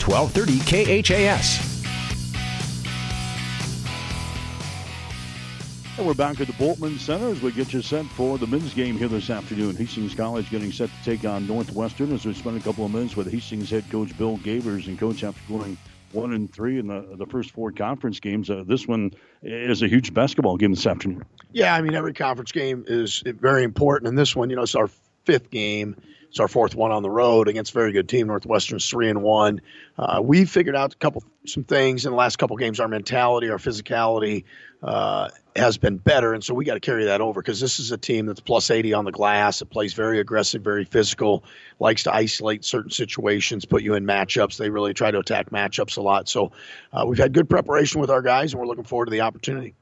1230 KHAS. And we're back at the Bultman Center as we get you set for the men's game here this afternoon. Hastings College getting set to take on Northwestern as we spend a couple of minutes with Hastings head coach Bill Gavers and coach after going one and three in the the first four conference games. Uh, this one is a huge basketball game this afternoon. Yeah, I mean every conference game is very important, and this one, you know, it's our fifth game. It's our fourth one on the road against a very good team. Northwestern's three and one. Uh, we figured out a couple some things in the last couple games. Our mentality, our physicality uh, has been better, and so we got to carry that over because this is a team that's plus 80 on the glass. It plays very aggressive, very physical, likes to isolate certain situations, put you in matchups. They really try to attack matchups a lot. So uh, we've had good preparation with our guys, and we're looking forward to the opportunity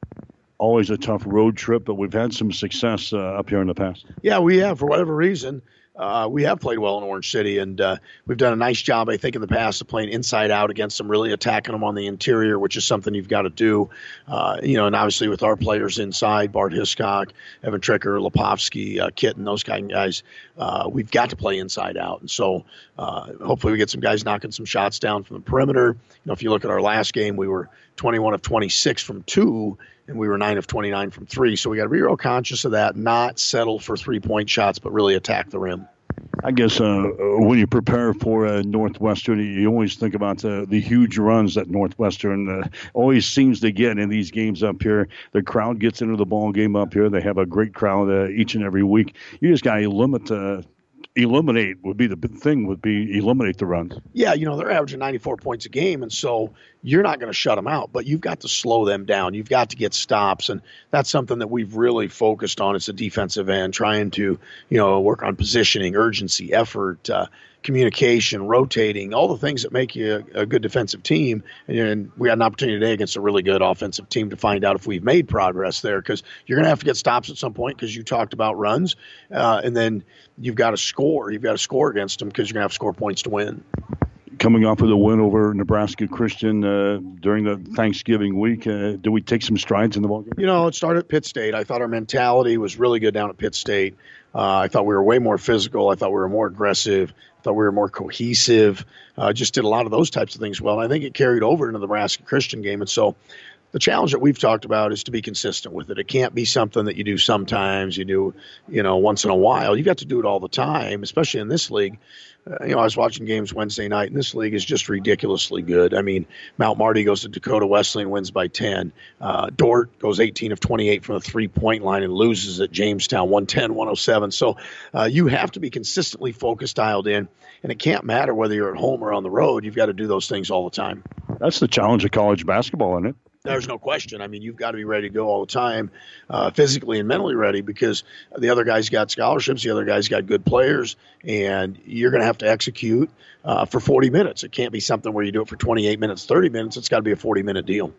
always a tough road trip, but we've had some success uh, up here in the past. Yeah, we have for whatever reason uh, we have played well in Orange City, and uh, we've done a nice job, I think, in the past of playing inside out against them, really attacking them on the interior, which is something you've got to do. Uh, you know, and obviously with our players inside, Bart Hiscock, Evan Tricker, Lepovsky, uh, Kitten, those kind of guys, uh, we've got to play inside out. And so uh, hopefully we get some guys knocking some shots down from the perimeter. You know, if you look at our last game, we were 21 of 26 from two and we were 9 of 29 from three. So we got to be real conscious of that, not settle for three point shots, but really attack the rim. I guess uh, when you prepare for uh, Northwestern, you always think about uh, the huge runs that Northwestern uh, always seems to get in these games up here. The crowd gets into the ball game up here. They have a great crowd uh, each and every week. You just got to limit uh, eliminate would be the big thing would be eliminate the runs. Yeah, you know they're averaging 94 points a game, and so you're not going to shut them out, but you've got to slow them down. You've got to get stops, and that's something that we've really focused on as a defensive end, trying to you know work on positioning, urgency, effort. Uh, communication, rotating, all the things that make you a, a good defensive team. And, we had an opportunity today against a really good offensive team to find out if we've made progress there because you're going to have to get stops at some point because you talked about runs. Uh, and then you've got to score. You've got to score against them because you're going to have to score points to win coming off of the win over Nebraska Christian uh, during the Thanksgiving week. Uh, do we take some strides in the ball game? You know, it started at Pitt State. I thought our mentality was really good down at Pitt State. Uh, I thought we were way more physical. I thought we were more aggressive. Thought we were more cohesive. Uh, just did a lot of those types of things well. And I think it carried over into the Nebraska Christian game. And so the challenge that we've talked about is to be consistent with it. It can't be something that you do sometimes, you do, you know, once in a while. You've got to do it all the time, especially in this league. Uh, you know, I was watching games Wednesday night, and this league is just ridiculously good. I mean, Mount Marty goes to Dakota Wesleyan, wins by 10. Uh, Dordt goes 18 of 28 from the three point line and loses at Jamestown 110 107. So uh, you have to be consistently focused, dialed in, and it can't matter whether you're at home or on the road. You've got to do those things all the time. That's the challenge of college basketball, isn't it? There's no question. I mean, you've got to be ready to go all the time, uh, physically and mentally ready, because the other guys got scholarships, the other guys got good players, and you're going to have to execute uh, for 40 minutes. It can't be something where you do it for 28 minutes, 30 minutes. It's got to be a 40 minute deal.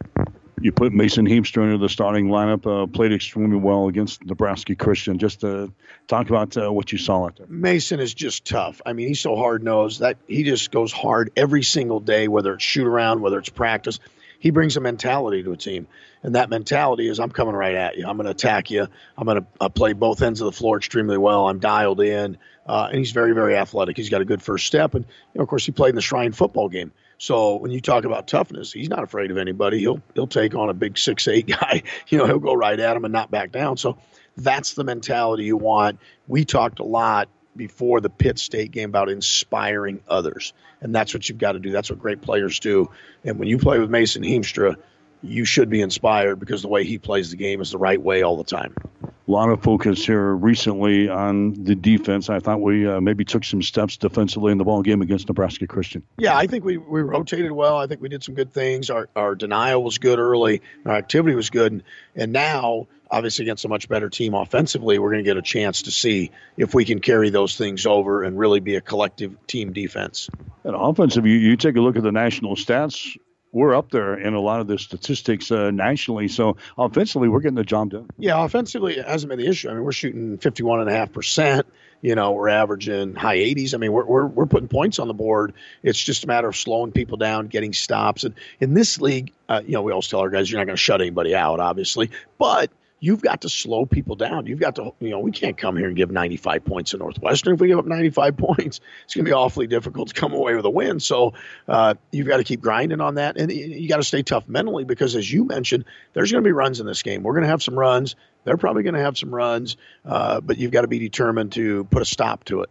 You put Mason Heemstra into the starting lineup, uh, played extremely well against Nebraska Christian. Just to talk about uh, what you saw out there. Mason is just tough. I mean, he's so hard nosed that he just goes hard every single day, whether it's shoot around, whether it's practice he brings a mentality to a team, and that mentality is I'm coming right at you. I'm going to attack you. I'm going to uh, play both ends of the floor extremely well. I'm dialed in, uh, and he's very very athletic. He's got a good first step, and you know, of course he played in the Shrine football game. So when you talk about toughness, he's not afraid of anybody. He'll he'll take on a big six eight guy. You know, he'll go right at him and not back down. So that's the mentality you want. We talked a lot before the Pitt State game about inspiring others. And that's what you've got to do. That's what great players do. And when you play with Mason Heemstra, you should be inspired because the way he plays the game is the right way all the time. A lot of focus here recently on the defense. I thought we uh, maybe took some steps defensively in the ball game against Nebraska Christian. Yeah, I think we, we rotated well. I think we did some good things. Our, our denial was good early. Our activity was good. And, and now – obviously against a much better team offensively, we're going to get a chance to see if we can carry those things over and really be a collective team defense. And offensive, you, you take a look at the national stats. We're up there in a lot of the statistics uh, nationally. So offensively, we're getting the job done. Yeah, offensively, it hasn't been the issue. I mean, we're shooting 51.5%. You know, we're averaging high 80s. I mean, we're, we're, we're putting points on the board. It's just a matter of slowing people down, getting stops. And in this league, uh, you know, we always tell our guys, you're not going to shut anybody out, obviously. But you've got to slow people down. You've got to, you know, we can't come here and give 95 points to Northwestern. If we give up 95 points, it's going to be awfully difficult to come away with a win. So uh, you've got to keep grinding on that. And you got to stay tough mentally because, as you mentioned, there's going to be runs in this game. We're going to have some runs. They're probably going to have some runs, uh, but you've got to be determined to put a stop to it.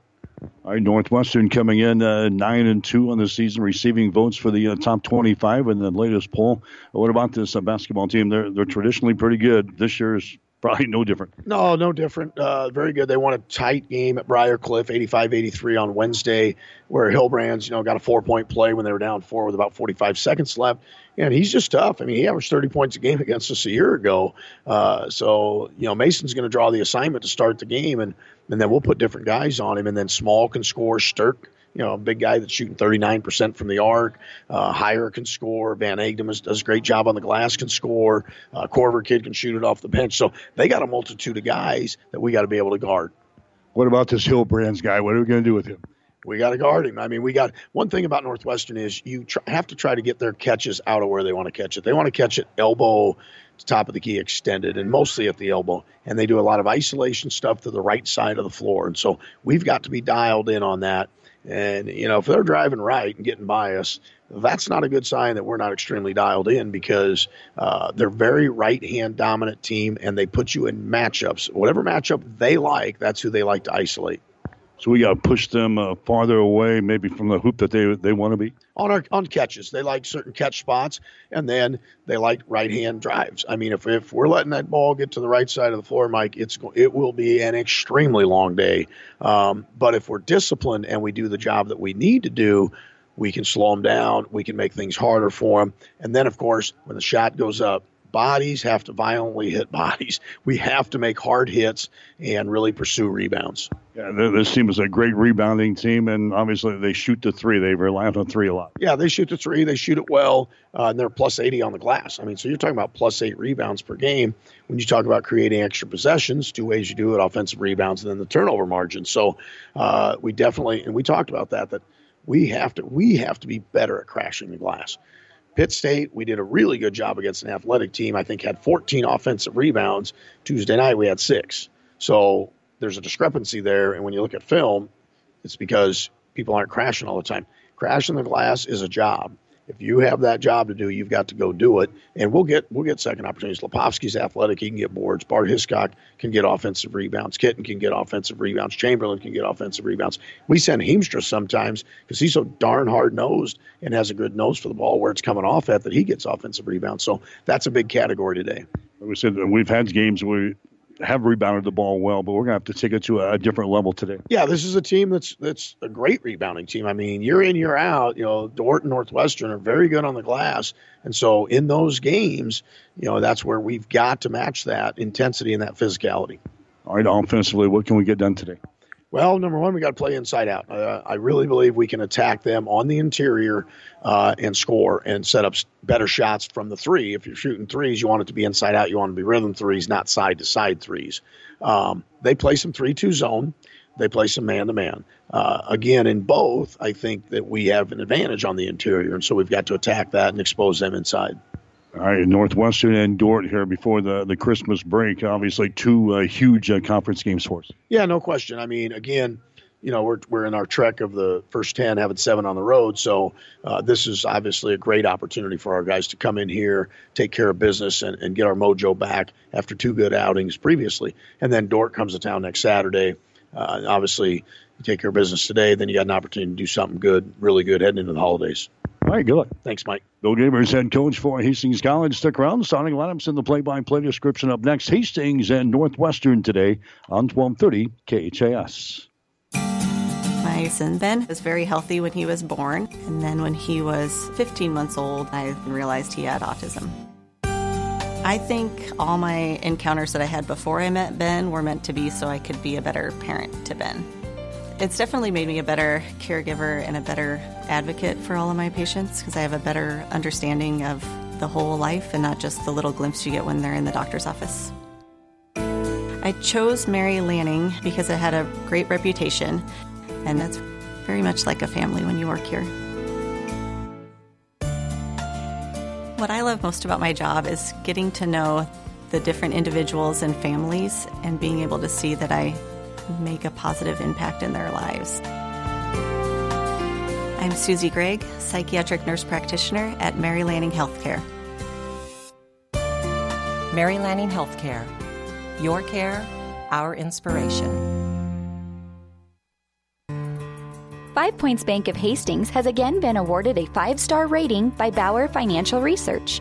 All right, Northwestern coming in uh, nine and two on the season, receiving votes for the uh, top twenty-five in the latest poll. What about this uh, basketball team? They're they're traditionally pretty good. This year is probably no different. No, no different. Uh, very good. They won a tight game at Briar Cliff, 85-83 on Wednesday, where Hillbrands, you know, got a four-point play when they were down four with about 45 seconds left. And he's just tough. I mean, he averaged 30 points a game against us a year ago. Uh, so, you know, Mason's going to draw the assignment to start the game, and and then we'll put different guys on him. And then Small can score. Stirk, you know, a big guy that's shooting 39% from the arc. Uh, Heyer can score. Van Egdom does a great job on the glass, can score. Uh, Corver Kid can shoot it off the bench. So they got a multitude of guys that we got to be able to guard. What about this Hillbrands guy? What are we going to do with him? We got to guard him. I mean, we got one thing about Northwestern is you try, have to try to get their catches out of where they want to catch it. They want to catch it elbow, top of the key extended and mostly at the elbow. And they do a lot of isolation stuff to the right side of the floor. And so we've got to be dialed in on that. And, you know, if they're driving right and getting by us, that's not a good sign that we're not extremely dialed in because uh, they're very right hand dominant team and they put you in matchups. Whatever matchup they like, that's who they like to isolate. So we got to push them uh, farther away, maybe from the hoop that they they want to be. On our on catches, they like certain catch spots, and then they like right hand drives. I mean, if if we're letting that ball get to the right side of the floor, Mike, it's it will be an extremely long day. Um, but if we're disciplined and we do the job that we need to do, we can slow them down. We can make things harder for them. And then, of course, when the shot goes up, bodies have to violently hit bodies. We have to make hard hits and really pursue rebounds. Yeah, this team is a great rebounding team, and obviously they shoot the three. They rely on three a lot. Yeah, they shoot the three. They shoot it well, uh, and they're plus 80 on the glass. I mean, so you're talking about plus eight rebounds per game. When you talk about creating extra possessions, two ways you do it: offensive rebounds and then the turnover margin. So uh, we definitely, and we talked about that. That we have to we have to be better at crashing the glass. Pitt State, we did a really good job against an athletic team. I think had 14 offensive rebounds. Tuesday night we had six. So there's a discrepancy there. And when you look at film, it's because people aren't crashing all the time. Crashing the glass is a job. If you have that job to do, you've got to go do it. And we'll get we'll get second opportunities. Lepovsky's athletic; he can get boards. Bart Hiscock can get offensive rebounds. Kitten can get offensive rebounds. Chamberlain can get offensive rebounds. We send Heemstra sometimes because he's so darn hard nosed and has a good nose for the ball where it's coming off at that he gets offensive rebounds. So that's a big category today. We said we've had games where have rebounded the ball well, but we're going to have to take it to a, different level today. Yeah, this is a team that's that's a great rebounding team. I mean, year in year out, you know, Dordt and Northwestern are very good on the glass, and so in those games, you know, that's where we've got to match that intensity and that physicality. All right, offensively, what can we get done today? Well, number one, we got to play inside out. Uh, I really believe we can attack them on the interior uh, and score and set up better shots from the three. If you're shooting threes, you want it to be inside out. You want to be rhythm threes, not side to side threes. Um, they play some 3 2 zone. They play some man to man. Again, in both, I think that we have an advantage on the interior. And so we've got to attack that and expose them inside. All right, Northwestern and Dordt here before the, the Christmas break. Obviously, two uh, huge uh, conference games for us. Yeah, no question. I mean, again, you know, we're, we're in our trek of the first 10, having seven on the road. So uh, this is obviously a great opportunity for our guys to come in here, take care of business, and, and get our mojo back after two good outings previously. And then Dordt comes to town next Saturday. Uh, obviously, you take care of business today, then you got an opportunity to do something good, really good heading into the holidays. All right, good luck. Thanks, Mike. Bill Gavers, head coach for Hastings College. Stick around. Starting lineups in the play-by-play description up next. Hastings and Northwestern today on 1230 KHAS. My son Ben was very healthy when he was born, and then when he was 15 months old, I realized he had autism. I think all my encounters that I had before I met Ben were meant to be so I could be a better parent to Ben. It's definitely made me a better caregiver and a better advocate for all of my patients because I have a better understanding of the whole life and not just the little glimpse you get when they're in the doctor's office. I chose Mary Lanning because it had a great reputation, and that's very much like a family when you work here. What I love most about my job is getting to know the different individuals and families and being able to see that I make a positive impact in their lives. I'm Susie Gregg, psychiatric nurse practitioner at Mary Lanning Healthcare. Mary Lanning Healthcare. Your care, our inspiration. Five Points Bank of Hastings has again been awarded a five star rating by Bauer Financial Research.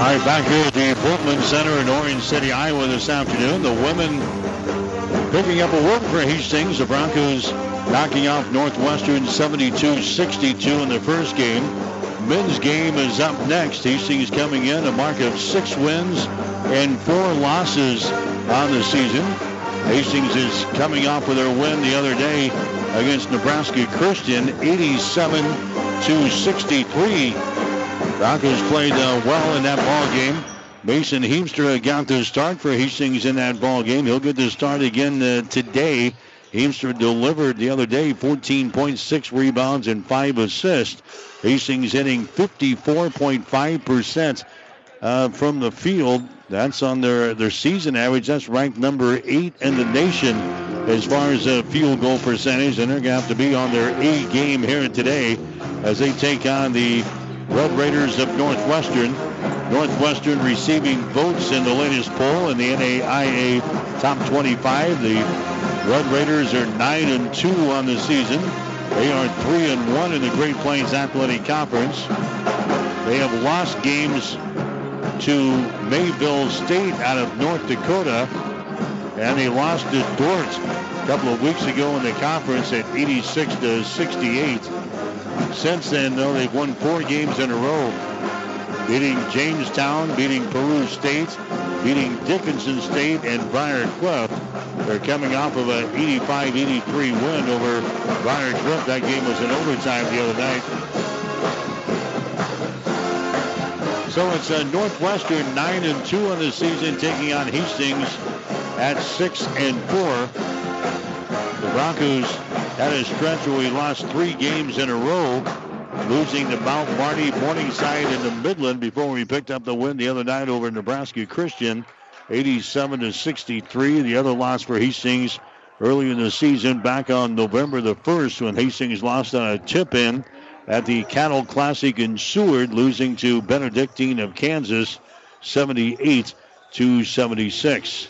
All right, back here at the Bultman Center in Orange City, Iowa this afternoon. The women picking up a win for Hastings. The Broncos knocking off Northwestern 72-62 in the first game. Men's game is up next. Hastings coming in a mark of six wins and four losses on the season. Hastings is coming off with their win the other day against Nebraska Christian, 87 to 63. Broncos played uh, well in that ball game. Mason Heemstra got the start for Hastings in that ball game. He'll get the start again uh, today. Heemstra delivered the other day 14.6 rebounds and 5 assists. Hastings hitting 54.5% uh, from the field. That's on their, their season average. That's ranked number eight in the nation as far as a field goal percentage. And they're going to have to be on their A game here today as they take on the Red Raiders of Northwestern. Northwestern receiving votes in the latest poll in the NAIA Top 25. The Red Raiders are 9 and 2 on the season. They are 3 and 1 in the Great Plains Athletic Conference. They have lost games to Mayville State out of North Dakota. And they lost to Dordt a couple of weeks ago in the conference at 86 to 68. Since then, though, they've won four games in a row, beating Jamestown, beating Peru State, beating Dickinson State, and Briar Cliff. They're coming off of an 85-83 win over Briar Cliff. That game was in overtime the other night. So it's a Northwestern 9 and 2 on the season, taking on Hastings at 6 and 4. The Broncos had a stretch where we lost three games in a row, losing to Mount Marty, Morningside, and the Midland before we picked up the win the other night over Nebraska Christian, 87 to 63. The other loss for Hastings early in the season, back on November the 1st, when Hastings lost on a tip-in at the Cattle Classic in Seward, losing to Benedictine of Kansas 78 to 76.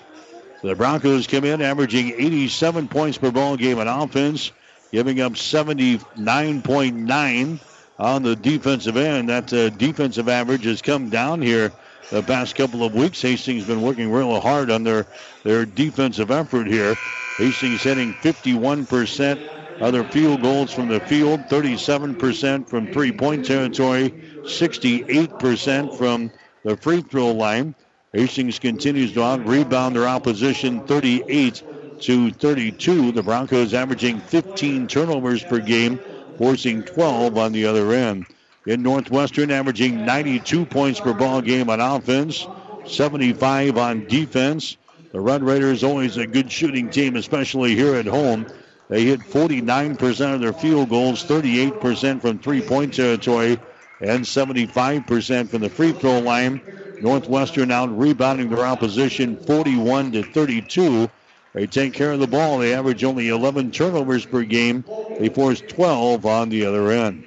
The Broncos come in averaging 87 points per ball game on offense, giving up 79.9 on the defensive end. That uh, defensive average has come down here the past couple of weeks. Hastings has been working real hard on their, their defensive effort here. Hastings hitting 51% other field goals from the field, 37% from three-point territory, 68% from the free throw line. Hastings continues to out rebound their opposition 38 to 32. The Broncos averaging 15 turnovers per game, forcing 12 on the other end. In Northwestern, averaging 92 points per ball game on offense, 75 on defense. The Red Raiders always a good shooting team, especially here at home. They hit 49% of their field goals, 38% from three-point territory, and 75% from the free throw line. Northwestern out rebounding their opposition 41 to 32. They take care of the ball. They average only 11 turnovers per game. They force 12 on the other end.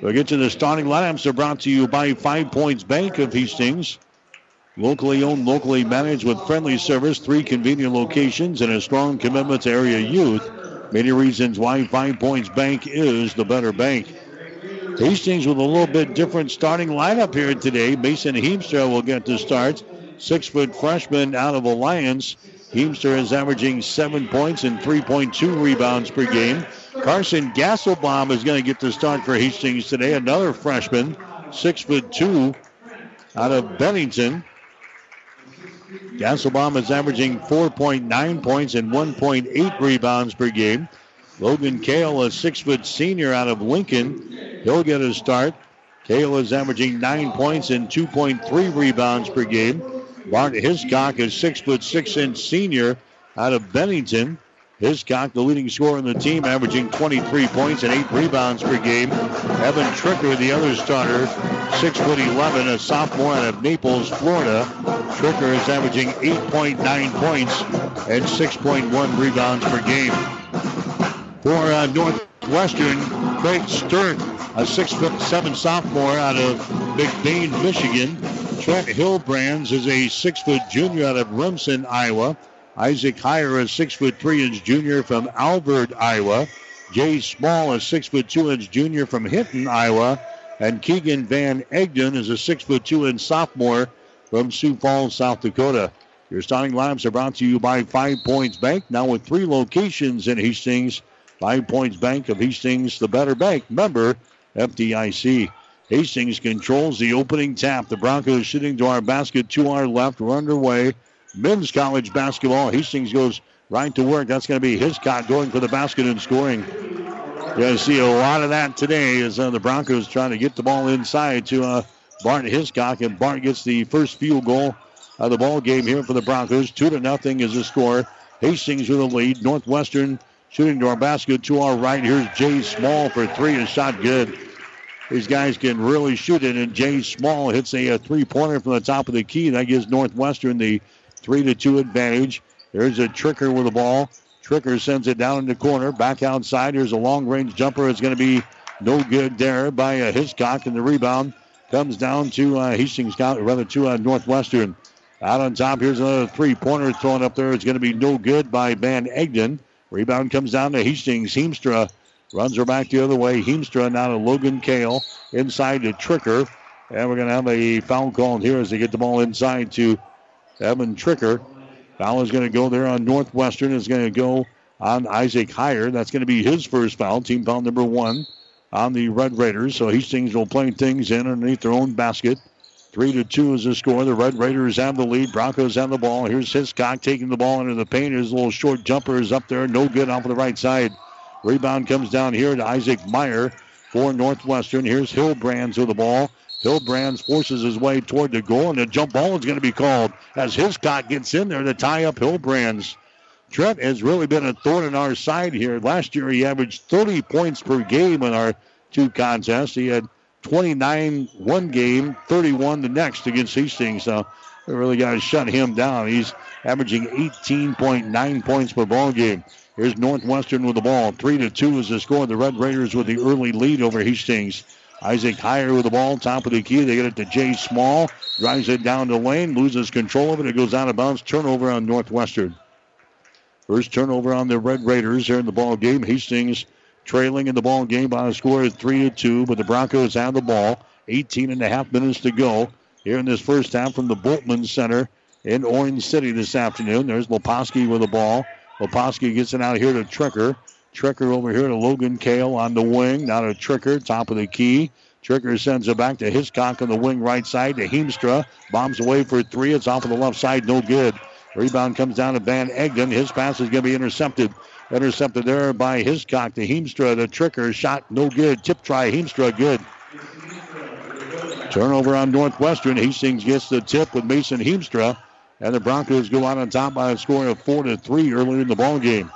We'll get to the starting lineups. They're brought to you by Five Points Bank of Hastings. Locally owned, locally managed with friendly service, three convenient locations, and a strong commitment to area youth. Many reasons why Five Points Bank is the better bank. Hastings with a little bit different starting lineup here today. Mason Heemstra will get the start. Six foot freshman out of Alliance. Heemstra is averaging seven points and 3.2 rebounds per game. Carson Gasselbaum is going to get the start for Hastings today. Another freshman, six foot two, out of Bennington. Gasselbaum is averaging 4.9 points and 1.8 rebounds per game. Logan Kale, a six foot senior out of Lincoln, he'll get a start. Kale is averaging nine points and 2.3 rebounds per game. Bart Hiscock, a six foot six inch senior out of Bennington. Hiscock, the leading scorer in the team, averaging 23 points and eight rebounds per game. Evan Tricker, the other starter, six foot 11, a sophomore out of Naples, Florida. Tricker is averaging 8.9 points and 6.1 rebounds per game. For uh, Northwestern, Craig Stirk, a six foot seven sophomore out of McBain, Michigan. Trent Hillbrands is a six foot junior out of Remsen, Iowa. Isaac Heyer, a six foot three inch junior from Albert, Iowa. Jay Small, a six foot two inch junior from Hinton, Iowa. And Keegan Van Egdom is a six foot two inch sophomore from Sioux Falls, South Dakota. Your starting lineups are brought to you by Five Points Bank, now with three locations in Hastings. Five Points Bank of Hastings, the better bank. Member FDIC. Hastings controls the opening tap. The Broncos shooting to our basket to our left. We're underway men's college basketball. Hastings goes right to work. That's going to be Hiscock going for the basket and scoring. You're going to see a lot of that today as uh, the Broncos trying to get the ball inside to uh, Bart Hiscock, and Bart gets the first field goal of the ball game here for the Broncos. Two to nothing is the score. Hastings with the lead. Northwestern shooting to our basket to our right. Here's Jay Small for three. A shot good. These guys can really shoot it, and Jay Small hits a, a three-pointer from the top of the key. That gives Northwestern the Three to two advantage. There's a Tricker with the ball. Tricker sends it down in the corner. Back outside. Here's a long range jumper. It's going to be no good there by uh, Hiscock. And the rebound comes down to uh, Hastings, rather to uh, Northwestern. Out on top, here's another three pointer thrown up there. It's going to be no good by Van Egdom. Rebound comes down to Hastings. Heemstra runs her back the other way. Heemstra now to Logan Kale. Inside to Tricker. And we're going to have a foul call here as they get the ball inside to Evan Tricker. Foul is going to go there on Northwestern. Is going to go on Isaac Heyer. That's going to be his first foul. Team foul number one on the Red Raiders. So Hastings will play things in underneath their own basket. Three to two is the score. The Red Raiders have the lead. Broncos have the ball. Here's Hiscock taking the ball into the paint. His little short jumper is up there. No good off of the right side. Rebound comes down here to Isaac Heyer for Northwestern. Here's Hillbrands with the ball. Hillbrands forces his way toward the goal, and the jump ball is going to be called as Hiscock gets in there to tie up Hillbrands. Trent has really been a thorn in our side here. Last year, he averaged 30 points per game in our two contests. He had 29 one game, 31 the next against Hastings. So we really got to shut him down. He's averaging 18.9 points per ball game. Here's Northwestern with the ball. Three to two is the score. The Red Raiders with the early lead over Hastings. Isaac Heyer with the ball, top of the key. They get it to Jay Small. Drives it down the lane, loses control of it. It goes out of bounds. Turnover on Northwestern. First turnover on the Red Raiders here in the ball game. Hastings trailing in the ball game by a score of three to two, but the Broncos have the ball. 18 and a half minutes to go here in this first half from the Bultman Center in Orange City this afternoon. There's Leposki with the ball. Leposki gets it out here to Tricker. Tricker over here to Logan Kale on the wing. Now to Tricker, top of the key. Tricker sends it back to Hiscock on the wing right side to Heemstra. Bombs away for three. It's off of the left side. No good. Rebound comes down to Van Egdom. His pass is going to be intercepted. Intercepted there by Hiscock to Heemstra. The Tricker shot no good. Tip try. Heemstra good. Turnover on Northwestern. Hastings gets the tip with Mason Heemstra. And the Broncos go out on top by a score of four to three early in the ball game.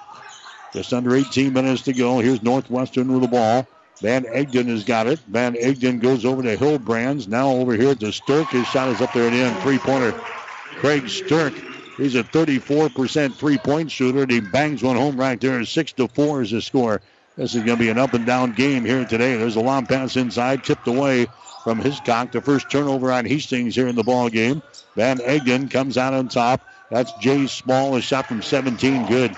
Just under 18 minutes to go. Here's Northwestern with the ball. Van Egdom has got it. Van Egdom goes over to Hillbrands. Now over here to Stirk. His shot is up there the end. Three pointer. Craig Stirk. He's a 34% three point shooter, and he bangs one home right there. Six to four is the score. This is going to be an up and down game here today. There's a long pass inside, tipped away from Hiscock. The first turnover on Hastings here in the ball game. Van Egdom comes out on top. That's Jay Small. A shot from 17, good.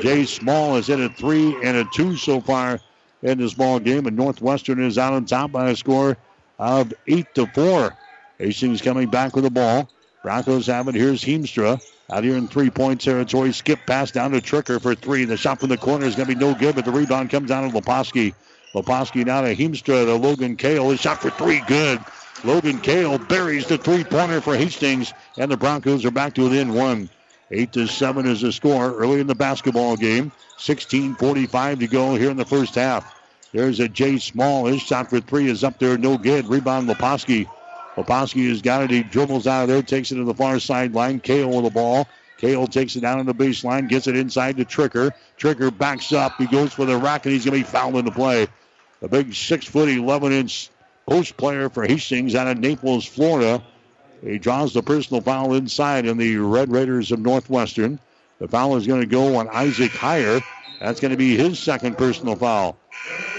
Jay Small has hit a three and a two so far in this ball game, and Northwestern is out on top by a score of eight to four. Hastings coming back with the ball. Broncos have it. Here's Heemstra out here in three-point territory. Skip pass down to Tricker for three. The shot from the corner is going to be no good, but the rebound comes down to Leposki. Leposki now to Heemstra to Logan Kale. His shot for three, good. Logan Kale buries the three-pointer for Hastings, and the Broncos are back to within one. Eight to seven is the score early in the basketball game. 16:45 to go here in the first half. There's a Jay Small. His shot for three is up there, no good. Rebound Leposki. Leposki has got it. He dribbles out of there, takes it to the far sideline. Kale with the ball. Kale takes it down on the baseline, gets it inside to Tricker. Tricker backs up. He goes for the rack, and he's going to be fouled in the play. A big six foot, 11 inch post player for Hastings out of Naples, Florida. He draws the personal foul inside in the Red Raiders of Northwestern. The foul is going to go on Isaac Heyer. That's going to be his second personal foul.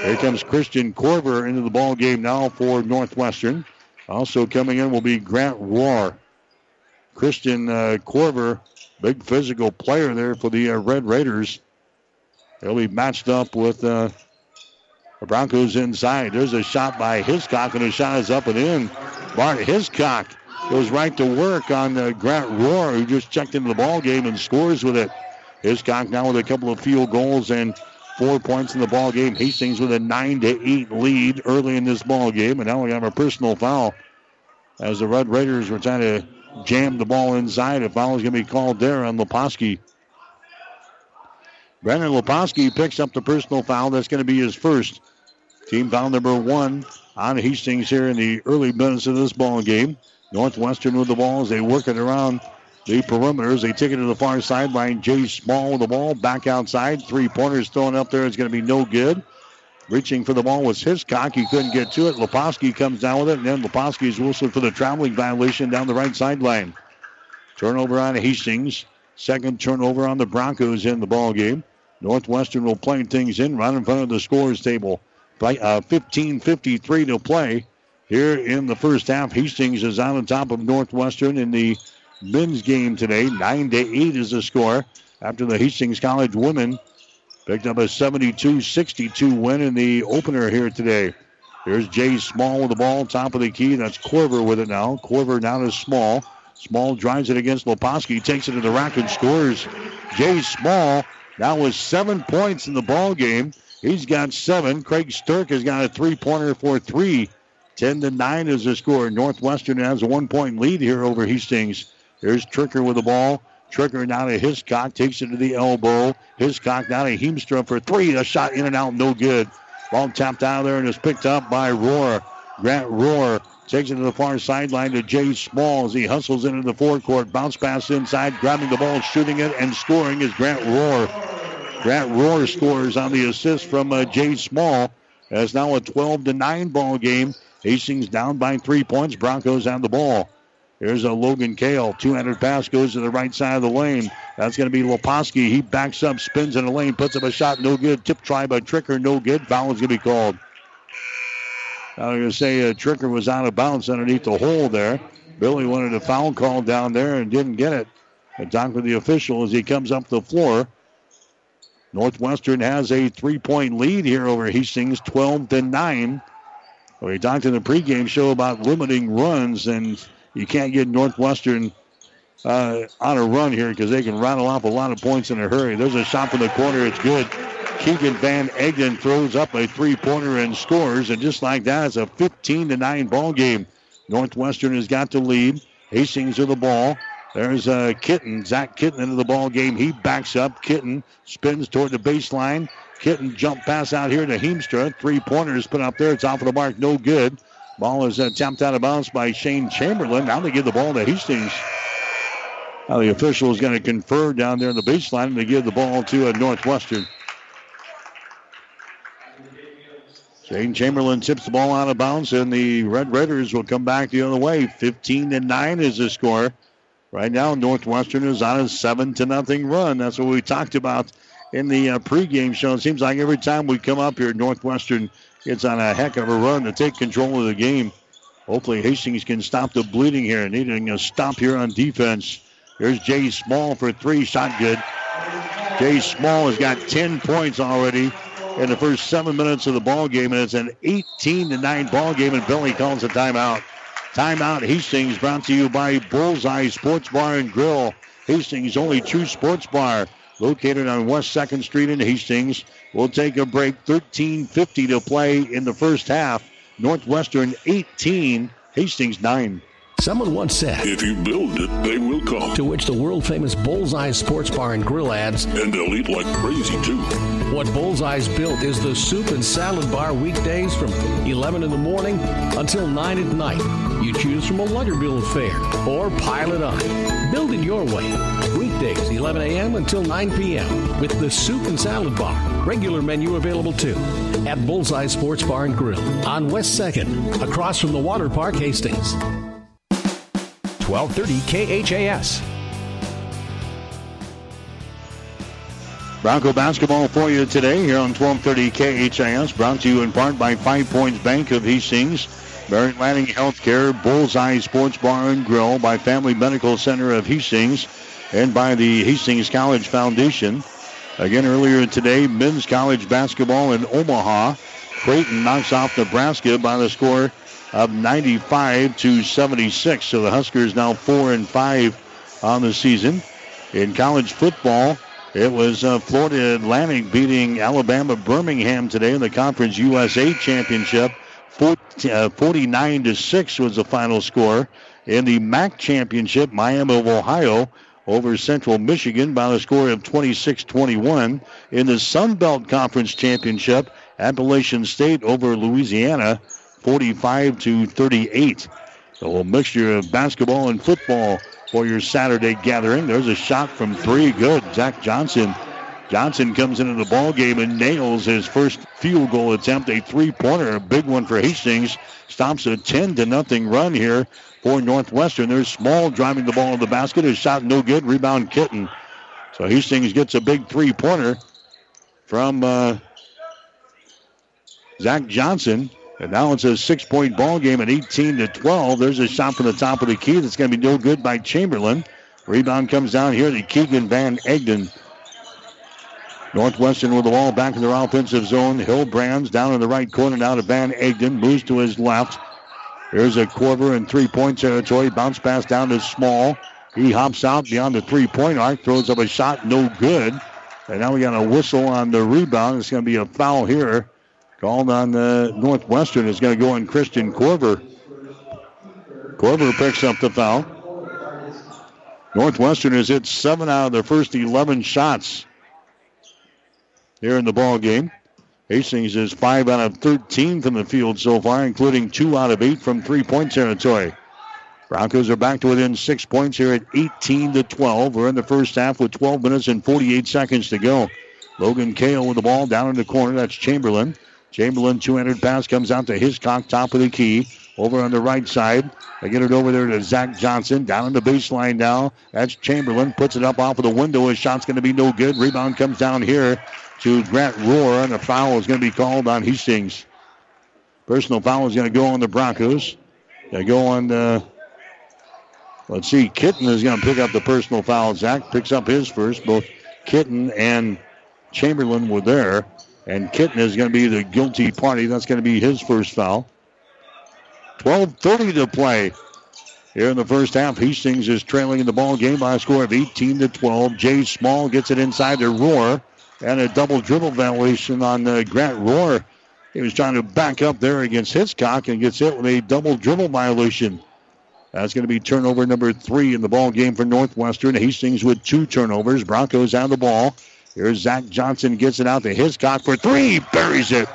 Here comes Christian Corver into the ball game now for Northwestern. Also coming in will be Grant Rohr. Christian uh, Corver, big physical player there for the uh, Red Raiders. He'll be matched up with uh, the Broncos inside. There's a shot by Hiscock, and the shot is up and in. Bart Hiscock goes right to work on uh, Grant Rohr, who just checked into the ball game and scores with it. Hiscock now with a couple of field goals and four points in the ball game. Hastings with a nine to eight lead early in this ball game, and now we have a personal foul as the Red Raiders were trying to jam the ball inside. A foul is going to be called there on Leposki. Brandon Leposki picks up the personal foul. That's going to be his first. Team foul number one on Hastings here in the early minutes of this ball game. Northwestern with the ball as they work it around the perimeters. They take it to the far sideline. Jay Small with the ball back outside. Three pointers thrown up there is going to be no good. Reaching for the ball was Hiscock. He couldn't get to it. Leposki comes down with it, and then Leposki's whistled for the traveling violation down the right sideline. Turnover on Hastings. Second turnover on the Broncos in the ball game. Northwestern will play things in right in front of the scores table. Play, uh, 15:53 to play here in the first half. Hastings is on the top of Northwestern in the men's game today. Nine to eight is the score after the Hastings College women picked up a 72-62 win in the opener here today. Here's Jay Small with the ball, top of the key. That's Corver with it now. Corver down to Small. Small drives it against Leposki, takes it to the rack and scores. Jay Small now with seven points in the ball game. He's got seven. Craig Stirk has got a three-pointer for three. 10 to 9 is the score. Northwestern has a one point lead here over Hastings. Here's Tricker with the ball. Tricker now to Hiscock, takes it to the elbow. Hiscock now to Heemstra for three. A shot in and out, no good. Ball tapped out of there and is picked up by Rohr. Grant Rohr takes it to the far sideline to Jay Small as he hustles into the forecourt. Bounce pass inside, grabbing the ball, shooting it, and scoring is Grant Rohr. Grant Rohr scores on the assist from uh, Jay Small. It's now a 12 to 9 ball game. Hastings down by three points. Broncos have the ball. Here's a Logan Kale. Two-handed pass goes to the right side of the lane. That's going to be Leposki. He backs up, spins in the lane, puts up a shot, no good. Tip try by Tricker, no good. Foul is going to be called. I was going to say uh, Tricker was out of bounds underneath the hole there. Billy wanted a foul call down there and didn't get it. I talked with the official as he comes up the floor. Northwestern has a three-point lead here over Hastings, 12 to 9. We talked in the pregame show about limiting runs, and you can't get Northwestern uh, on a run here because they can rattle off a lot of points in a hurry. There's a shot from the corner. It's good. Keegan Van Egdom throws up a three-pointer and scores, and just like that, it's a 15 to 9 ball game. Northwestern has got the lead. Hastings with the ball. There's uh, Kitten, Zach Kitten into the ball game. He backs up. Kitten spins toward the baseline. Kitten jump pass out here to Heemstra. Three pointers put up there. It's off of the mark. No good. Ball is uh, tapped out of bounds by Shane Chamberlain. Now they give the ball to Hastings. Now the official is going to confer down there in the baseline and they give the ball to uh, Northwestern. Shane Chamberlain tips the ball out of bounds, and the Red Raiders will come back the other way. 15 to 9 is the score. Right now, Northwestern is on a 7 to nothing run. That's what we talked about in the uh, pregame show. It seems like every time we come up here, Northwestern gets on a heck of a run to take control of the game. Hopefully, Hastings can stop the bleeding here, needing a stop here on defense. Here's Jay Small for three, shot good. Jay Small has got 10 points already in the first seven minutes of the ball game, and it's an 18 to 9 ball game, and Billy calls a timeout. Timeout Hastings brought to you by Bullseye Sports Bar and Grill. Hastings' only true sports bar located on West 2nd Street in Hastings. We'll take a break. 13.50 to play in the first half. Northwestern 18, Hastings 9. Someone once said, If you build it, they will come. To which the world famous Bullseye Sports Bar and Grill adds, And they'll eat like crazy, too. What Bullseye's built is the soup and salad bar weekdays from 11 in the morning until 9 at night. You choose from a Luggerbill affair or pile it on. Build it your way. Weekdays, 11 a.m. until 9 p.m. with the soup and salad bar. Regular menu available too at Bullseye Sports Bar and Grill on West 2nd, across from the Water Park, Hastings. 1230 KHAS. Bronco basketball for you today here on 1230 KHAS. Brought to you in part by Five Points Bank of Hastings, Mary Lanning Healthcare, Bullseye Sports Bar and Grill, by Family Medical Center of Hastings, and by the Hastings College Foundation. Again, earlier today, men's college basketball in Omaha. Creighton knocks off Nebraska by the score of 95 to 76. So the Huskers now four and five on the season. In college football, it was uh, Florida Atlantic beating Alabama Birmingham today in the Conference USA Championship. 40, uh, 49 to 6 was the final score. In the MAC Championship, Miami of Ohio over Central Michigan by the score of 26-21. In the Sun Belt Conference Championship, Appalachian State over Louisiana 45 to 38. So a mixture of basketball and football for your Saturday gathering. There's a shot from three. Good. Zach Johnson. Johnson comes into the ball game and nails his first field goal attempt, a three-pointer, a big one for Hastings. Stops a 10 to nothing run here for Northwestern. There's Small driving the ball in the basket. His shot no good. Rebound Kitten. So Hastings gets a big three-pointer from uh, Zach Johnson. And now it's a six-point ball game at 18 to 12. There's a shot from the top of the key that's going to be no good by Chamberlain. Rebound comes down here to Keegan Van Egdom. Northwestern with the ball back in their offensive zone. Hillbrands down in the right corner now to Van Egdom. Moves to his left. Here's a Corver in three-point territory. Bounce pass down to Small. He hops out beyond the three-point arc. Throws up a shot. No good. And now we got a whistle on the rebound. It's going to be a foul here. Called on the Northwestern. It's going to go on Christian Corver. Corver picks up the foul. Northwestern has hit seven out of their first 11 shots here in the ball game. Hastings is 5 out of 13 from the field so far, including 2 out of 8 from three-point territory. Broncos are back to within 6 points here at 18 to 12. We're in the first half with 12 minutes and 48 seconds to go. Logan Kale with the ball down in the corner. That's Chamberlain. Chamberlain, two-handed pass comes out to Hiscock, top of the key. Over on the right side. They get it over there to Zach Johnson. Down in the baseline now. That's Chamberlain. Puts it up off of the window. His shot's going to be no good. Rebound comes down here to Grant Rohr, and a foul is going to be called on Hastings. Personal foul is going to go on the Broncos. They go on the. Let's see. Kitten is going to pick up the personal foul. Zach picks up his first. Both Kitten and Chamberlain were there. And Kitten is going to be the guilty party. That's going to be his first foul. 12.30 to play. Here in the first half, Hastings is trailing in the ball game by a score of 18 to 12. Jay Small gets it inside to Rohr. And a double dribble violation on uh, Grant Rohr. He was trying to back up there against Hiscock and gets hit with a double dribble violation. That's going to be turnover number three in the ball game for Northwestern. Hastings with two turnovers. Broncos have the ball. Here's Zach Johnson gets it out to Hiscock for three. Buries it.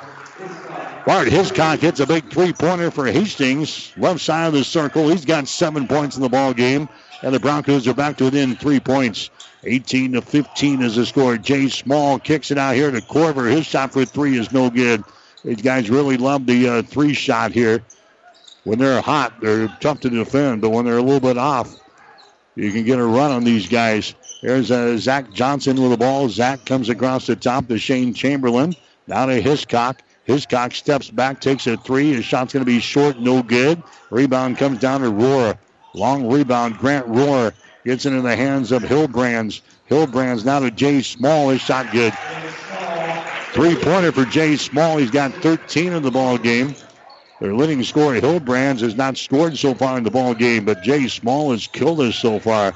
Bart Hiscock hits a big three-pointer for Hastings. Left side of the circle. He's got seven points in the ball game. And the Broncos are back to within three points. 18 to 15 is the score. Jay Small kicks it out here to Corver. His shot for three is no good. These guys really love the uh, three shot here. When they're hot, they're tough to defend, but when they're a little bit off, you can get a run on these guys. There's uh, Zach Johnson with the ball. Zach comes across the top to Shane Chamberlain. Now to Hiscock. Hiscock steps back, takes a three. His shot's going to be short, no good. Rebound comes down to Rohr. Long rebound. Grant Rohr gets it in the hands of Hillbrands. Hillbrands now to Jay Small. His shot good. Three-pointer for Jay Small. He's got 13 in the ball game. Their leading scorer, Hillbrands, has not scored so far in the ball game, but Jay Small has killed us so far.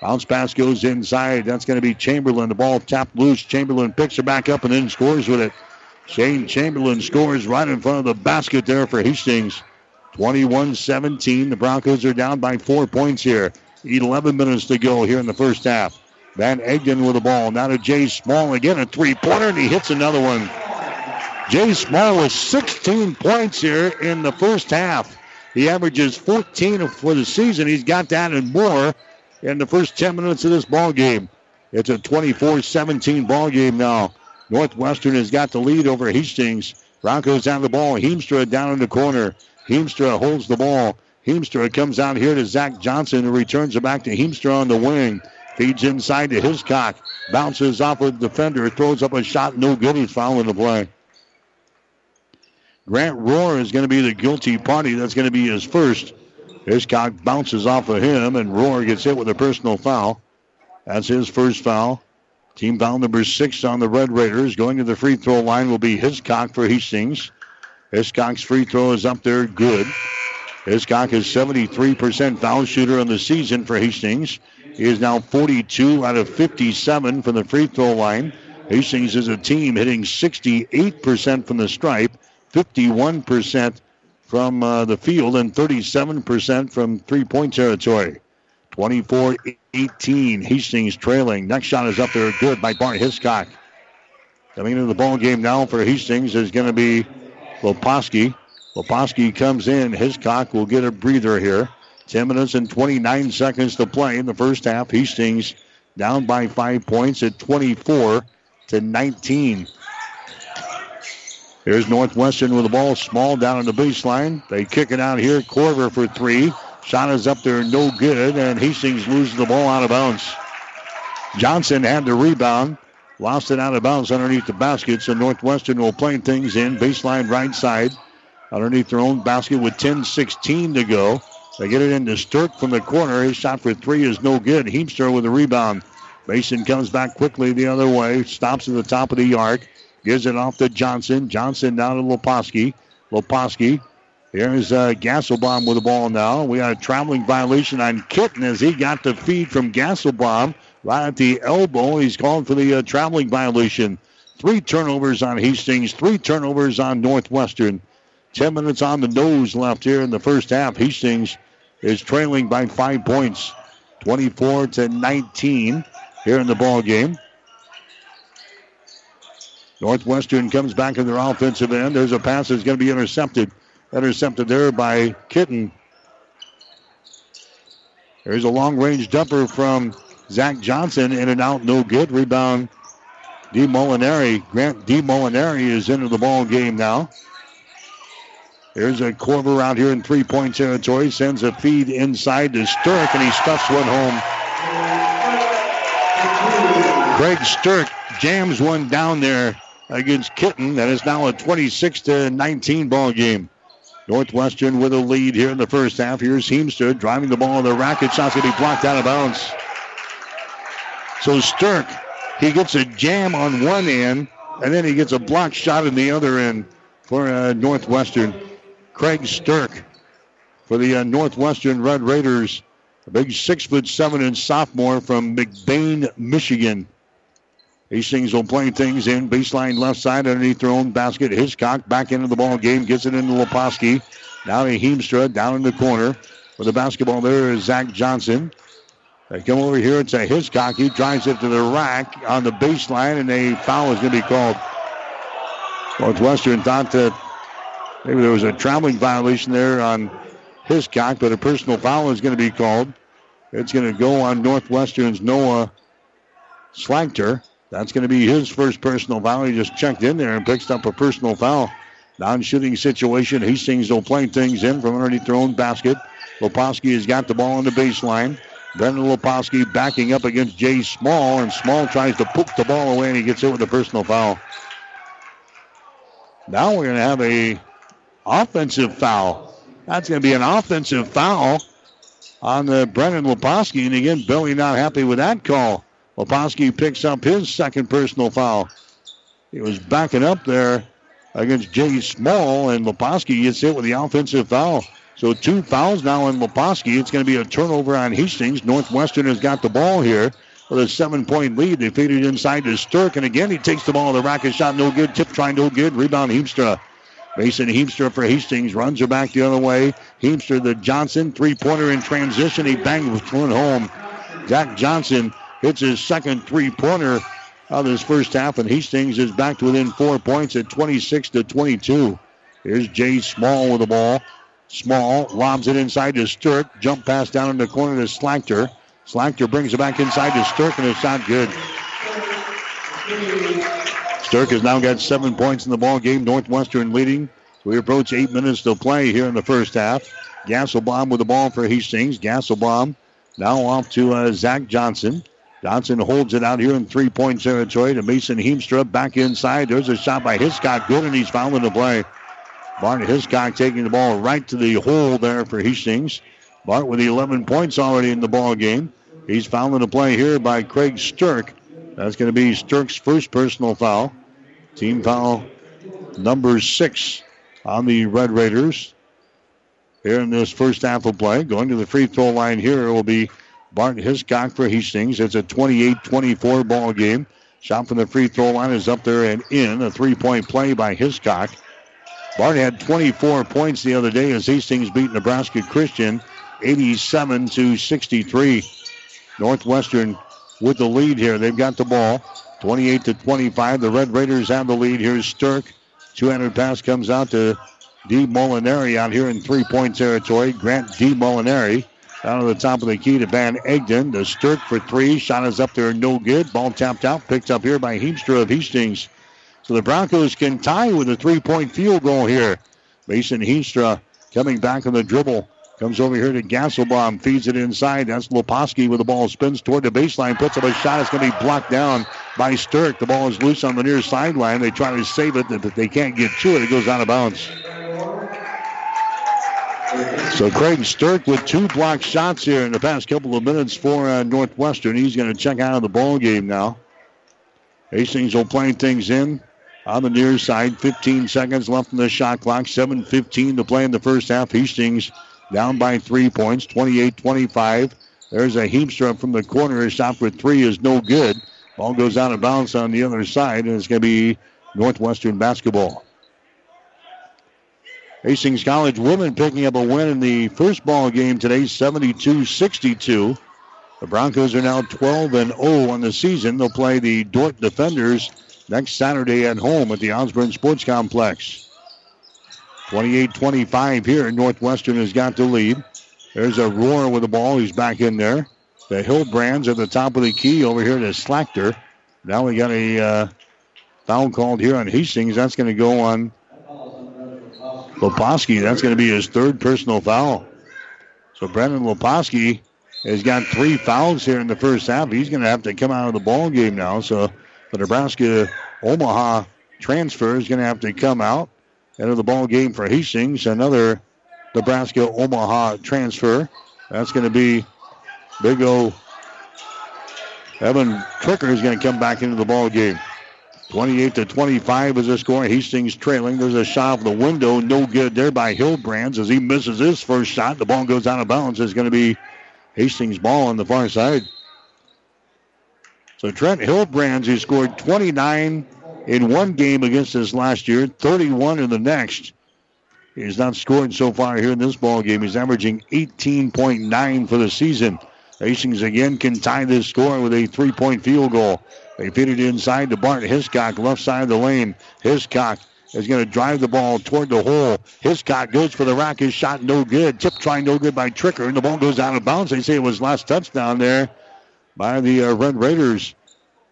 Bounce pass goes inside. That's going to be Chamberlain. The ball tapped loose. Chamberlain picks it back up and then scores with it. Shane Chamberlain scores right in front of the basket there for Hastings. 21 17. The Broncos are down by four points here. 11 minutes to go here in the first half. Van Egdom with the ball. Now to Jay Small again, a three pointer, and he hits another one. Jay Small with 16 points here in the first half. He averages 14 for the season. He's got that and more in the first 10 minutes of this ball game. It's a 24-17 ball game now. Northwestern has got the lead over Hastings. Broncos have the ball. Heemstra down in the corner. Heemstra holds the ball. Heemstra comes out here to Zach Johnson, who returns it back to Heemstra on the wing. Feeds inside to Hiscock. Bounces off a defender. Throws up a shot. No good. He's fouling the play. Grant Rohr is going to be the guilty party. That's going to be his first. Hiscock bounces off of him, and Rohr gets hit with a personal foul. That's his first foul. Team foul number six on the Red Raiders. Going to the free throw line will be Hiscock for Hastings. Hiscock's free throw is up there, good. Hiscock is 73% foul shooter on the season for Hastings. He is now 42 out of 57 from the free throw line. Hastings is a team hitting 68% from the stripe, 51% from uh, the field, and 37% from three point territory. 24 18. Hastings trailing. Next shot is up there, good by Bart Hiscock. Coming into the ball game now for Hastings is going to be Loposki. Loposki comes in. Hiscock will get a breather here. 10 minutes and 29 seconds to play in the first half. Hastings down by five points at 24 to 19. Here's Northwestern with the ball small down on the baseline. They kick it out here. Corver for three. Shot is up there, no good, and Hastings loses the ball out of bounds. Johnson had the rebound, lost it out of bounds underneath the basket, so Northwestern will play things in baseline right side underneath their own basket with 10-16 to go. They get it into Stirk from the corner. His shot for three is no good. Heemstra with a rebound. Mason comes back quickly the other way, stops at the top of the arc, gives it off to Johnson. Johnson down to Loposki. Loposki Here's uh, Gasselbaum with the ball now. We got a traveling violation on Kitten as he got the feed from Gasselbaum right at the elbow. He's calling for the uh, traveling violation. Three turnovers on Hastings, three turnovers on Northwestern. Ten minutes on the nose left here in the first half. Hastings is trailing by five points, 24 to 19 here in the ball game. Northwestern comes back in their offensive end. There's a pass that's going to be intercepted. Intercepted there by Kitten. There's a long range dumper from Zach Johnson. In and out, no good. Rebound, D. Molinari. Grant D. Molinari is into the ball game now. There's a Corver out here in three point territory. Sends a feed inside to Stirk, and he stuffs one home. Greg Stirk jams one down there against Kitten. That is now a 26 to 19 ball game. Northwestern with a lead here in the first half. Here's Heemstra driving the ball in the racket. Shot's going to be blocked out of bounds. So Stirk, he gets a jam on one end, and then he gets a block shot in the other end for uh, Northwestern. Craig Stirk for the uh, Northwestern Red Raiders. A big six foot seven inch sophomore from McBain, Michigan. Hastings will play things in baseline left side underneath their own basket. Hiscock back into the ball game, gets it into Leposki. Now to Heemstra down in the corner. With the basketball there is Zach Johnson. They come over here. It's a Hiscock. He drives it to the rack on the baseline, and a foul is going to be called. Northwestern thought that maybe there was a traveling violation there on Hiscock, but a personal foul is going to be called. It's going to go on Northwestern's Noah Slankter. That's going to be his first personal foul. He just checked in there and picked up a personal foul. Non-shooting situation. Hastings will play things in from underneath their own basket. Leposki has got the ball on the baseline. Brendan Leposki backing up against Jay Small, and Small tries to poke the ball away, and he gets it with a personal foul. Now we're going to have a offensive foul. That's going to be an offensive foul on the Brendan Leposki, and again, Billy not happy with that call. Leposki picks up his second personal foul. He was backing up there against Jay Small, and Leposki gets hit with the offensive foul. So two fouls now on Leposki. It's going to be a turnover on Hastings. Northwestern has got the ball here with a seven-point lead. They feed it inside to Stirk, and again he takes the ball. The racket shot no good. Tip try no good. Rebound Heemstra. Mason Heemstra for Hastings runs her back the other way. Heemstra the Johnson three pointer in transition. He bangs one home. Zach Johnson hits his second three pointer of this first half, and Hastings is back to within four points at 26 to 22. Here's Jay Small with the ball. Small lobs it inside to Stirk. Jump pass down in the corner to Slachter. Slachter brings it back inside to Stirk, and it's not good. Stirk has now got seven points in the ball game. Northwestern leading. We approach eight minutes to play here in the first half. Gasselbaum with the ball for Hastings. Gasselbaum now off to uh, Zach Johnson. Johnson holds it out here in three-point territory to Mason Heemstra. Back inside. There's a shot by Hiscock. Good, and he's fouling the play. Bart Hiscock taking the ball right to the hole there for Hastings. Bart with the 11 points already in the ball game. He's fouling the play here by Craig Stirk. That's going to be Stirk's first personal foul. Team foul number six on the Red Raiders here in this first half of play. Going to the free throw line here will be Bart Hiscock for Hastings. It's a 28-24 ball game. Shot from the free throw line is up there and in. A three-point play by Hiscock. Bart had 24 points the other day as Hastings beat Nebraska Christian 87 to 63. Northwestern with the lead here. They've got the ball 28 to 25. The Red Raiders have the lead. Here's Stirk. 200 pass comes out to D. Molinari out here in three point territory. Grant D. Molinari down to the top of the key to Van Egdom. The Stirk for three. Shot is up there, no good. Ball tapped out. Picked up here by Heemstra of Hastings. So the Broncos can tie with a three point field goal here. Mason Heemstra coming back on the dribble. Comes over here to Gasselbaum, feeds it inside. That's Leposki with the ball, spins toward the baseline, puts up a shot. It's going to be blocked down by Stirk. The ball is loose on the near sideline. They try to save it, but they can't get to it. It goes out of bounds. So Craig Stirk with two blocked shots here in the past couple of minutes for uh, Northwestern. He's going to check out of the ball game now. Hastings will play things in on the near side. 15 seconds left in the shot clock. 7.15 to play in the first half. Hastings down by three points, 28-25. There's a Heemstra from the corner. His shot for three is no good. Ball goes out of bounds on the other side, and it's going to be Northwestern basketball. Hastings College women picking up a win in the first ball game today, 72-62. The Broncos are now 12 and 0 on the season. They'll play the Dordt Defenders next Saturday at home at the Osborne Sports Complex. 28-25 here. Northwestern has got the lead. There's a Rohr with the ball. He's back in there. The Hillbrands at the top of the key over here to Slachter. Now we got a uh, foul called here on Hastings. That's going to go on Leposki. That's going to be his third personal foul. So Brandon Leposki has got three fouls here in the first half. He's going to have to come out of the ball game now. So the Nebraska Omaha transfer is going to have to come out. Into the ball game for Hastings. Another Nebraska Omaha transfer. That's going to be Big O. Evan Tricker is going to come back into the ball game. 28 to 25 is the score. Hastings trailing. There's a shot off the window. No good there by Hillbrands as he misses his first shot. The ball goes out of bounds. It's going to be Hastings' ball on the far side. So Trent Hillbrands, who scored 29 in one game against us last year, 31 in the next. He's not scored so far here in this ball game. He's averaging 18.9 for the season. Hastings again can tie this score with a three-point field goal. They feed it inside to Bart Hiscock, left side of the lane. Hiscock is going to drive the ball toward the hole. Hiscock goes for the rack. His shot no good. Tip try no good by Tricker, and the ball goes out of bounds. They say it was last touchdown there by the uh, Red Raiders.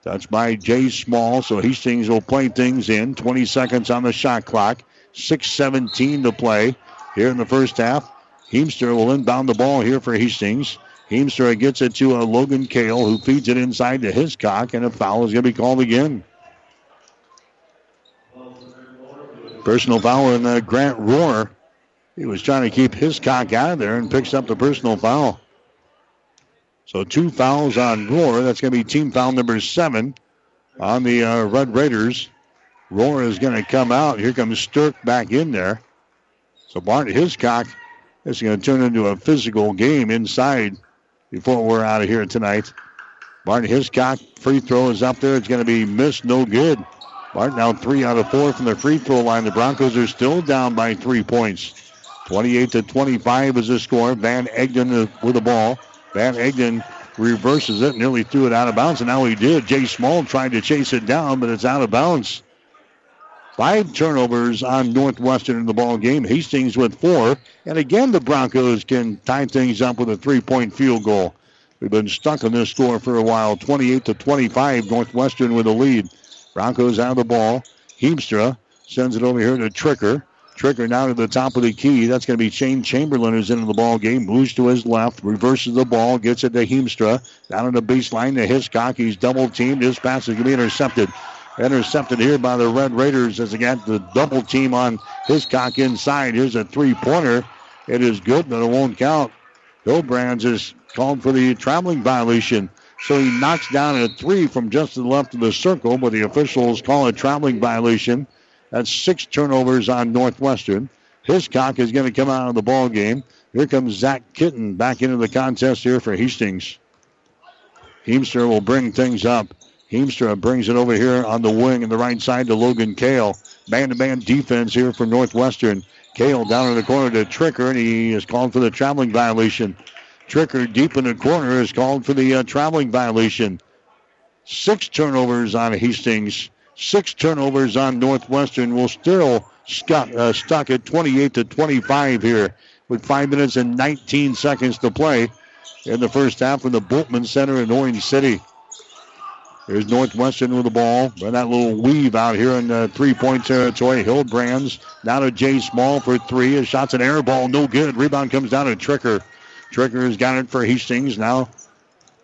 That's by Jay Small. So Hastings will play things in. 20 seconds on the shot clock. 6.17 to play here in the first half. Heemstra will inbound the ball here for Hastings. Heemstra gets it to a uh, Logan Kale, who feeds it inside to Hiscock, and a foul is going to be called again. Personal foul in uh, Grant Rohr. He was trying to keep Hiscock out of there and picks up the personal foul. So two fouls on Rohr. That's going to be team foul number seven on the uh, Red Raiders. Rohr is going to come out. Here comes Stirk back in there. So Bart Hiscock is going to turn into a physical game inside before we're out of here tonight. Martin Hiscock free throw is up there. It's going to be missed, no good. Bart now three out of four from the free throw line. The Broncos are still down by three points. 28 to 25 is the score. Van Egdom with the ball. Van Egdom reverses it, nearly threw it out of bounds, and now he did. Jay Small tried to chase it down, but it's out of bounds. Five turnovers on Northwestern in the ball game. Hastings with four. And again, the Broncos can tie things up with a three-point field goal. We've been stuck on this score for a while. 28 to 25. Northwestern with a lead. Broncos out of the ball. Heemstra sends it over here to Tricker. Tricker now to the top of the key. That's going to be Shane Chamberlain who's into the ball game. Moves to his left, reverses the ball, gets it to Heemstra. Down on the baseline to Hiscock. He's double teamed. His pass is going to be intercepted. Intercepted here by the Red Raiders as they got the double team on Hiscock inside. Here's a three pointer. It is good, but it won't count. Hillbrands is called for the traveling violation. So he knocks down a three from just to the left of the circle, but the officials call a traveling violation. That's six turnovers on Northwestern. Hiscock is going to come out of the ball game. Here comes Zach Kitten back into the contest here for Hastings. Heemstra will bring things up. Heemstra brings it over here on the wing and the right side to Logan Kale. Man-to-man defense here for Northwestern. Kale down in the corner to Tricker, and he is called for the traveling violation. Tricker deep in the corner is called for the uh, traveling violation. Six turnovers on Hastings. Six turnovers on Northwestern. Will still stuck, uh, stuck at 28 to 25 here with five minutes and 19 seconds to play in the first half from the Bultman Center in Orange City. Here's Northwestern with the ball. And that little weave out here in the three-point territory. Hillbrands down to Jay Small for three. His shot's an air ball, no good. Rebound comes down to Tricker. Tricker has got it for Hastings. Now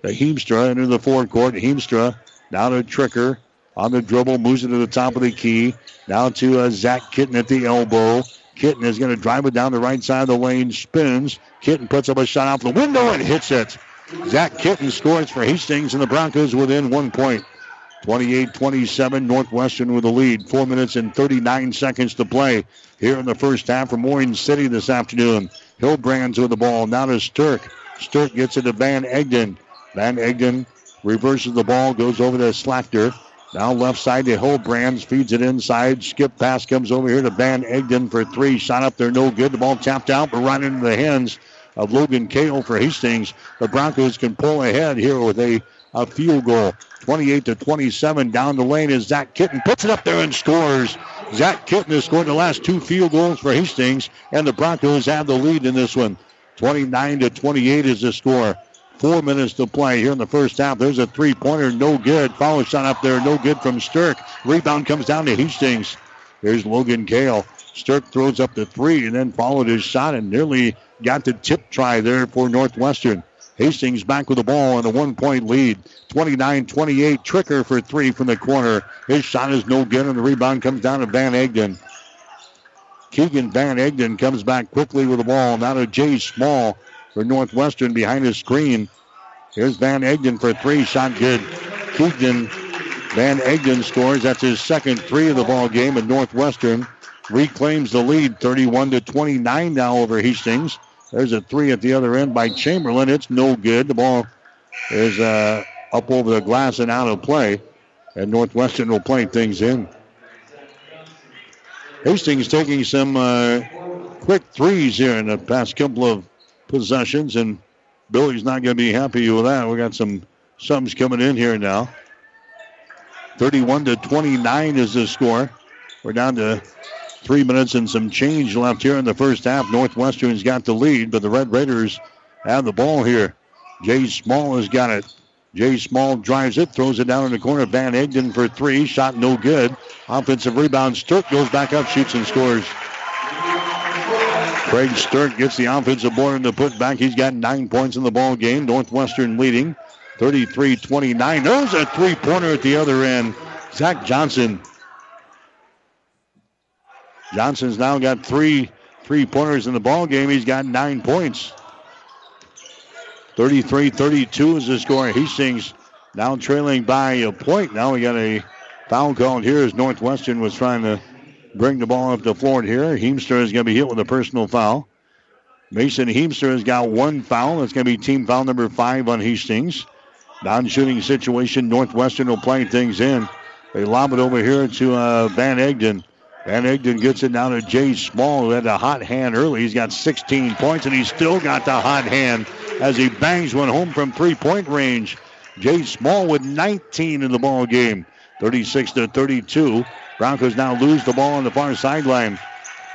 the Heemstra into the forecourt. Heemstra now to Tricker on the dribble, moves it to the top of the key. Now to uh, Zach Kitten at the elbow. Kitten is going to drive it down the right side of the lane, spins. Kitten puts up a shot out the window and hits it. Zach Kitten scores for Hastings, and the Broncos within one point. 28-27, Northwestern with the lead. Four minutes and 39 seconds to play here in the first half from Orange City this afternoon. Hillbrands with the ball. Now to Stirk. Stirk gets it to Van Egdom. Van Egdom reverses the ball, goes over to Slachter. Now left side to Hillbrands, feeds it inside. Skip pass comes over here to Van Egdom for three. Shot up there, no good. The ball tapped out, but right into the hands of Logan Kale for Hastings. The Broncos can pull ahead here with a, a field goal. 28 to 27 down the lane is Zach Kitten. Puts it up there and scores. Zach Kitten has scored the last two field goals for Hastings, and the Broncos have the lead in this one. 29 to 28 is the score. Four minutes to play here in the first half. There's a three-pointer, no good. Follow shot up there, no good from Stirk. Rebound comes down to Hastings. Here's Logan Kale. Stirk throws up the three and then followed his shot and nearly got the tip try there for Northwestern. Hastings back with the ball and a one point lead. 29 28. Tricker for three from the corner. His shot is no good, and the rebound comes down to Van Egdom. Keegan Van Egdom comes back quickly with the ball. Now to Jay Small for Northwestern behind his screen. Here's Van Egdom for three. Shot good. Keegan Van Egdom scores. That's his second three of the ball game, and Northwestern reclaims the lead 31 to 29 now over Hastings. There's a three at the other end by Chamberlain. It's no good. The ball is uh, up over the glass and out of play. And Northwestern will play things in. Hastings taking some uh, quick threes here in the past couple of possessions, and Billy's not going to be happy with that. We got some subs coming in here now. 31 to 29 is the score. We're down to three minutes and some change left here in the first half. Northwestern's got the lead, but the Red Raiders have the ball here. Jay Small has got it. Jay Small drives it, throws it down in the corner. Van Egdom for three. Shot no good. Offensive rebound. Stirk goes back up, shoots and scores. Craig Stirk gets the offensive board in the putback. He's got nine points in the ball game. Northwestern leading 33-29. There's a three-pointer at the other end. Zach Johnson. Johnson's now got three three-pointers in the ball game. He's got nine points. 33-32 is the score. Hastings now trailing by a point. Now we got a foul called here as Northwestern was trying to bring the ball up the floor here. Heemstra is going to be hit with a personal foul. Mason Heemstra has got one foul. That's going to be team foul number five on Hastings. Non-shooting situation. Northwestern will play things in. They lob it over here to uh, Van Egdom. Van Egdom gets it down to Jay Small, who had a hot hand early. He's got 16 points, and he's still got the hot hand as he bangs one home from three-point range. Jay Small with 19 in the ball game, 36 to 32. Broncos now lose the ball on the far sideline.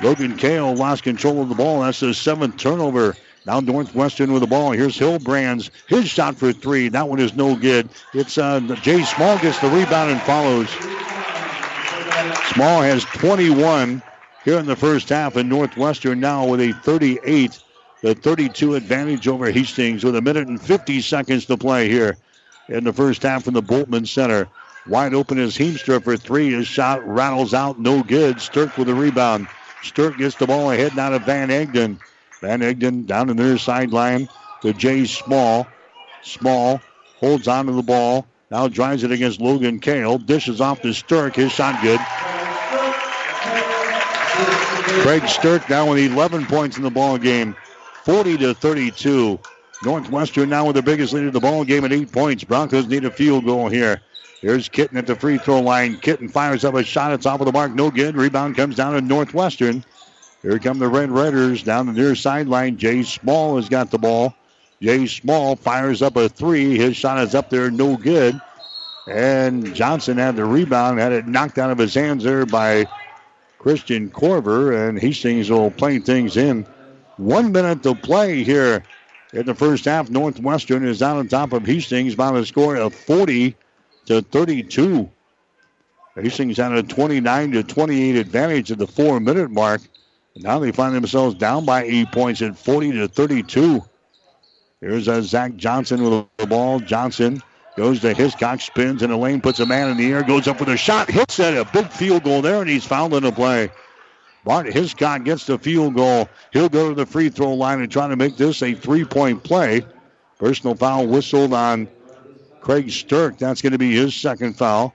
Logan Kale lost control of the ball. That's his seventh turnover. Now Northwestern with the ball. Here's Hillbrands. His shot for three. That one is no good. It's uh, Jay Small gets the rebound and follows. Small has 21 here in the first half, and Northwestern now with a 38 to 32 advantage over Hastings with a minute and 50 seconds to play here in the first half from the Bultman Center. Wide open is Heemstra for three. His shot rattles out, no good. Stirk with the rebound. Stirk gets the ball ahead now to Van Egdom. Van Egdom down the near sideline to Jay Small. Small holds on to the ball. Now drives it against Logan Kale. Dishes off to Stirk. His shot good. Craig Stirk now with 11 points in the ball game. 40 to 32. Northwestern now with the biggest lead of the ball game at eight points. Broncos need a field goal here. Here's Kitten at the free throw line. Kitten fires up a shot at top of the mark. No good. Rebound comes down to Northwestern. Here come the Red Raiders down the near sideline. Jay Small has got the ball. Jay Small fires up a three. His shot is up there, no good. And Johnson had the rebound, had it knocked out of his hands there by Christian Corver. And Hastings will play things in. One minute to play here in the first half. Northwestern is out on top of Hastings by a score of 40 to 32. Hastings had a 29 to 28 advantage at the four minute mark. And now they find themselves down by eight points at 40 to 32. Here's a Zach Johnson with the ball. Johnson goes to Hiscock, spins in the lane, puts a man in the air, goes up with a shot, hits it, a big field goal there, and he's fouled in the play. Bart Hiscock gets the field goal. He'll go to the free throw line and try to make this a three point play. Personal foul whistled on Craig Stirk. That's going to be his second foul.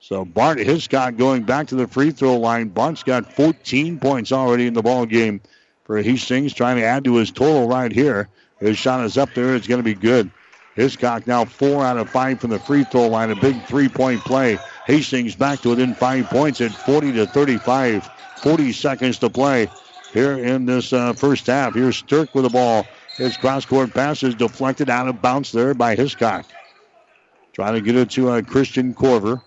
So Bart Hiscock going back to the free throw line. Bart's got 14 points already in the ball game for Hastings, trying to add to his total right here. His shot is up there. It's going to be good. Hiscock now four out of five from the free throw line. A big three-point play. Hastings back to within five points at 40 to 35. 40 seconds to play here in this uh, first half. Here's Stirk with the ball. His cross-court pass is deflected out of bounds there by Hiscock. Trying to get it to uh, Christian Corver.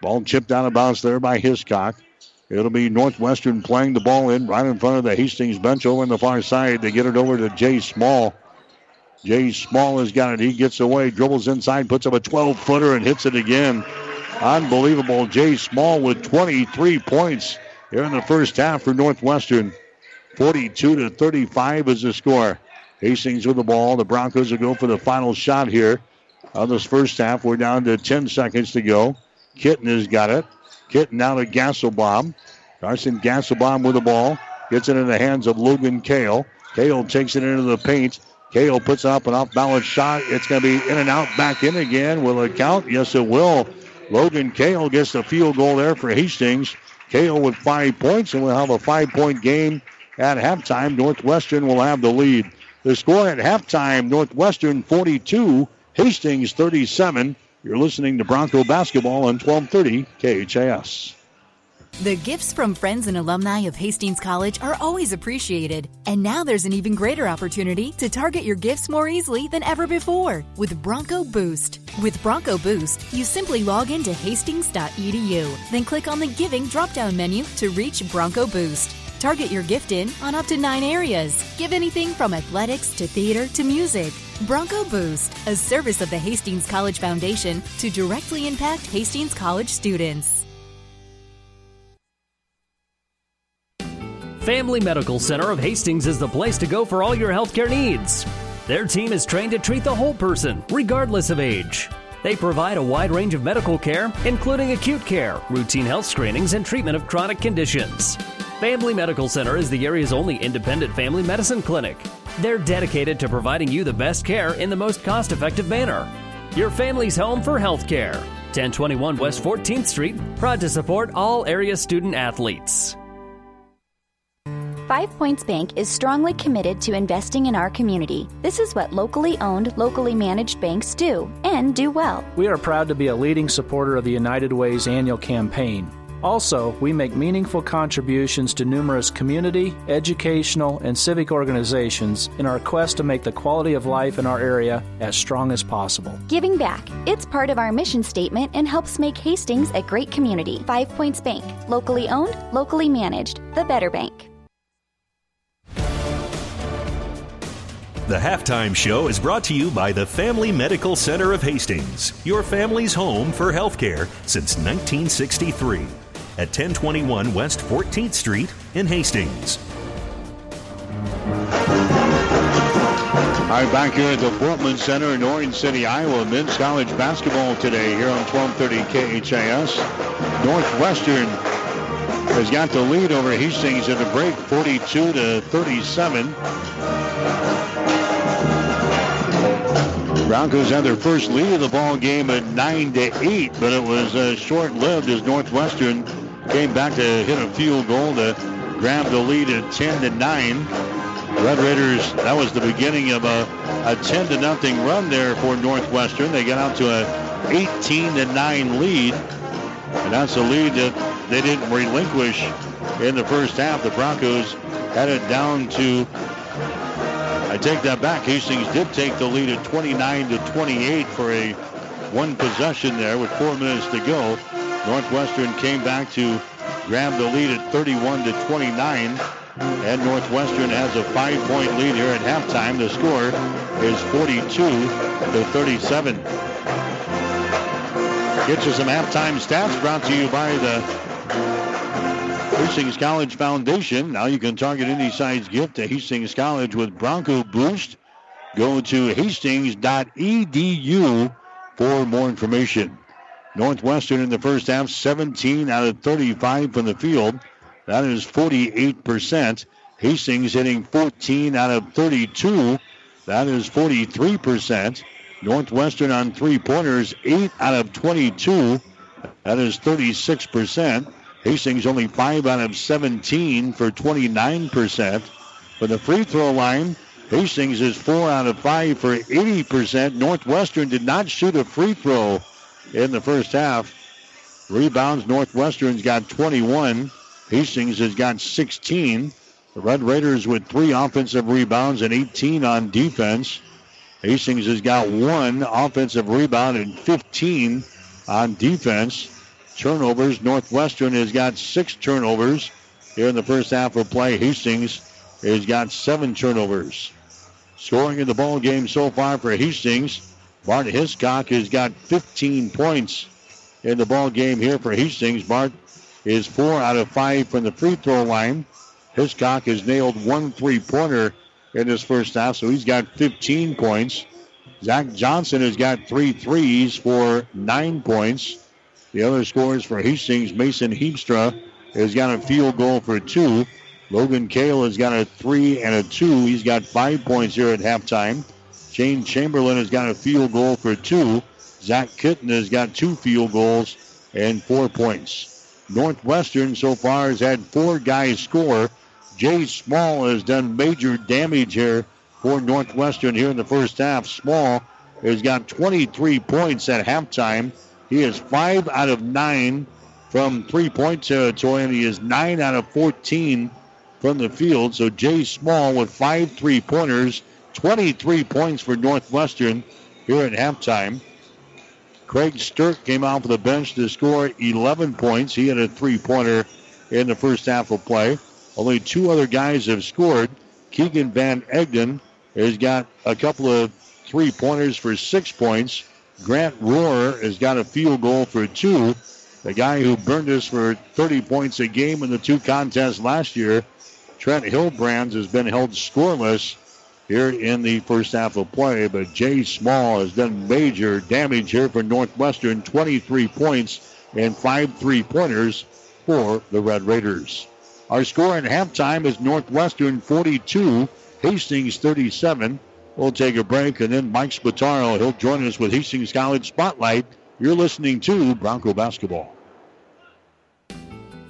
Ball chipped out of bounds there by Hiscock. It'll be Northwestern playing the ball in right in front of the Hastings bench over on the far side. They get it over to Jay Small. Jay Small has got it. He gets away, dribbles inside, puts up a 12 footer, and hits it again. Unbelievable. Jay Small with 23 points here in the first half for Northwestern. 42 to 35 is the score. Hastings with the ball. The Broncos will go for the final shot here of this first half. We're down to 10 seconds to go. Kitten has got it. Kitten now to Gasselbaum. Carson Gasselbaum with the ball. Gets it in the hands of Logan Kale. Kale takes it into the paint. Kale puts up an off balance shot. It's going to be in and out, back in again. Will it count? Yes, it will. Logan Kale gets the field goal there for Hastings. Kale with five points, and we'll have a five point game at halftime. Northwestern will have the lead. The score at halftime Northwestern 42, Hastings 37. You're listening to Bronco basketball on 1230 KHAS. The gifts from friends and alumni of Hastings College are always appreciated. And now there's an even greater opportunity to target your gifts more easily than ever before with Bronco Boost. With Bronco Boost, you simply log into hastings.edu, then click on the Giving drop down menu to reach Bronco Boost. Target your gift in on up to nine areas. Give anything from athletics to theater to music. Bronco Boost, a service of the Hastings College Foundation to directly impact Hastings College students. Family Medical Center of Hastings is the place to go for all your healthcare needs. Their team is trained to treat the whole person, regardless of age. They provide a wide range of medical care, including acute care, routine health screenings, and treatment of chronic conditions. Family Medical Center is the area's only independent family medicine clinic. They're dedicated to providing you the best care in the most cost effective manner. Your family's home for health care. 1021 West 14th Street, proud to support all area student athletes. Five Points Bank is strongly committed to investing in our community. This is what locally owned, locally managed banks do, and do well. We are proud to be a leading supporter of the United Way's annual campaign. Also, we make meaningful contributions to numerous community, educational, and civic organizations in our quest to make the quality of life in our area as strong as possible. Giving back. It's part of our mission statement and helps make Hastings a great community. Five Points Bank. Locally owned, locally managed. The better bank. The halftime show is brought to you by the Family Medical Center of Hastings, your family's home for healthcare since 1963 at 1021 West 14th Street in Hastings. All right, back here at the Bultman Center in Orange City, Iowa, men's college basketball today here on 1230 KHAS. Northwestern has got the lead over Hastings at the break, 42 to 37. Broncos had their first lead of the ball game at 9 to 8, but it was uh, short-lived as Northwestern came back to hit a field goal to grab the lead at 10 to 9. Red Raiders, that was the beginning of a, a 10 to nothing run there for Northwestern. They got out to a 18 to 9 lead. And that's a lead that they didn't relinquish in the first half. The Broncos had it down to I take that back. Hastings did take the lead at 29 to 28 for a one possession there with four minutes to go. Northwestern came back to grab the lead at 31 to 29. And Northwestern has a five-point lead here at halftime. The score is 42 to 37. Get you some halftime stats brought to you by the Hastings College Foundation. Now you can target any size gift to Hastings College with Bronco Boost. Go to hastings.edu for more information. Northwestern in the first half, 17 out of 35 from the field. That is 48%. Hastings hitting 14 out of 32. That is 43%. Northwestern on three pointers, 8 out of 22. That is 36%. Hastings only 5 out of 17 for 29%. For the free throw line, Hastings is 4 out of 5 for 80%. Northwestern did not shoot a free throw in the first half. Rebounds, Northwestern's got 21. Hastings has got 16. The Red Raiders with three offensive rebounds and 18 on defense. Hastings has got one offensive rebound and 15 on defense. Turnovers, Northwestern has got six turnovers here in the first half of play. Hastings has got seven turnovers. Scoring in the ball game so far for Hastings, Bart Hiscock has got 15 points in the ball game here for Hastings. Bart is four out of five from the free throw line. Hiscock has nailed one three-pointer in this first half, so he's got 15 points. Zach Johnson has got three threes for nine points. The other scores for Hastings, Mason Heemstra has got a field goal for two. Logan Kale has got a three and a two. He's got five points here at halftime. Shane Chamberlain has got a field goal for two. Zach Kitten has got two field goals and four points. Northwestern so far has had four guys score. Jay Small has done major damage here for Northwestern here in the first half. Small has got 23 points at halftime. He is 5 out of 9 from three point territory, and he is 9 out of 14 from the field. So Jay Small with five three pointers 23 points for Northwestern here at halftime. Craig Stirk came out for the bench to score 11 points. He had a three-pointer in the first half of play. Only two other guys have scored. Keegan Van Egdom has got a couple of three-pointers for six points. Grant Rohrer has got a field goal for two. The guy who burned us for 30 points a game in the two contests last year, Trent Hillbrands, has been held scoreless here in the first half of play. But Jay Small has done major damage here for Northwestern 23 points and five three pointers for the Red Raiders. Our score in halftime is Northwestern 42, Hastings 37. We'll take a break and then Mike Spataro, he'll join us with Hastings College Spotlight. You're listening to Bronco Basketball.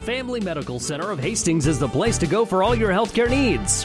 Family Medical Center of Hastings is the place to go for all your healthcare needs.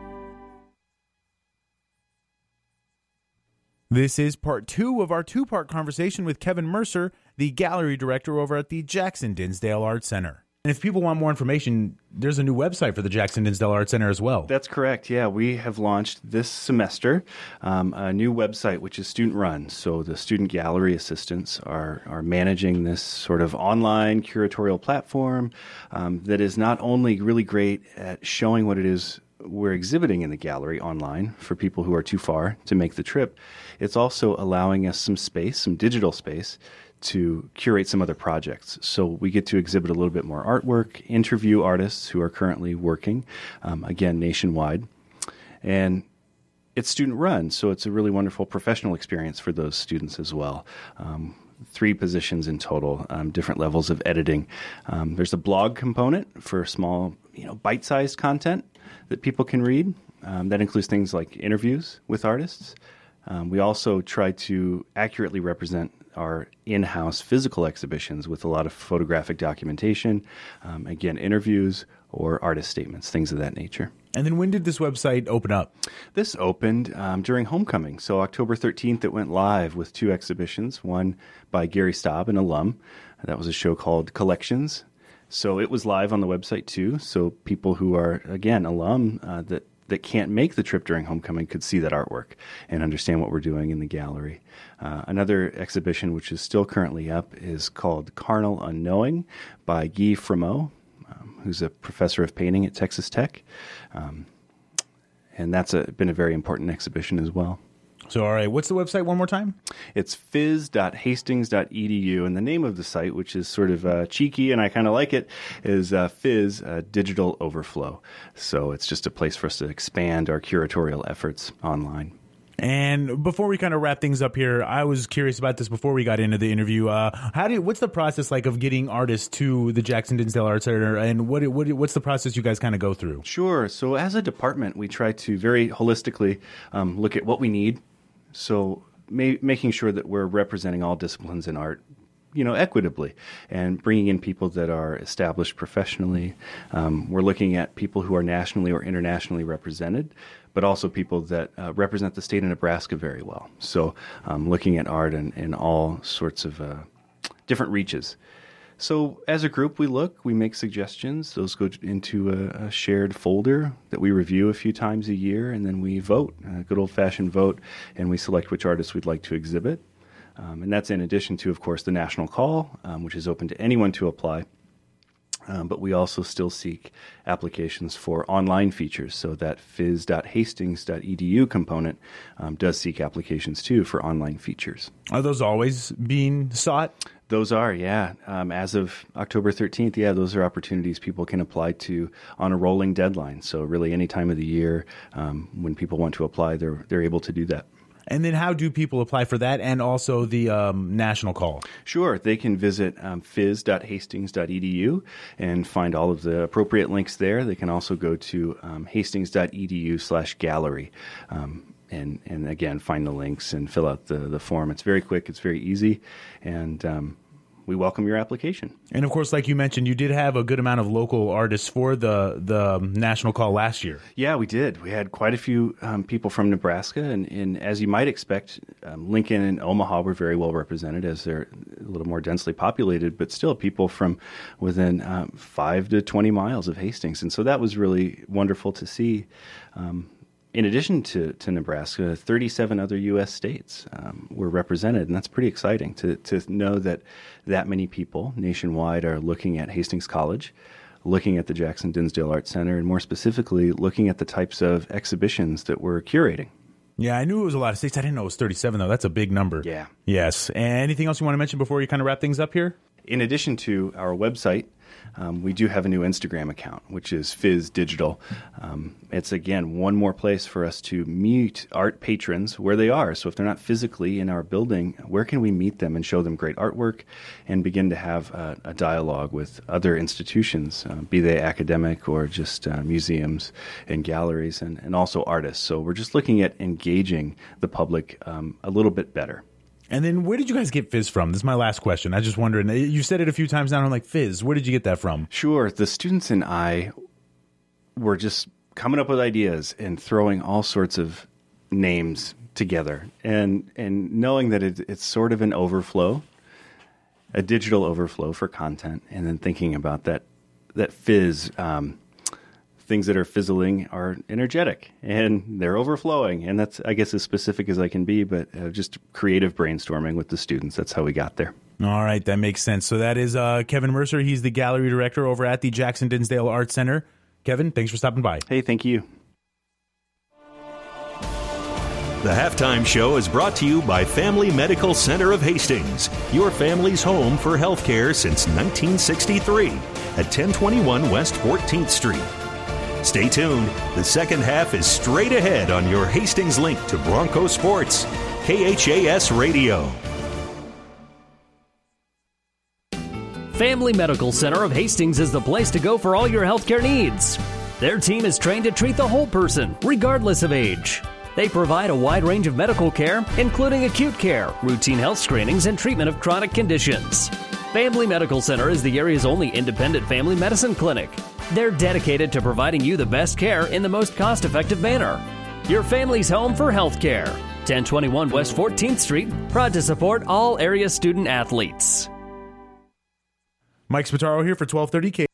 This is part two of our two part conversation with Kevin Mercer, the gallery director over at the Jackson Dinsdale Art Center. And if people want more information, there's a new website for the Jackson Dinsdale Art Center as well. That's correct. Yeah, we have launched this semester um, a new website which is student run. So the student gallery assistants are are managing this sort of online curatorial platform um, that is not only really great at showing what it is we're exhibiting in the gallery online for people who are too far to make the trip. It's also allowing us some space, some digital space, to curate some other projects. So we get to exhibit a little bit more artwork, interview artists who are currently working, um, again, nationwide. And it's student run, so it's a really wonderful professional experience for those students as well. Um, three positions in total, um, different levels of editing. Um, there's a blog component for small, you know, bite-sized content that people can read. Um, that includes things like interviews with artists. Um, we also try to accurately represent our in-house physical exhibitions with a lot of photographic documentation, um, again, interviews or artist statements, things of that nature. And then when did this website open up? This opened um, during homecoming. So October 13th, it went live with two exhibitions, one by Gary Staub, an alum. That was a show called Collections. So it was live on the website too. So people who are, again, alum uh, that that can't make the trip during homecoming could see that artwork and understand what we're doing in the gallery. Uh, another exhibition, which is still currently up, is called Carnal Unknowing by Guy Fremeau, um, who's a professor of painting at Texas Tech. Um, and that's a, been a very important exhibition as well. So, all right, what's the website one more time? It's phys.hastings.edu. And the name of the site, which is sort of uh, cheeky and I kind of like it, is uh, Phys uh, Digital Overflow. So, it's just a place for us to expand our curatorial efforts online. And before we kind of wrap things up here, I was curious about this before we got into the interview. Uh, how do what's the process like of getting artists to the Jackson Dinsdale Art Center, and what, what what's the process you guys kind of go through? Sure. So as a department, we try to very holistically um, look at what we need so ma- making sure that we're representing all disciplines in art you know, equitably and bringing in people that are established professionally. Um, we're looking at people who are nationally or internationally represented, but also people that uh, represent the state of Nebraska very well. So, um, looking at art in, in all sorts of uh, different reaches. So, as a group, we look, we make suggestions. Those go into a, a, shared folder that we review a few times a year, and then we vote, a good old fashioned vote, and we select which artists we'd like to exhibit. Um, and that's in addition to, of course, the national call, um, which is open to anyone to apply. Um, but we also still seek applications for online features. So that phys.hastings.edu component um, does seek applications too for online features. Are those always being sought? Those are, yeah. Um, as of October 13th, yeah, those are opportunities people can apply to on a rolling deadline. So really, any time of the year um, when people want to apply, they're they're able to do that. And then, how do people apply for that and also the um, national call? Sure, they can visit um, phys.hastings.edu and find all of the appropriate links there. They can also go to um, hastings.edu/gallery. Um, and and again find the links and fill out the the form. It's very quick. It's very easy, and um, we welcome your application. And of course, like you mentioned, you did have a good amount of local artists for the the national call last year. Yeah, we did. We had quite a few um, people from Nebraska, and, and, as you might expect, um, Lincoln and Omaha were very well represented as they're a little more densely populated, but still people from within um, five to twenty miles of Hastings, and so that was really wonderful to see. In addition to, to Nebraska, 37 other U.S. states um, were represented, and that's pretty exciting to, to know that that many people nationwide are looking at Hastings College, looking at the Jackson Dinsdale Art Center, and more specifically, looking at the types of exhibitions that we're curating. Yeah, I knew it was a lot of states. I didn't know it was 37, though. That's a big number. Yeah. Yes. And anything else you want to mention before you kind of wrap things up here? In addition to our website, um, we do have a new Instagram account, which is Fizz Digital. Um, it's again one more place for us to meet art patrons where they are. So if they're not physically in our building, where can we meet them and show them great artwork and begin to have a, dialogue with other institutions, uh, be they academic or just uh, museums and galleries, and, and also artists. So we're just looking at engaging the public um, a little bit better. And then where did you guys get Fizz from? This is my last question. I just wondering. You said it a few times now. I'm like Fizz. Where did you get that from? Sure. The students and I were just coming up with ideas and throwing all sorts of names together, and and knowing that it, it's sort of an overflow, a digital overflow for content, and then thinking about that that Fizz. Um, things that are fizzling are energetic and they're overflowing. And that's, I guess, as specific as I can be, but uh, just creative brainstorming with the students. That's how we got there. All right, that makes sense. So that is uh, Kevin Mercer. He's the gallery director over at the Jackson Dinsdale Art Center. Kevin, thanks for stopping by. Hey, thank you. The halftime show is brought to you by Family Medical Center of Hastings, your family's home for healthcare since 1963 at 1021 West 14th Street. Stay tuned. The second half is straight ahead on your Hastings link to Bronco Sports, KHAS Radio. Family Medical Center of Hastings is the place to go for all your healthcare needs. Their team is trained to treat the whole person, regardless of age. They provide a wide range of medical care, including acute care, routine health screenings, and treatment of chronic conditions. Family Medical Center is the area's only independent family medicine clinic. They're dedicated to providing you the best care in the most cost effective manner. Your family's home for healthcare. 1021 West 14th Street, proud to support all area student athletes. Mike Spataro here for 1230K.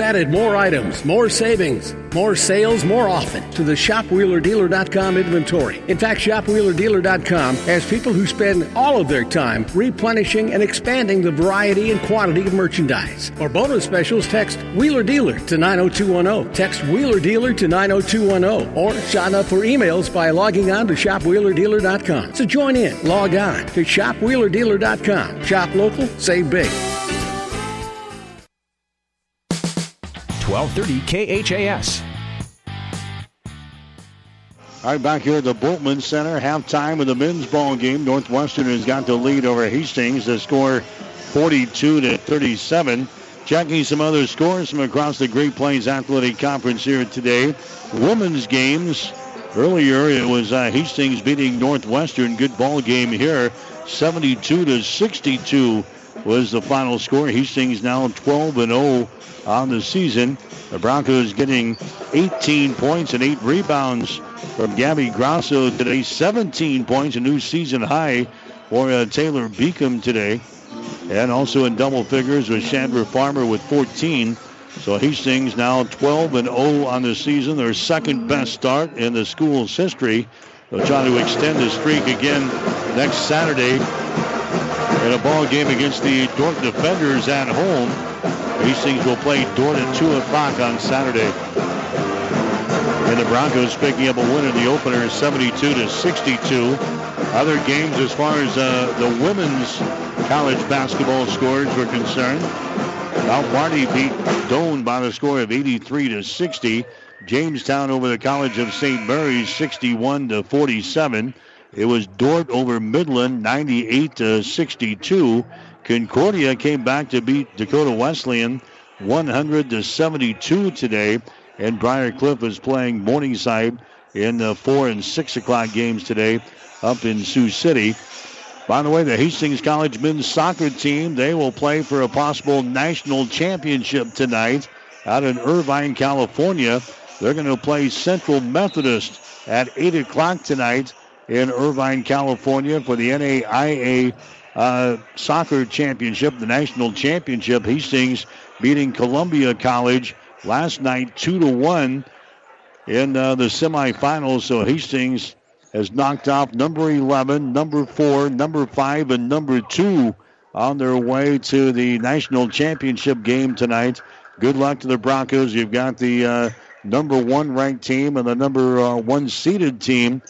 We've added more items, more savings, more sales more often to the ShopWheelerDealer.com inventory. In fact, ShopWheelerDealer.com has people who spend all of their time replenishing and expanding the variety and quantity of merchandise. For bonus specials, text Wheeler Dealer to 90210. Text Wheeler Dealer to 90210. Or sign up for emails by logging on to ShopWheelerDealer.com. So join in, log on to ShopWheelerDealer.com. Shop local, save big. 1230 KHAS. All right, back here at the Bultman Center, halftime of the men's ball game. Northwestern has got the lead over Hastings. The score 42 to 37. Checking some other scores from across the Great Plains Athletic Conference here today. Women's games. Earlier, it was uh, Hastings beating Northwestern. Good ball game here. 72 to 62 was the final score. Hastings now 12 and 0 on the season. The Broncos getting 18 points and 8 rebounds from Gabby Grosso today. 17 points, a new season high for uh, Taylor Beacom today. And also in double figures was Chandra Farmer with 14. So Hastings now 12 and 0 on the season, their second best start in the school's history. They'll try to extend the streak again next Saturday in a ball game against the Dordt Defenders at home. Hastings will play Dordt at 2 o'clock on Saturday. And the Broncos picking up a win in the opener 72 to 62. Other games as far as uh, the women's college basketball scores were concerned. Mount Marty beat Doane by the score of 83 to 60. Jamestown over the College of St. Mary's 61 to 47. It was Dordt over Midland 98 to 62. Concordia came back to beat Dakota Wesleyan 100 to 72 today. And Briar Cliff is playing Morningside in the 4 and 6 o'clock games today up in Sioux City. By the way, the Hastings College men's soccer team, they will play for a possible national championship tonight out in Irvine, California. They're going to play Central Methodist at 8 o'clock tonight in Irvine, California for the NAIA uh, soccer championship, the national championship. Hastings beating Columbia College last night 2 to 1 in uh, the semifinals. So Hastings has knocked off number 11, number 4, number 5, and number 2 on their way to the national championship game tonight. Good luck to the Broncos. You've got the uh, number one ranked team and the number uh, one seeded team,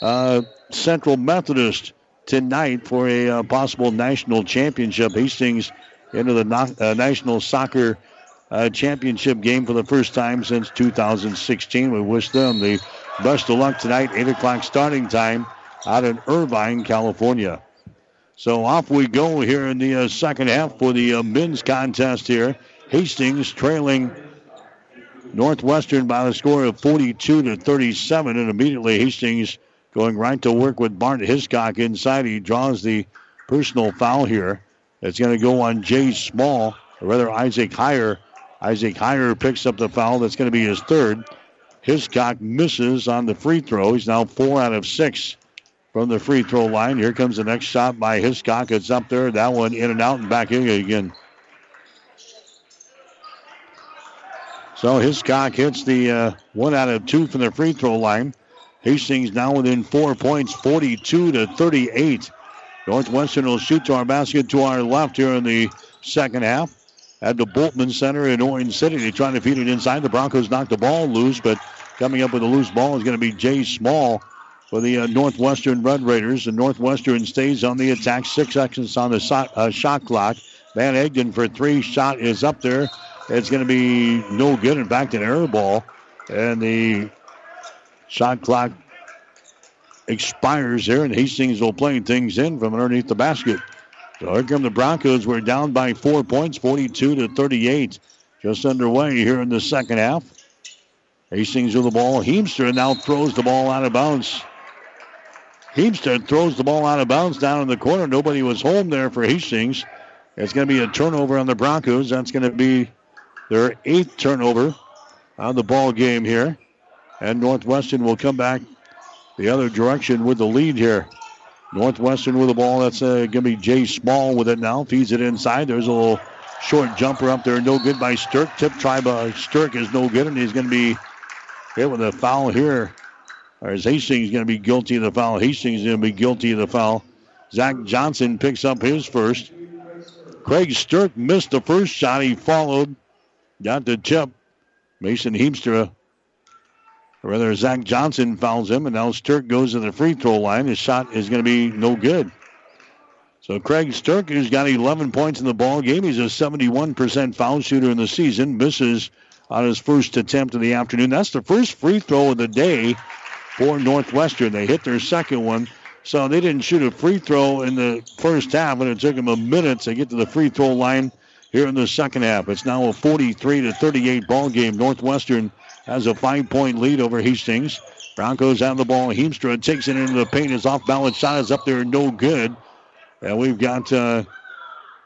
uh, Central Methodist, tonight for a uh, possible national championship. Hastings into the na- uh, national soccer uh, championship game for the first time since 2016. We wish them the best of luck tonight. 8 o'clock starting time out in Irvine, California. So off we go here in the uh, second half for the uh, men's contest here. Hastings trailing Northwestern by the score of 42 to 37, and immediately Hastings going right to work with Bart Hiscock inside. He draws the personal foul here. It's going to go on Jay Small, or rather Isaac Heyer. Isaac Heyer picks up the foul. That's going to be his third. Hiscock misses on the free throw. He's now four out of six from the free throw line. Here comes the next shot by Hiscock. It's up there. That one in and out and back in again. So Hiscock hits the uh, one out of two from the free throw line. Hastings now within four points, 42 to 38. Northwestern will shoot to our basket to our left here in the second half. At the Bultman Center in Orange City, they're trying to feed it inside. The Broncos knocked the ball loose, but coming up with a loose ball is going to be Jay Small for the uh, Northwestern Red Raiders. The Northwestern stays on the attack. Six seconds on the shot, uh, shot clock. Van Egdom for three. Shot is up there. It's going to be no good. In fact, an air ball. And the shot clock expires there, and Hastings will play things in from underneath the basket. So here come the Broncos. We're down by four points, 42 to 38. Just underway here in the second half. Hastings with the ball. Heemstra now throws the ball out of bounds. Heemstra throws the ball out of bounds down in the corner. Nobody was home there for Hastings. It's going to be a turnover on the Broncos. That's going to be their eighth turnover on the ball game here. And Northwestern will come back the other direction with the lead here. Northwestern with the ball. That's uh, going to be Jay Small with it now. Feeds it inside. There's a little short jumper up there. No good by Stirk. Tip try by Stirk is no good, and he's going to be hit with a foul here. Is Hastings going to be guilty of the foul? Hastings going to be guilty of the foul. Zach Johnson picks up his first. Craig Stirk missed the first shot. He followed. Got the tip. Mason Heemstra or rather, Zach Johnson fouls him, and now Stirk goes to the free throw line. His shot is going to be no good. So Craig Stirk, who's got 11 points in the ball game, he's a 71% foul shooter in the season. Misses on his first attempt of the afternoon. That's the first free throw of the day for Northwestern. They hit their second one, so they didn't shoot a free throw in the first half, and it took them a minute to get to the free throw line here in the second half. It's now a 43 to 38 ball game. Northwestern has a five point lead over Hastings. Broncos have the ball. Heemstra takes it into the paint. His off balance shot is up there, no good. And we've got uh,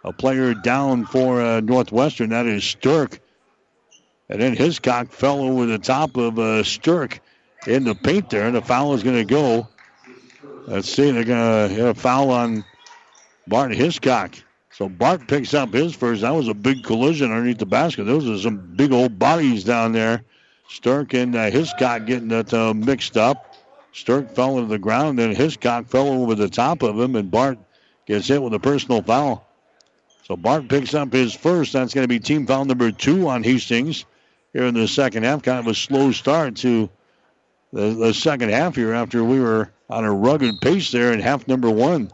a player down for uh, Northwestern. That is Stirk. And then Hiscock fell over the top of uh, Stirk in the paint there. And the foul is going to go. Let's see. They're going to hit a foul on Bart Hiscock. So Bart picks up his first. That was a big collision underneath the basket. Those are some big old bodies down there. Stirk and uh, Hiscock getting it uh, mixed up. Stirk fell into the ground, then Hiscock fell over the top of him, and Bart gets hit with a personal foul. So Bart picks up his first. That's going to be team foul number two on Hastings here in the second half. Kind of a slow start to the, the second half here after we were on a rugged pace there in half number one.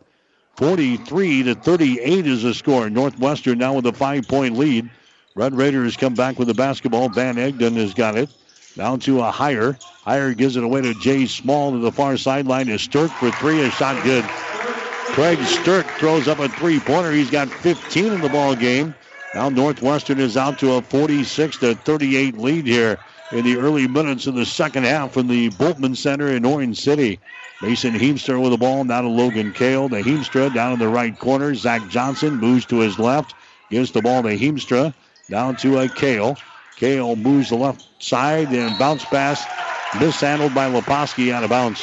43 to 38 is the score. Northwestern now with a five point lead. Red Raiders come back with the basketball. Van Egdom has got it. Down to a Heyer. Heyer gives it away to Jay Small to the far sideline to Stirk for three. A shot good. Craig Stirk throws up a three-pointer. He's got 15 in the ball game. Now Northwestern is out to a 46 to 38 lead here in the early minutes of the second half from the Bultman Center in Orange City. Mason Heemstra with the ball. Now to Logan Kale. To Heemstra down in the right corner. Zach Johnson moves to his left. Gives the ball to Heemstra. Down to a Kale. Kale moves the left side and bounce pass mishandled by Leposki out of bounds.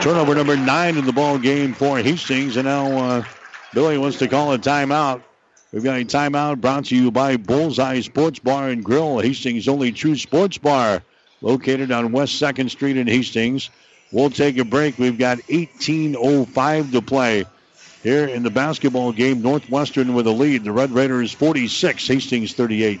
Turnover number nine in the ball game for Hastings, and now uh, Billy wants to call a timeout. We've got a timeout brought to you by Bullseye Sports Bar and Grill, Hastings' only true sports bar, located on West Second Street in Hastings. We'll take a break. We've got 18:05 to play here in the basketball game. Northwestern with a lead. The Red Raiders 46, Hastings 38.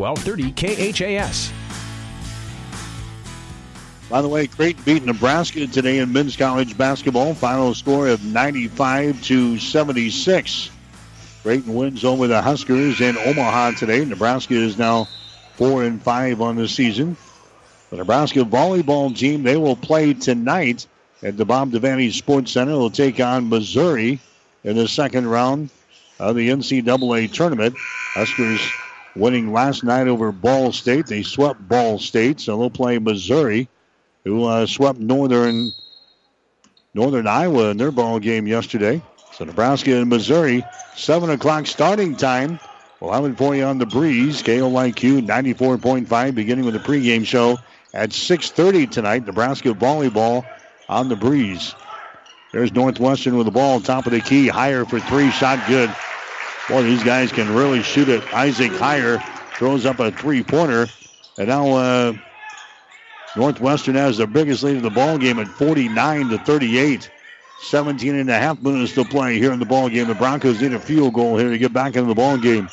1230 KHAS. By the way, Creighton beat Nebraska today in men's college basketball. Final score of 95 to 76. Creighton wins over the Huskers in Omaha today. Nebraska is now four and five on the season. The Nebraska volleyball team they will play tonight at the Bob Devaney Sports Center. They'll take on Missouri in the second round of the NCAA tournament. Huskers winning last night over Ball State. They swept Ball State, so they'll play Missouri, who uh, swept Northern Northern Iowa in their ball game yesterday. So Nebraska and Missouri, seven o'clock starting time. We'll have it for you on the breeze. KOIQ 94.5, beginning with the pregame show at 6:30 tonight. Nebraska volleyball on the breeze. There's Northwestern with the ball, top of the key, Heyer for three, shot good. Boy, these guys can really shoot it. Isaac Heyer throws up a three-pointer, and now uh, Northwestern has the biggest lead of the ball game at 49 to 38. 17 and a half minutes to play here in the ball game. The Broncos need a field goal here to get back into the ball game.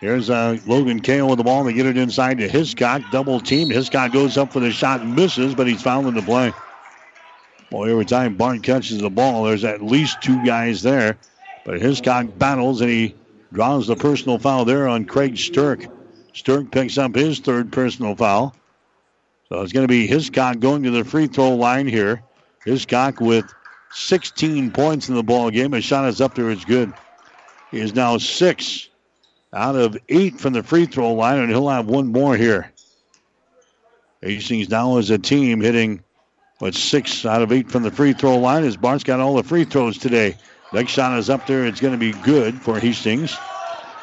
Here's uh, Logan Kale with the ball. They get it inside to Hiscock. Double team. Hiscock goes up for the shot and misses, but he's fouled in the play. Boy, every time Bart catches the ball, there's at least two guys there. But Hiscock battles and he draws the personal foul there on Craig Stirk. Stirk picks up his third personal foul. So it's going to be Hiscock going to the free throw line here. Hiscock with 16 points in the ball game. His shot is up there. It's good. He is now six out of eight from the free throw line, and he'll have one more here. Hastings now as a team hitting what six out of eight from the free throw line. As Bart's got all the free throws today. Next shot is up there. It's going to be good for Hastings.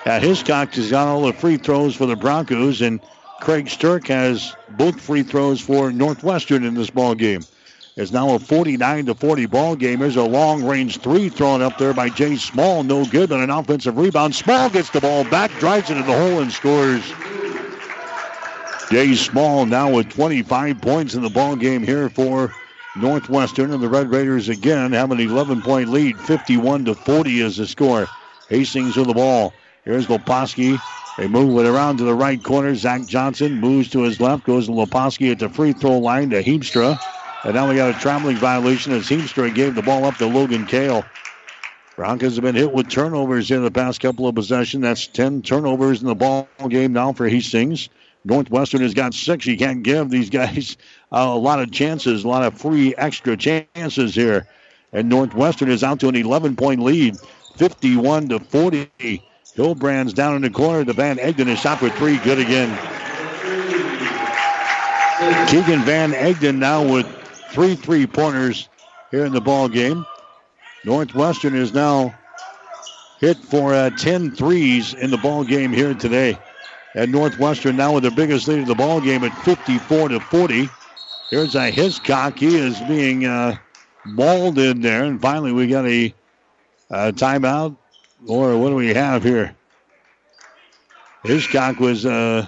At Hiscock has got all the free throws for the Broncos, and Craig Stirk has both free throws for Northwestern in this ball game. It's now a 49 to 40 ball game. There's a long range three thrown up there by Jay Small. No good, but an offensive rebound. Small gets the ball back, drives it in the hole, and scores. Jay Small now with 25 points in the ball game here for Northwestern, and the Red Raiders again have an 11 point lead. 51 to 40 is the score. Hastings with the ball. Here's Leposki. They move it around to the right corner. Zach Johnson moves to his left, goes to Leposki at the free throw line to Heemstra. And now we got a traveling violation as Heemstra gave the ball up to Logan Kale. Broncos have been hit with turnovers in the past couple of possessions. That's 10 turnovers in the ball game now for Hastings. Northwestern has got six. You can't give these guys a lot of chances, a lot of free extra chances here. And Northwestern is out to an 11 point lead, 51 to 40. Hillbrand's down in the corner. The Van Egdom is shot for three. Good again. Keegan Van Egdom now with three three pointers here in the ball game. Northwestern is now hit for uh, 10 threes in the ball game here today. And Northwestern now with their biggest lead of the ball game at 54 to 40. Here's a Hiscock. He is being uh, mauled in there. And finally, we got a, a timeout. Or what do we have here? Hiscock was uh,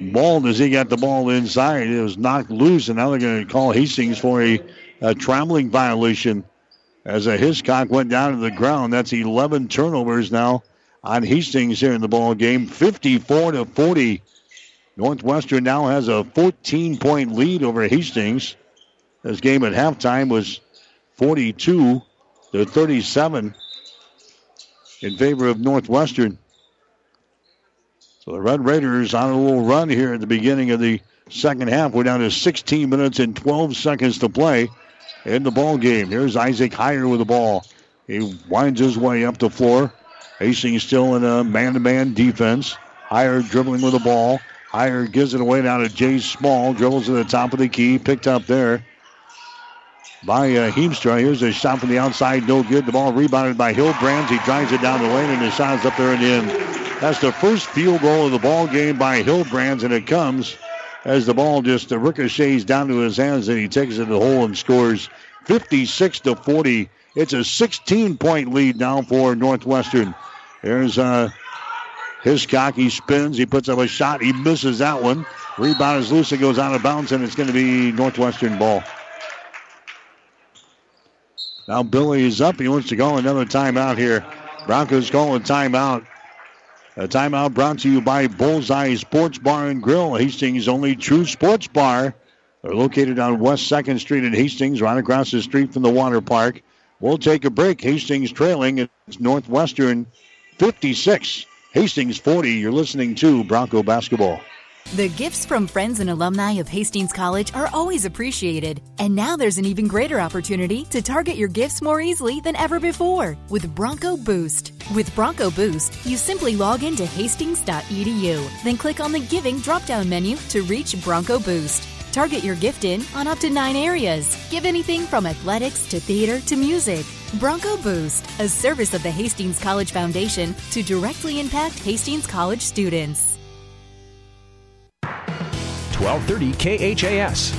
mauled as he got the ball inside. It was knocked loose, and now they're going to call Hastings for a, a traveling violation as a Hiscock went down to the ground. That's 11 turnovers now on Hastings here in the ball game. 54 to 40. Northwestern now has a 14 point lead over Hastings. This game at halftime was 42 to 37 in favor of Northwestern. So the Red Raiders on a little run here at the beginning of the second half. We're down to 16 minutes and 12 seconds to play in the ball game. Here's Isaac Heyer with the ball. He winds his way up the floor. Hastings still in a man-to-man defense. Heyer dribbling with the ball. Heyer gives it away now to Jay Small. Dribbles to the top of the key. Picked up there by uh, Heemstra. Here's a shot from the outside, no good. The ball rebounded by Hildbrands. He drives it down the lane, and the shot's up there in the end. That's the first field goal of the ball game by Hildbrands, and it comes as the ball just ricochets down to his hands, and he takes it to the hole and scores 56 to 40. It's a 16 point lead now for Northwestern. There's uh, Hiscock. He spins. He puts up a shot. He misses that one. Rebound is loose. It goes out of bounds, and it's going to be Northwestern ball. Now Billy is up. He wants to call another timeout here. Broncos calling timeout. A timeout brought to you by Bullseye Sports Bar and Grill, Hastings' only true sports bar. They're located on West 2nd Street in Hastings, right across the street from the water park. We'll take a break. Hastings trailing. It's Northwestern 56, Hastings 40. You're listening to Bronco Basketball. The gifts from friends and alumni of Hastings College are always appreciated. And now there's an even greater opportunity to target your gifts more easily than ever before with Bronco Boost. With Bronco Boost, you simply log into hastings.edu, then click on the Giving drop down menu to reach Bronco Boost. Target your gift in on up to nine areas. Give anything from athletics to theater to music. Bronco Boost, a service of the Hastings College Foundation to directly impact Hastings College students. 1230 KHAS.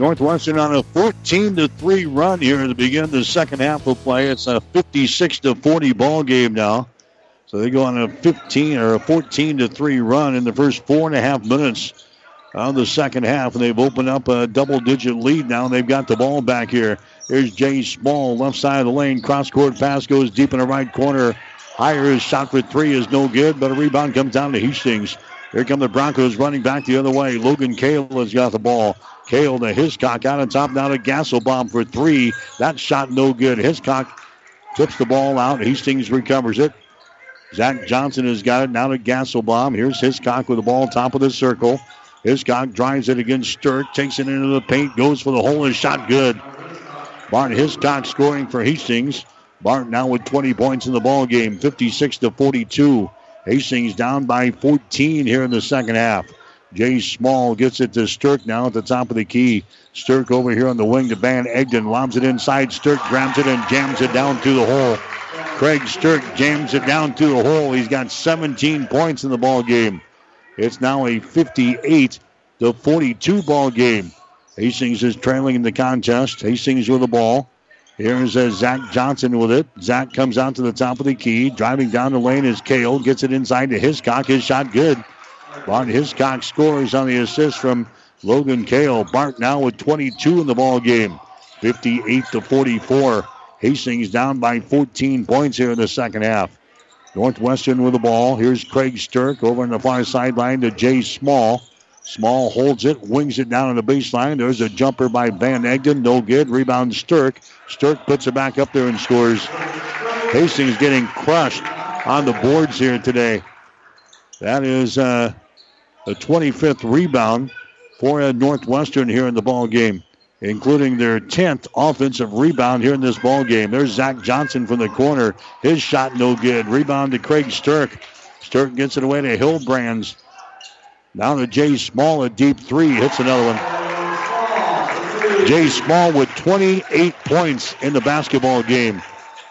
Northwestern on a 14 to 3 run here at the beginning of the second half of play. It's a 56 to 40 ball game now. So they go on a 15 or a 14 to 3 run in the first four and a half minutes of the second half, and they've opened up a double digit lead now. They've got the ball back here. Here's Jay Small, left side of the lane. Cross court pass goes deep in the right corner. His shot for three is no good, but a rebound comes down to Hastings. Here come the Broncos running back the other way. Logan Kale has got the ball. Kale to Hiscock out on top now to Gasselbaum for three. That shot no good. Hiscock tips the ball out. Hastings recovers it. Zach Johnson has got it now to Gasselbaum. Here's Hiscock with the ball top of the circle. Hiscock drives it against Stirk, takes it into the paint, goes for the hole, and shot good. Bart Hiscock scoring for Hastings. Bart now with 20 points in the ball game, 56 to 42. Hastings down by 14 here in the second half. Jay Small gets it to Stirk now at the top of the key. Stirk over here on the wing to Van Egdom. Lobs it inside. Stirk grabs it and jams it down through the hole. Craig Stirk jams it down through the hole. He's got 17 points in the ball game. It's now a 58 to 42 ball game. Hastings is trailing in the contest. Hastings with the ball. Here's uh, Zach Johnson with it. Zach comes out to the top of the key. Driving down the lane is Kale. Gets it inside to Hiscock. His shot good. Bart Hiscock scores on the assist from Logan Kale. Bart now with 22 in the ball game. 58 to 44. Hastings down by 14 points here in the second half. Northwestern with the ball. Here's Craig Stirk over on the far sideline to Jay Small. Small holds it, wings it down on the baseline. There's a jumper by Van Egdom. No good. Rebound Stirk. Stirk puts it back up there and scores. Hastings getting crushed on the boards here today. That is uh, the 25th rebound for a Northwestern here in the ball game, including their 10th offensive rebound here in this ball game. There's Zach Johnson from the corner. His shot no good. Rebound to Craig Stirk. Stirk gets it away to Hildbrands. Now to Jay Small, a deep three. Hits another one. Jay Small with 28 points in the basketball game.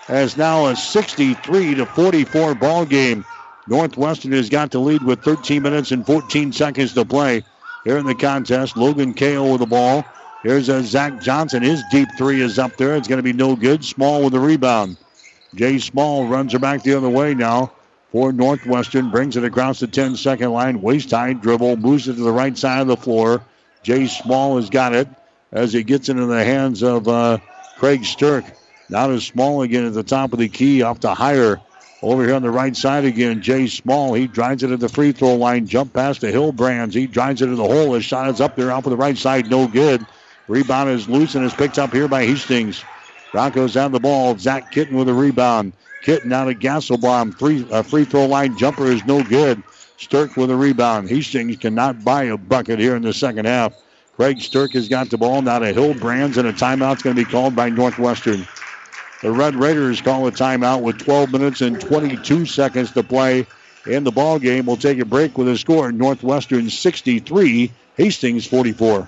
Has now a 63 to 44 ball game. Northwestern has got the lead with 13 minutes and 14 seconds to play here in the contest. Logan Kale with the ball. Here's a Zach Johnson. His deep three is up there. It's going to be no good. Small with the rebound. Jay Small runs her back the other way now for Northwestern. Brings it across the 10 second line. Waist high dribble. Moves it to the right side of the floor. Jay Small has got it as he gets it into the hands of uh, Craig Stirk. Now to Small again at the top of the key. Off to Heyer. Over here on the right side again, Jay Small. He drives it at the free throw line. Jump past to Hillbrands. He drives it to the hole. His shot is up there off of the right side. No good. Rebound is loose and is picked up here by Hastings. Broncos down the ball. Zach Kitten with a rebound. Kitten out of Gasselbaum. Three, uh, free throw line jumper is no good. Stirk with a rebound. Hastings cannot buy a bucket here in the second half. Craig Stirk has got the ball. Now to Hillbrands, and a timeout's going to be called by Northwestern. The Red Raiders call a timeout with 12 minutes and 22 seconds to play in the ball game. We'll take a break with a score: Northwestern 63, Hastings 44.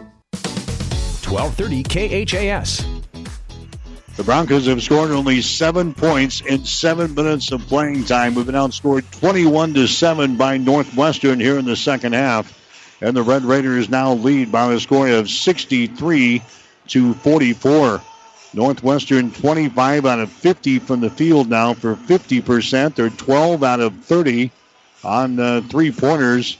1230 KHAS. The Broncos have scored only seven points in seven minutes of playing time. We've been outscored 21 to 7 by Northwestern here in the second half. And the Red Raiders now lead by a score of 63 to 44. Northwestern 25 out of 50 from the field now for 50%. They're 12 out of 30 on uh, three pointers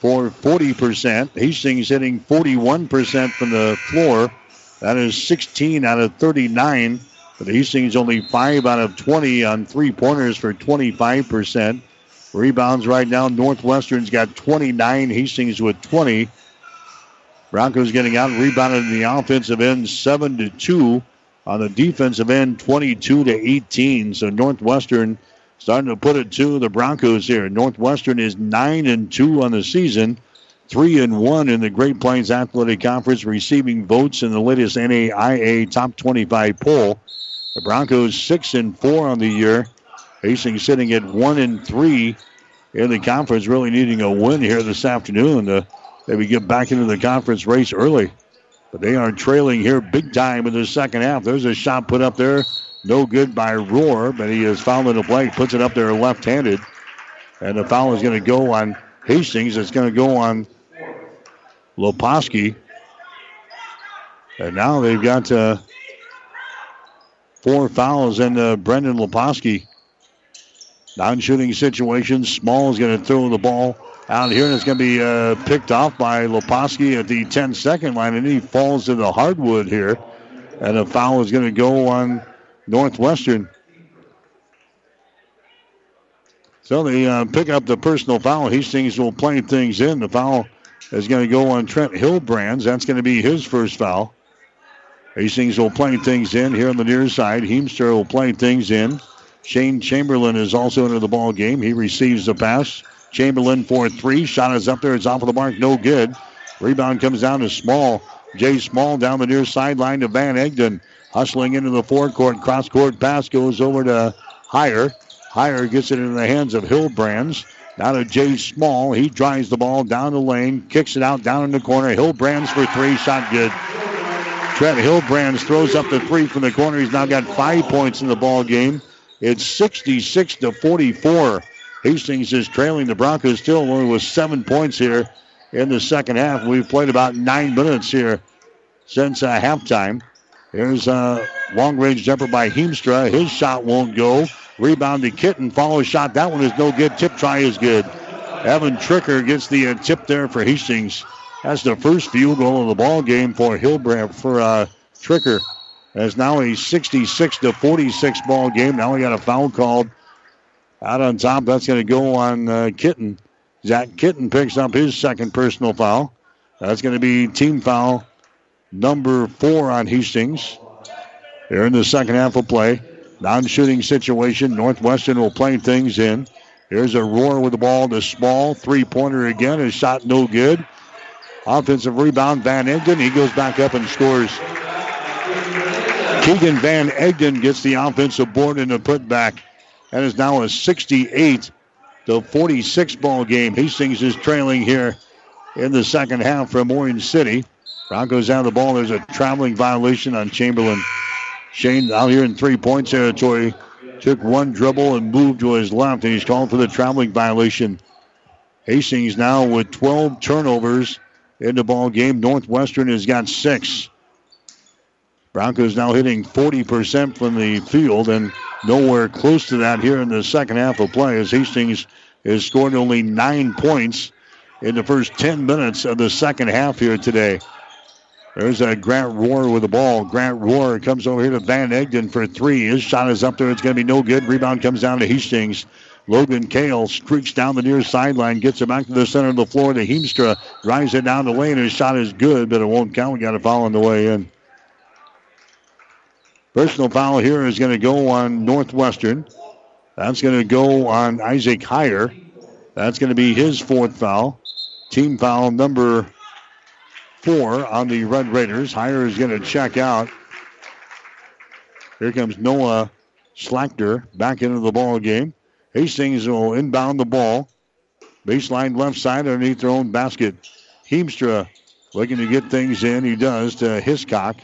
for 40%. Hastings hitting 41% from the floor. That is 16 out of 39. But Hastings only 5 out of 20 on three pointers for 25%. Rebounds right now. Northwestern's got 29. Hastings with 20. Broncos getting out rebounded in the offensive end 7 to 2. On the defensive end 22 to 18. So Northwestern starting to put it to the Broncos here. Northwestern is 9 and 2 on the season. 3 and 1 in the Great Plains Athletic Conference, receiving votes in the latest NAIA Top 25 poll. The Broncos 6 and 4 on the year. Hastings sitting at 1 and 3 in the conference, really needing a win here this afternoon to maybe get back into the conference race early. But they are trailing here big time in the second half. There's a shot put up there. No good by Rohr, but he is fouling the play. Puts it up there left handed. And the foul is going to go on Hastings. It's going to go on Loposki. And now they've got uh, four fouls in uh, Brendan Loposki. Non shooting situation. Small is going to throw the ball out here, and it's going to be uh, picked off by Loposki at the 10 second line, and he falls to the hardwood here. And a foul is going to go on Northwestern. So they uh, pick up the personal foul. Hastings will play things in. The foul is going to go on Trent Hillbrands. That's going to be his first foul. Hastings will play things in here on the near side. Heemstra will play things in. Shane Chamberlain is also into the ball game. He receives the pass. Chamberlain for three. Shot is up there. It's off of the mark. No good. Rebound comes down to Small. Jay Small down the near sideline to Van Egdom. Hustling into the forecourt. Cross court pass goes over to Heyer. Heyer gets it in the hands of Hillbrands. Now to Jay Small. He drives the ball down the lane. Kicks it out down in the corner. Hillbrands for three. Shot good. Trent Hillbrands throws up the three from the corner. He's now got five points in the ball game. It's 66 to 44. Hastings is trailing the Broncos still only with seven points here in the second half. We've played about nine minutes here since uh, halftime. Here's a long range jumper by Heemstra. His shot won't go. Rebound to Kitten. Follow shot. That one is no good. Tip try is good. Evan Tricker gets the uh, tip there for Hastings. That's the first field goal of the ball game for Hillbrand for uh, Tricker. It's now a 66 to 46 ball game. Now we got a foul called out on top. That's going to go on uh, Kitten. Zach Kitten picks up his second personal foul. That's going to be team foul number four on Hastings. They're in the second half of play. Non-shooting situation. Northwestern will play things in. Here's a Rohr with the ball to small. Three-pointer again. His shot no good. Offensive rebound, Van Egdom. He goes back up and scores. Keegan Van Egdom gets the offensive board and a putback. That is now a 68 to 46 ball game. Hastings is trailing here in the second half from Orange City. Broncos out of the ball. There's a traveling violation on Chamberlain. Shane out here in three point territory. Took one dribble and moved to his left, and he's called for the traveling violation. Hastings now with 12 turnovers in the ball game. Northwestern has got six. Broncos now hitting 40% from the field and nowhere close to that here in the second half of play as Hastings has scored only nine points in the first 10 minutes of the second half here today. There's a Grant Rohr with the ball. Grant Rohr comes over here to Van Egdom for three. His shot is up there. It's going to be no good. Rebound comes down to Hastings. Logan Kale streaks down the near sideline, gets it back to the center of the floor to Heemstra. Drives it down the lane. His shot is good, but it won't count. We got a foul on the way in. Personal foul here is going to go on Northwestern. That's going to go on Isaac Heyer. That's going to be his fourth foul. Team foul number four on the Red Raiders. Heyer is going to check out. Here comes Noah Slachter back into the ball game. Hastings will inbound the ball. Baseline left side underneath their own basket. Heemstra looking to get things in. He does to Hiscock.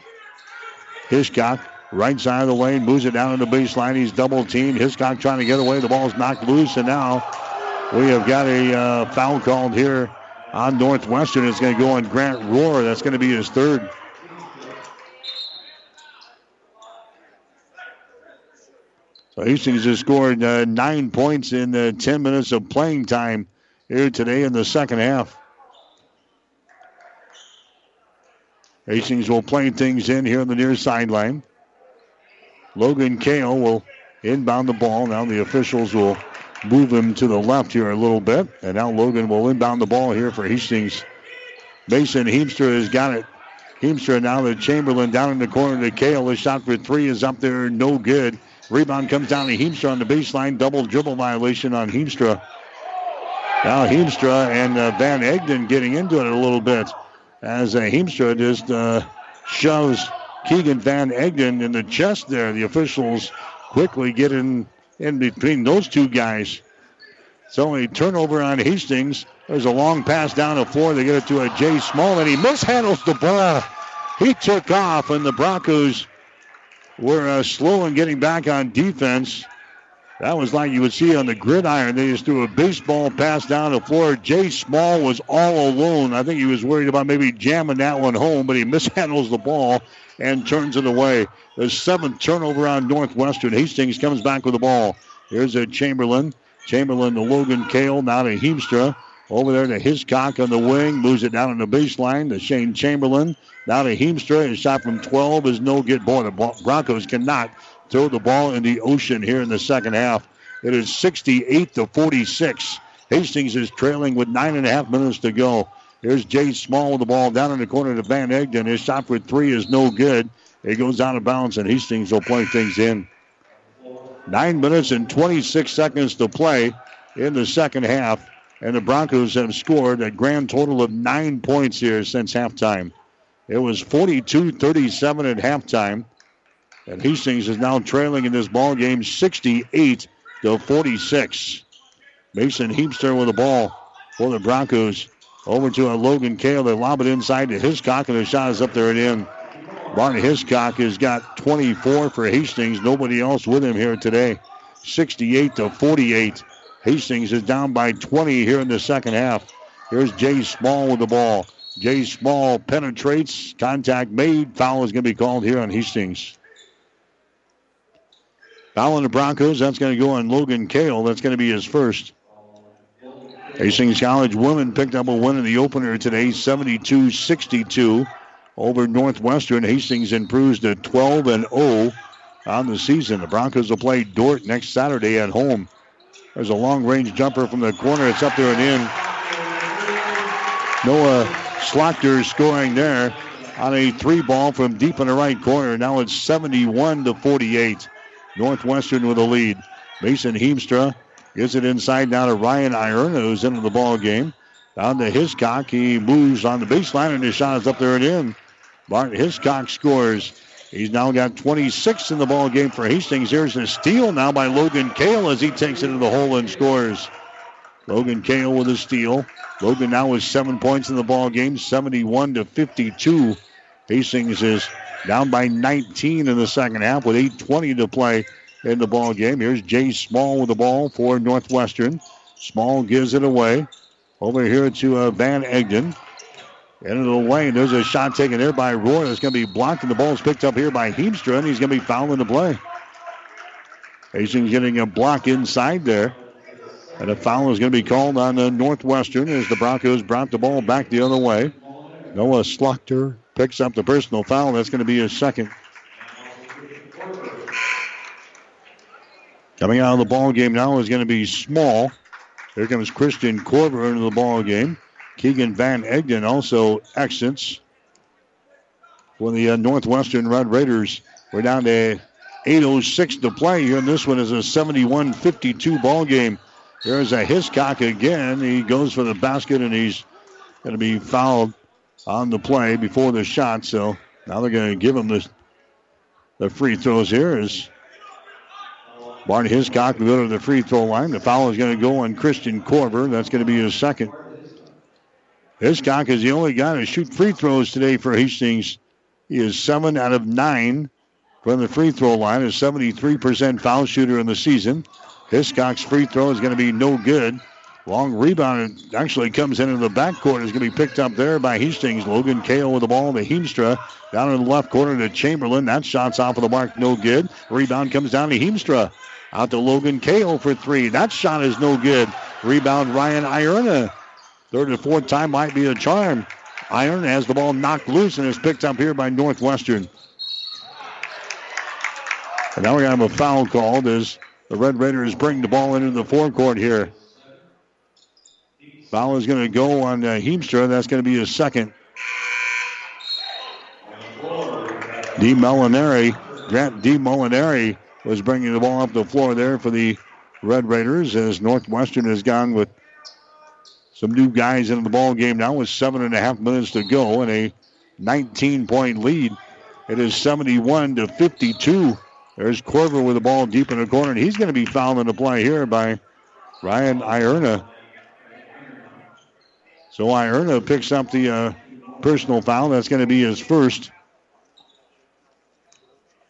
Hiscock, right side of the lane, moves it down to the baseline. He's double teamed. Hiscock trying to get away. The ball's knocked loose, and now we have got a uh, foul called here on Northwestern. It's going to go on Grant Rohr. That's going to be his third. So Hastings has scored uh, nine points in uh, 10 minutes of playing time here today in the second half. Hastings will play things in here on the near sideline. Logan Kale will inbound the ball. Now the officials will move him to the left here a little bit. And now Logan will inbound the ball here for Hastings. Mason Heemstra has got it. Heemstra now to Chamberlain down in the corner to Kale. His shot for three is up there, no good. Rebound comes down to Heemstra on the baseline. Double dribble violation on Heemstra. Now Heemstra and uh, Van Egdom getting into it a little bit as uh, Heemstra just uh, shoves Keegan Van Egdom in the chest there. The officials quickly get in, in between those two guys. So a turnover on Hastings. There's a long pass down the floor. They get it to a Jay Small, and he mishandles the ball. He took off, and the Broncos were uh, slow in getting back on defense. That was like you would see on the gridiron. They just threw a baseball pass down the floor. Jay Small was all alone. I think he was worried about maybe jamming that one home, but he mishandles the ball and turns it away. The seventh turnover on Northwestern. Hastings comes back with the ball. Here's a Chamberlain. Chamberlain to Logan Kale. Now to Heemstra. Over there to Hiscock on the wing. Moves it down on the baseline to Shane Chamberlain. Now to Heemstra. His shot from 12 is no good. Boy, the Broncos cannot throw the ball in the ocean here in the second half. It is 68 to 46. Hastings is trailing with nine and a half minutes to go. Here's Jay Small with the ball down in the corner to Van Egdom. His shot for three is no good. It goes out of bounds, and Hastings will play things in. Nine minutes and 26 seconds to play in the second half, and the Broncos have scored a grand total of nine points here since halftime. It was 42 37 at halftime. And Hastings is now trailing in this ball game 68 to 46. Mason Heemstra with the ball for the Broncos. Over to a Logan Kale. They lob it inside to Hiscock, and the shot is up there and in. Barton Hiscock has got 24 for Hastings. Nobody else with him here today. 68 to 48. Hastings is down by 20 here in the second half. Here's Jay Small with the ball. Jay Small penetrates. Contact made. Foul is going to be called here on Hastings. Foul on the Broncos. That's going to go on Logan Kale. That's going to be his first. Hastings College women picked up a win in the opener today, 72 62 over Northwestern. Hastings improves to 12 and 0 on the season. The Broncos will play Dordt next Saturday at home. There's a long range jumper from the corner. It's up there and in. Noah Slachter scoring there on a three ball from deep in the right corner. Now it's 71 to 48. Northwestern with a lead. Mason Heemstra gives it inside now to Ryan Iron, who's into the ball game. Down to Hiscock. He moves on the baseline, and his shot is up there and in. Bart Hiscock scores. He's now got 26 in the ball game for Hastings. Here's a steal now by Logan Kale as he takes it to the hole and scores. Logan Kale with a steal. Logan now with seven points in the ball game, 71 to 52. Hastings is down by 19 in the second half with 8:20 to play in the ball game. Here's Jay Small with the ball for Northwestern. Small gives it away over here to uh, Van Egdom. Into the lane. There's a shot taken there by Roy. That's going to be blocked, and the ball is picked up here by Heemstra, and he's going to be fouling the play. Hastings getting a block inside there. And a foul is going to be called on the Northwestern as the Broncos brought the ball back the other way. Noah Slachter picks up the personal foul. That's going to be his second. Coming out of the ball game now is going to be Small. Here comes Christian Corver into the ball game. Keegan Van Egdom also exits for the uh, Northwestern Red Raiders. We're down to 8.06 to play here, and this one is a 71 52 ball game. There's a Hiscock again. He goes for the basket, and he's going to be fouled on the play before the shot. So now they're going to give him the, the free throws here as Bart Hiscock will go to the free throw line. The foul is going to go on Christian Corver. That's going to be his second. Hiscock is the only guy to shoot free throws today for Hastings. He is seven out of nine from the free throw line, a 73% foul shooter in the season. Hiscock's free throw is going to be no good. Long rebound actually comes into the backcourt. Is going to be picked up there by Hastings. Logan Kale with the ball to Heemstra. Down in the left corner to Chamberlain. That shot's off of the mark, no good. Rebound comes down to Heemstra. Out to Logan Kale for three. That shot is no good. Rebound Ryan Ierna. Third and fourth time might be a charm. Iron has the ball knocked loose and is picked up here by Northwestern. And now we're going to have a foul called as the Red Raiders bring the ball into the forecourt here. Foul is going to go on uh, Heemstra. That's going to be his second. D. Molinari, Grant D. Molinari was bringing the ball up the floor there for the Red Raiders as Northwestern has gone with some new guys into the ball game now with seven and a half minutes to go and a 19 point lead. It is 71 to 52. There's Corver with the ball deep in the corner, and he's going to be fouled in the play here by Ryan Ierna. So Ierna picks up the uh, personal foul. That's going to be his first.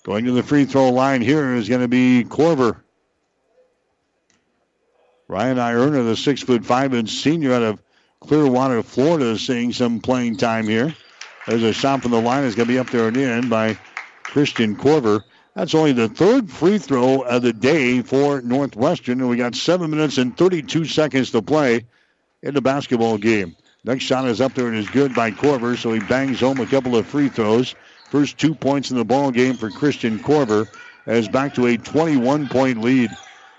Going to the free throw line here is going to be Corver. Ryan Ierna, the six foot five inch senior out of Clearwater, Florida, is seeing some playing time here. There's a shot from the line. It's going to be up there and in by Christian Corver. That's only the third free throw of the day for Northwestern, and we got seven minutes and 32 seconds to play in the basketball game. Next shot is up there and is good by Corver, so he bangs home a couple of free throws. First two points in the ball game for Christian Corver as back to a 21 point lead,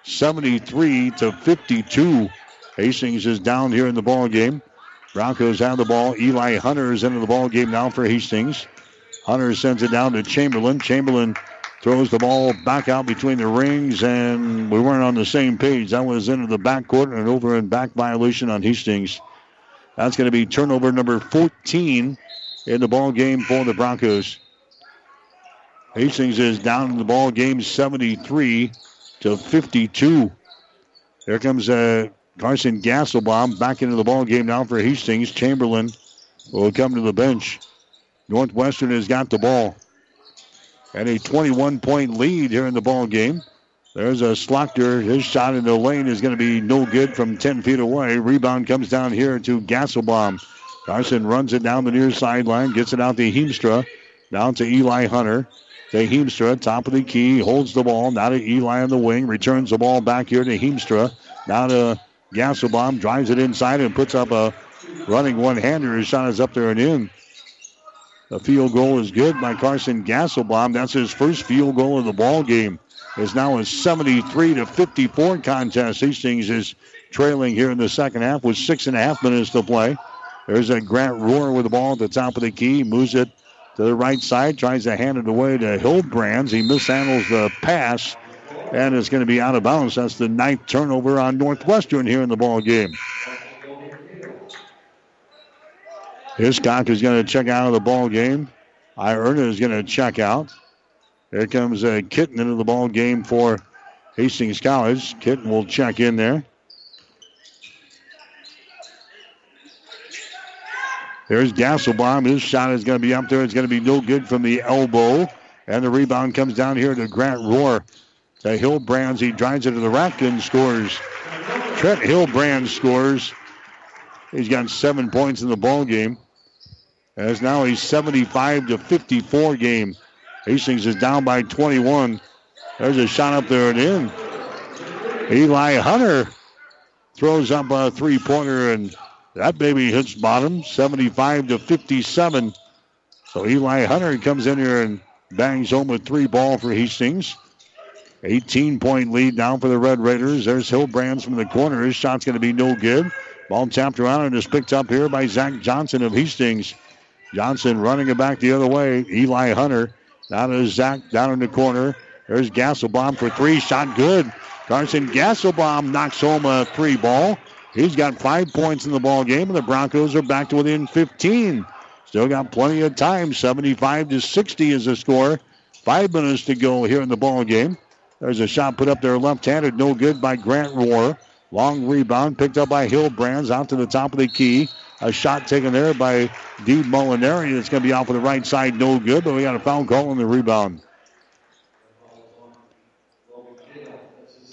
73 to 52. Hastings is down here in the ball game. Broncos have the ball. Eli Hunter is into the ball game now for Hastings. Hunter sends it down to Chamberlain. Chamberlain throws the ball back out between the rings, and we weren't on the same page. That was into the backcourt and over in back violation on Hastings. That's going to be turnover number 14 in the ball game for the Broncos. Hastings is down in the ball game 73 to 52. Here comes uh, Carson Gasselbaum back into the ball game now for Hastings. Chamberlain will come to the bench. Northwestern has got the ball. And a 21 point lead here in the ball game. There's a Slochter. His shot in the lane is going to be no good from 10 feet away. Rebound comes down here to Gasselbaum. Carson runs it down the near sideline, gets it out to Heemstra. Down to Eli Hunter. To Heemstra, top of the key, holds the ball. Now to Eli on the wing, returns the ball back here to Heemstra. Now to Gasselbaum, drives it inside and puts up a running one-hander. His shot is up there and in. The field goal is good by Carson Gasselbaum. That's his first field goal of the ball game. It's now a 73 to 54 contest. Hastings is trailing here in the second half with six and a half minutes to play. There's a Grant Rohr with the ball at the top of the key. Moves it to the right side. Tries to hand it away to Hildbrands. He mishandles the pass. And it's going to be out of bounds. That's the ninth turnover on Northwestern here in the ball game. Hiscock is going to check out of the ball game. Ierna is going to check out. Here comes uh, Kitten into the ball game for Hastings College. Kitten will check in there. There's Gasselbaum. His shot is going to be up there. It's going to be no good from the elbow. And the rebound comes down here to Grant Rohr. To Hildbrands. He drives it to the rack and scores. Trent Hildbrands scores. He's got seven points in the ball game. As now a 75 to 54 game. Hastings is down by 21. There's a shot up there and in. Eli Hunter throws up a three pointer, and that baby hits bottom 75 to 57. So Eli Hunter comes in here and bangs home a three ball for Hastings. 18 point lead now for the Red Raiders. There's Hillbrands from the corner. His shot's going to be no good. Ball tapped around and is picked up here by Zach Johnson of Hastings. Johnson running it back the other way. Eli Hunter. Now to Zach down in the corner. There's Gasselbaum for three. Shot good. Carson Gasselbaum knocks home a three ball. He's got five points in the ball game, and the Broncos are back to within 15. Still got plenty of time. 75 to 60 is the score. Five minutes to go here in the ball game. There's a shot put up there left-handed, no good by Grant Rohr. Long rebound picked up by Hillbrands out to the top of the key. A shot taken there by Dean Molinari. That's going to be off of the right side, no good, but we got a foul call on the rebound.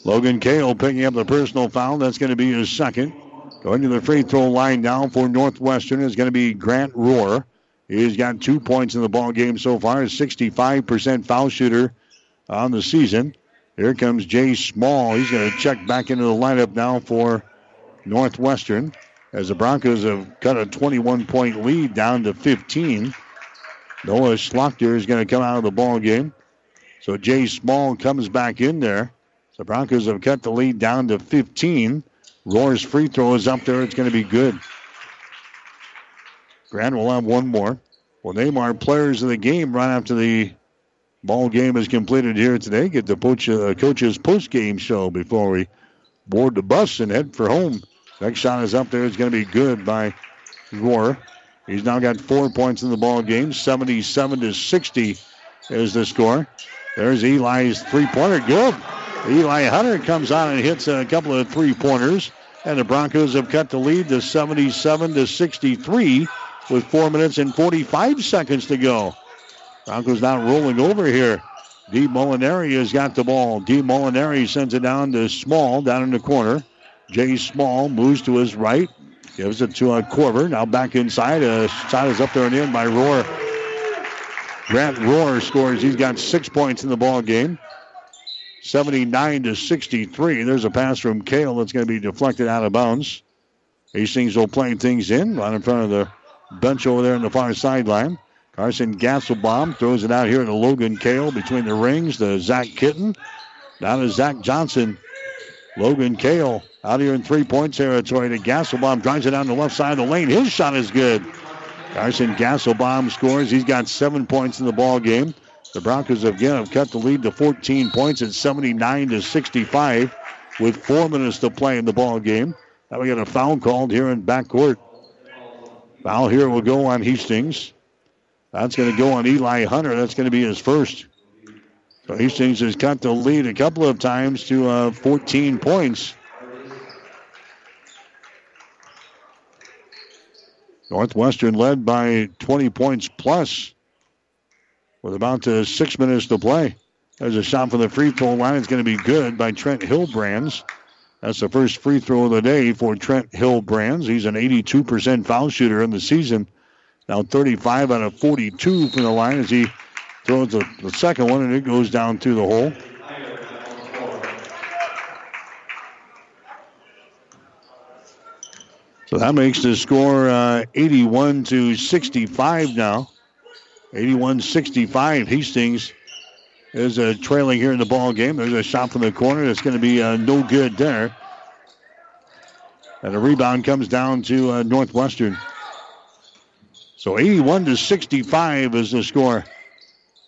Logan Kale picking up the personal foul. That's going to be his second. Going to the free throw line now for Northwestern is going to be Grant Rohr. He's got two points in the ball game so far. A 65% foul shooter on the season. Here comes Jay Small. He's going to check back into the lineup now for Northwestern as the Broncos have cut a 21 point lead down to 15. Noah Schlochter is going to come out of the ball game. So Jay Small comes back in there. The Broncos have cut the lead down to 15. Rohr's free throw is up there. It's going to be good. Grant will have one more. We'll name our players of the game right after the ball game is completed here today. Get the uh, coach's post game show before we board the bus and head for home. Next shot is up there. It's going to be good by Rohr. He's now got four points in the ball game. 77 to 60 is the score. There's Eli's three pointer. Good. Eli Hunter comes on and hits a couple of three pointers. And the Broncos have cut the lead to 77 to 63 with four minutes and 45 seconds to go. Broncos not rolling over here. D. Molinari has got the ball. D. Molinari sends it down to Small down in the corner. Jay Small moves to his right, gives it to a Corver. Now back inside. Uh, a shot is up there and in by Rohr. Grant Rohr scores. He's got six points in the ball game. 79 to 63. There's a pass from Kale that's going to be deflected out of bounds. Hastings will play things in right in front of the bench over there on the far sideline. Carson Gasselbaum throws it out here to Logan Kale between the rings The Zach Kitten. Down to Zach Johnson. Logan Kale out here in three point territory to Gasselbaum. Drives it down the left side of the lane. His shot is good. Carson Gasselbaum scores. He's got seven points in the ball game. The Broncos again have cut the lead to 14 points at 79 to 65 with four minutes to play in the ball game. Now we got a foul called here in backcourt. Foul here will go on Hastings. That's going to go on Eli Hunter. That's going to be his first. So Hastings has cut the lead a couple of times to uh, 14 points. Northwestern led by 20 points plus with about uh, six minutes to play. There's a shot from the free throw line. It's going to be good by Trent Hillbrands. That's the first free throw of the day for Trent Hillbrands. He's an 82% foul shooter in the season. Now 35 out of 42 from the line as he throws the, the second one and it goes down through the hole. So that makes the score uh, 81 to 65 now. 81-65. Hastings is uh, trailing here in the ball game. There's a shot from the corner that's going to be uh, no good there. And the rebound comes down to uh, Northwestern. So 81 to 65 is the score.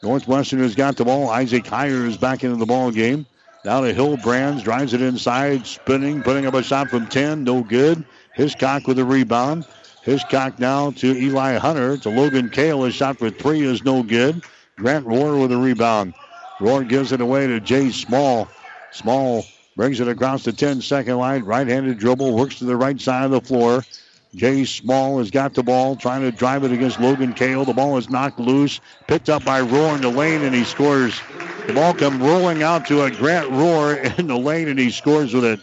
Northwestern has got the ball. Isaac Heyer is back into the ball game. Now to Hillbrands, drives it inside, spinning, putting up a shot from 10, no good. Hiscock with a rebound. Hiscock now to Eli Hunter. To Logan Kale. His shot for three is no good. Grant Rohr with a rebound. Rohr gives it away to Jay Small. Small brings it across the 10 second line. Right handed dribble. Works to the right side of the floor. Jay Small has got the ball, trying to drive it against Logan Kale. The ball is knocked loose, picked up by Rohr in the lane, and he scores. The ball comes rolling out to a Grant Rohr in the lane, and he scores with it.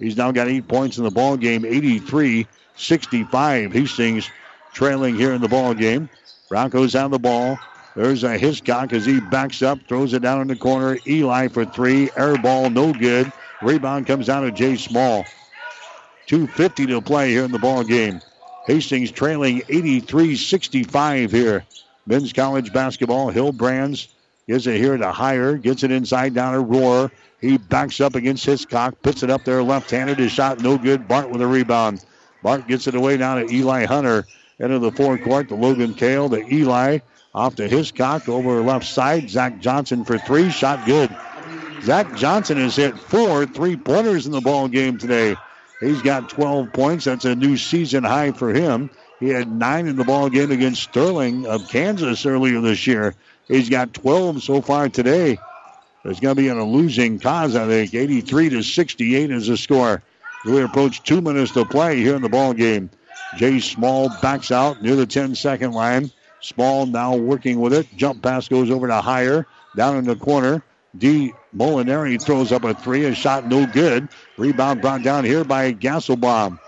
He's now got eight points in the ball game, 83 65. Hastings trailing here in the ball game. Broncos have the ball. There's a Hiscock as he backs up, throws it down in the corner. Eli for three. Air ball, no good. Rebound comes down to Jay Small. 2.50 to play here in the ball game. Hastings trailing 83 65 here. Men's college basketball. Hillbrands Gives it here to Heyer. Gets it inside down to Rohr. He backs up against Hiscock. Puts it up there left-handed. His shot no good. Bart with a rebound. Bart gets it away now to Eli Hunter. Into the fourth forecourt to Logan Kale to Eli. Off to Hiscock over left side. Zach Johnson for three. Shot good. Zach Johnson has hit four three-pointers in the ball game today. He's got 12 points. That's a new season high for him. He had nine in the ball game against Sterling of Kansas earlier this year. He's got 12 so far today. There's going to be a losing cause, I think. 83 to 68 is the score. We approach two minutes to play here in the ball game. Jay Small backs out near the 10 second line. Small now working with it. Jump pass goes over to Heyer. Down in the corner. D. Molinari throws up a three. A shot no good. Rebound brought down here by Gasselbaum.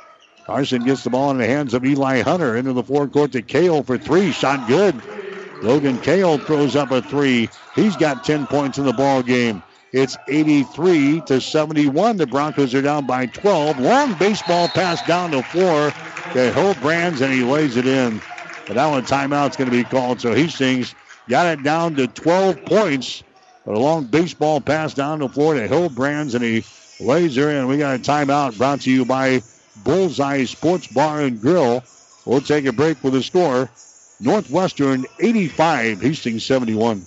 Carson gets the ball in the hands of Eli Hunter into the forecourt to Kale for three. Shot good. Logan Kale throws up a three. He's got 10 points in the ball game. It's 83 to 71. The Broncos are down by 12. Long baseball pass down the floor to Hillbrands, and he lays it in. But that one timeout's going to be called. So Hastings got it down to 12 points. But a long baseball pass down the floor to Hillbrands, and he lays it in. We got a timeout brought to you by Bullseye Sports Bar and Grill. We'll take a break with the score. Northwestern 85, Hastings 71.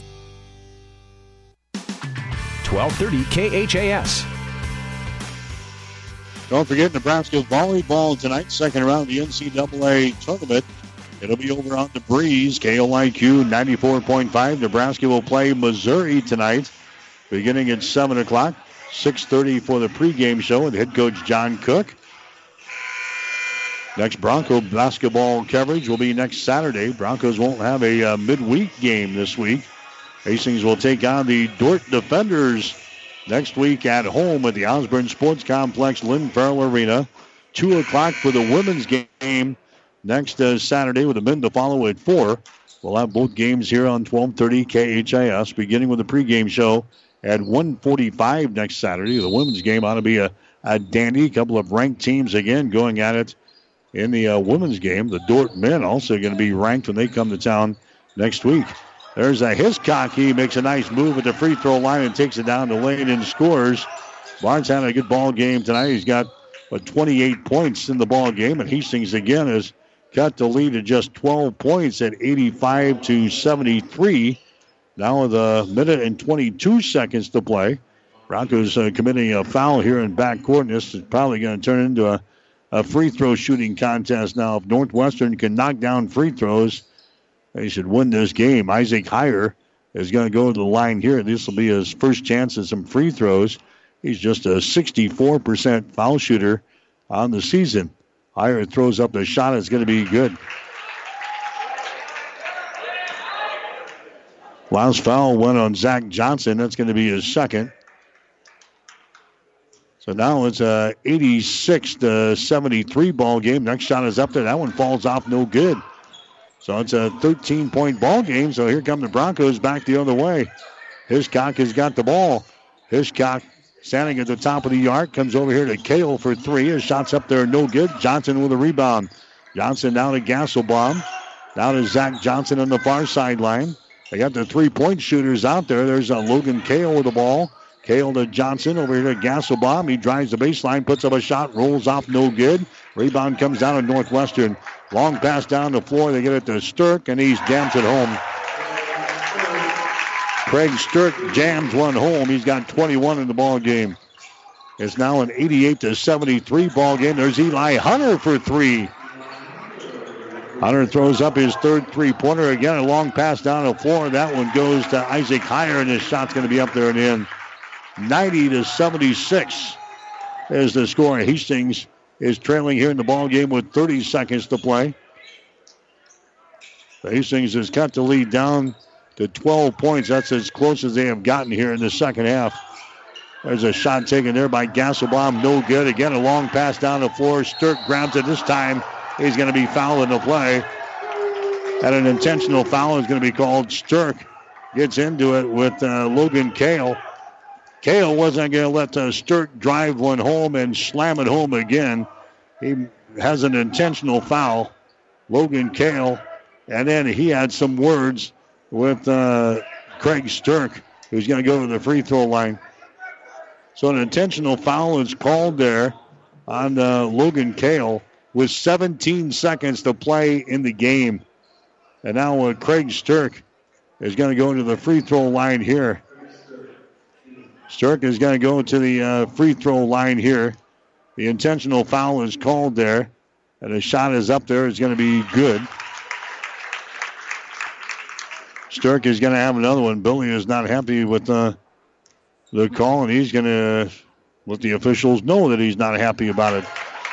1230 KHAS. Don't forget Nebraska volleyball tonight, second round of the NCAA tournament. It'll be over on the breeze. KOIQ 94.5. Nebraska will play Missouri tonight, beginning at 7 o'clock. 6.30 for the pregame show with head coach John Cook. Next Bronco basketball coverage will be next Saturday. Broncos won't have a uh, midweek game this week. Hastings will take on the Dordt Defenders next week at home at the Osborne Sports Complex, Lynn Farrell Arena. 2 o'clock for the women's game next uh, Saturday with the men to follow at 4. We'll have both games here on 1230 KHAS, beginning with the pregame show at 145 next Saturday. The women's game ought to be a, a dandy. Couple of ranked teams again going at it in the uh, women's game. The Dordt men also going to be ranked when they come to town next week. There's a Hiscock. He makes a nice move at the free throw line and takes it down the lane and scores. Barnes had a good ball game tonight. He's got uh, 28 points in the ball game, and Hastings again has cut the lead to just 12 points at 85 to 73. Now with a minute and 22 seconds to play. Broncos uh, committing a foul here in backcourt, and this is probably going to turn into a, a free throw shooting contest now. If Northwestern can knock down free throws, they should win this game. Isaac Heyer is going to go to the line here. This will be his first chance at some free throws. He's just a 64% foul shooter on the season. Heyer throws up the shot. It's going to be good. Last foul went on Zach Johnson. That's going to be his second. So now it's a 86 to 73 ball game. Next shot is up there. That one falls off no good. So it's a 13 point ball game. So here come the Broncos back the other way. Hiscock has got the ball. Hiscock standing at the top of the yard comes over here to Kale for three. His shot's up there, no good. Johnson with a rebound. Johnson down to Gasselbaum. Down to Zach Johnson on the far sideline. They got the three point shooters out there. There's a Logan Kale with the ball. Kale to Johnson over here to Gasselbaum. He drives the baseline, puts up a shot, rolls off, no good. Rebound comes down to Northwestern. Long pass down the floor. They get it to Stirk, and he jams it home. Craig Stirk jams one home. He's got 21 in the ball game. It's now an 88 to 73 ball game. There's Eli Hunter for three. Hunter throws up his third three-pointer again. A long pass down the floor. That one goes to Isaac Heyer, and his shot's going to be up there and in. 90 to 76 is the score. Hastings is trailing here in the ball game with 30 seconds to play. Hastings has cut the lead down to 12 points. That's as close as they have gotten here in the second half. There's a shot taken there by Gasselbaum. No good. Again, a long pass down the floor. Stirk grabs it this time. He's going to be fouled in the play. And an intentional foul is going to be called. Stirk gets into it with uh, Logan Kale. Kale wasn't going to let uh, Stirk drive one home and slam it home again. He has an intentional foul. Logan Kale. And then he had some words with uh, Craig Stirk, who's going to go to the free throw line. So an intentional foul is called there on uh, Logan Kale with 17 seconds to play in the game. And now uh, Craig Stirk is going to go to the free throw line here. Stirk is going to go to the uh, free throw line here. The intentional foul is called there. And the shot is up there. It's going to be good. Stirk is going to have another one. Billy is not happy with uh, the call, and he's going to let the officials know that he's not happy about it.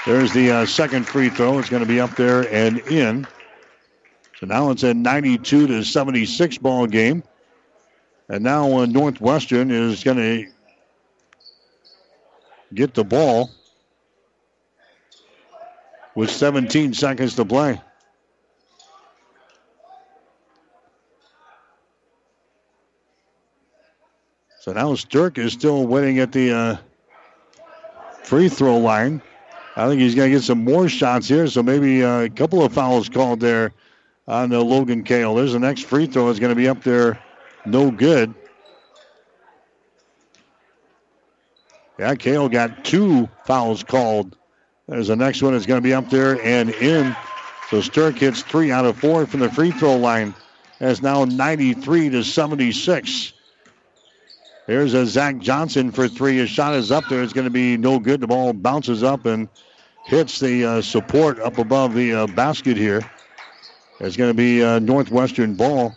There's the uh, second free throw. It's going to be up there and in. So now it's a 92 to 76 ball game. And now uh, Northwestern is going to get the ball with 17 seconds to play. So now Stirk is still waiting at the uh, free throw line. I think he's going to get some more shots here, so maybe uh, a couple of fouls called there on uh, Logan Kale. There's the next free throw. is going to be up there, no good. Yeah, Kale got two fouls called. There's the next one is going to be up there and in. So Stirk hits three out of four from the free throw line. That's now 93 to 76. There's a Zach Johnson for three. His shot is up there. It's going to be no good. The ball bounces up and hits the uh, support up above the uh, basket here. It's going to be a Northwestern ball.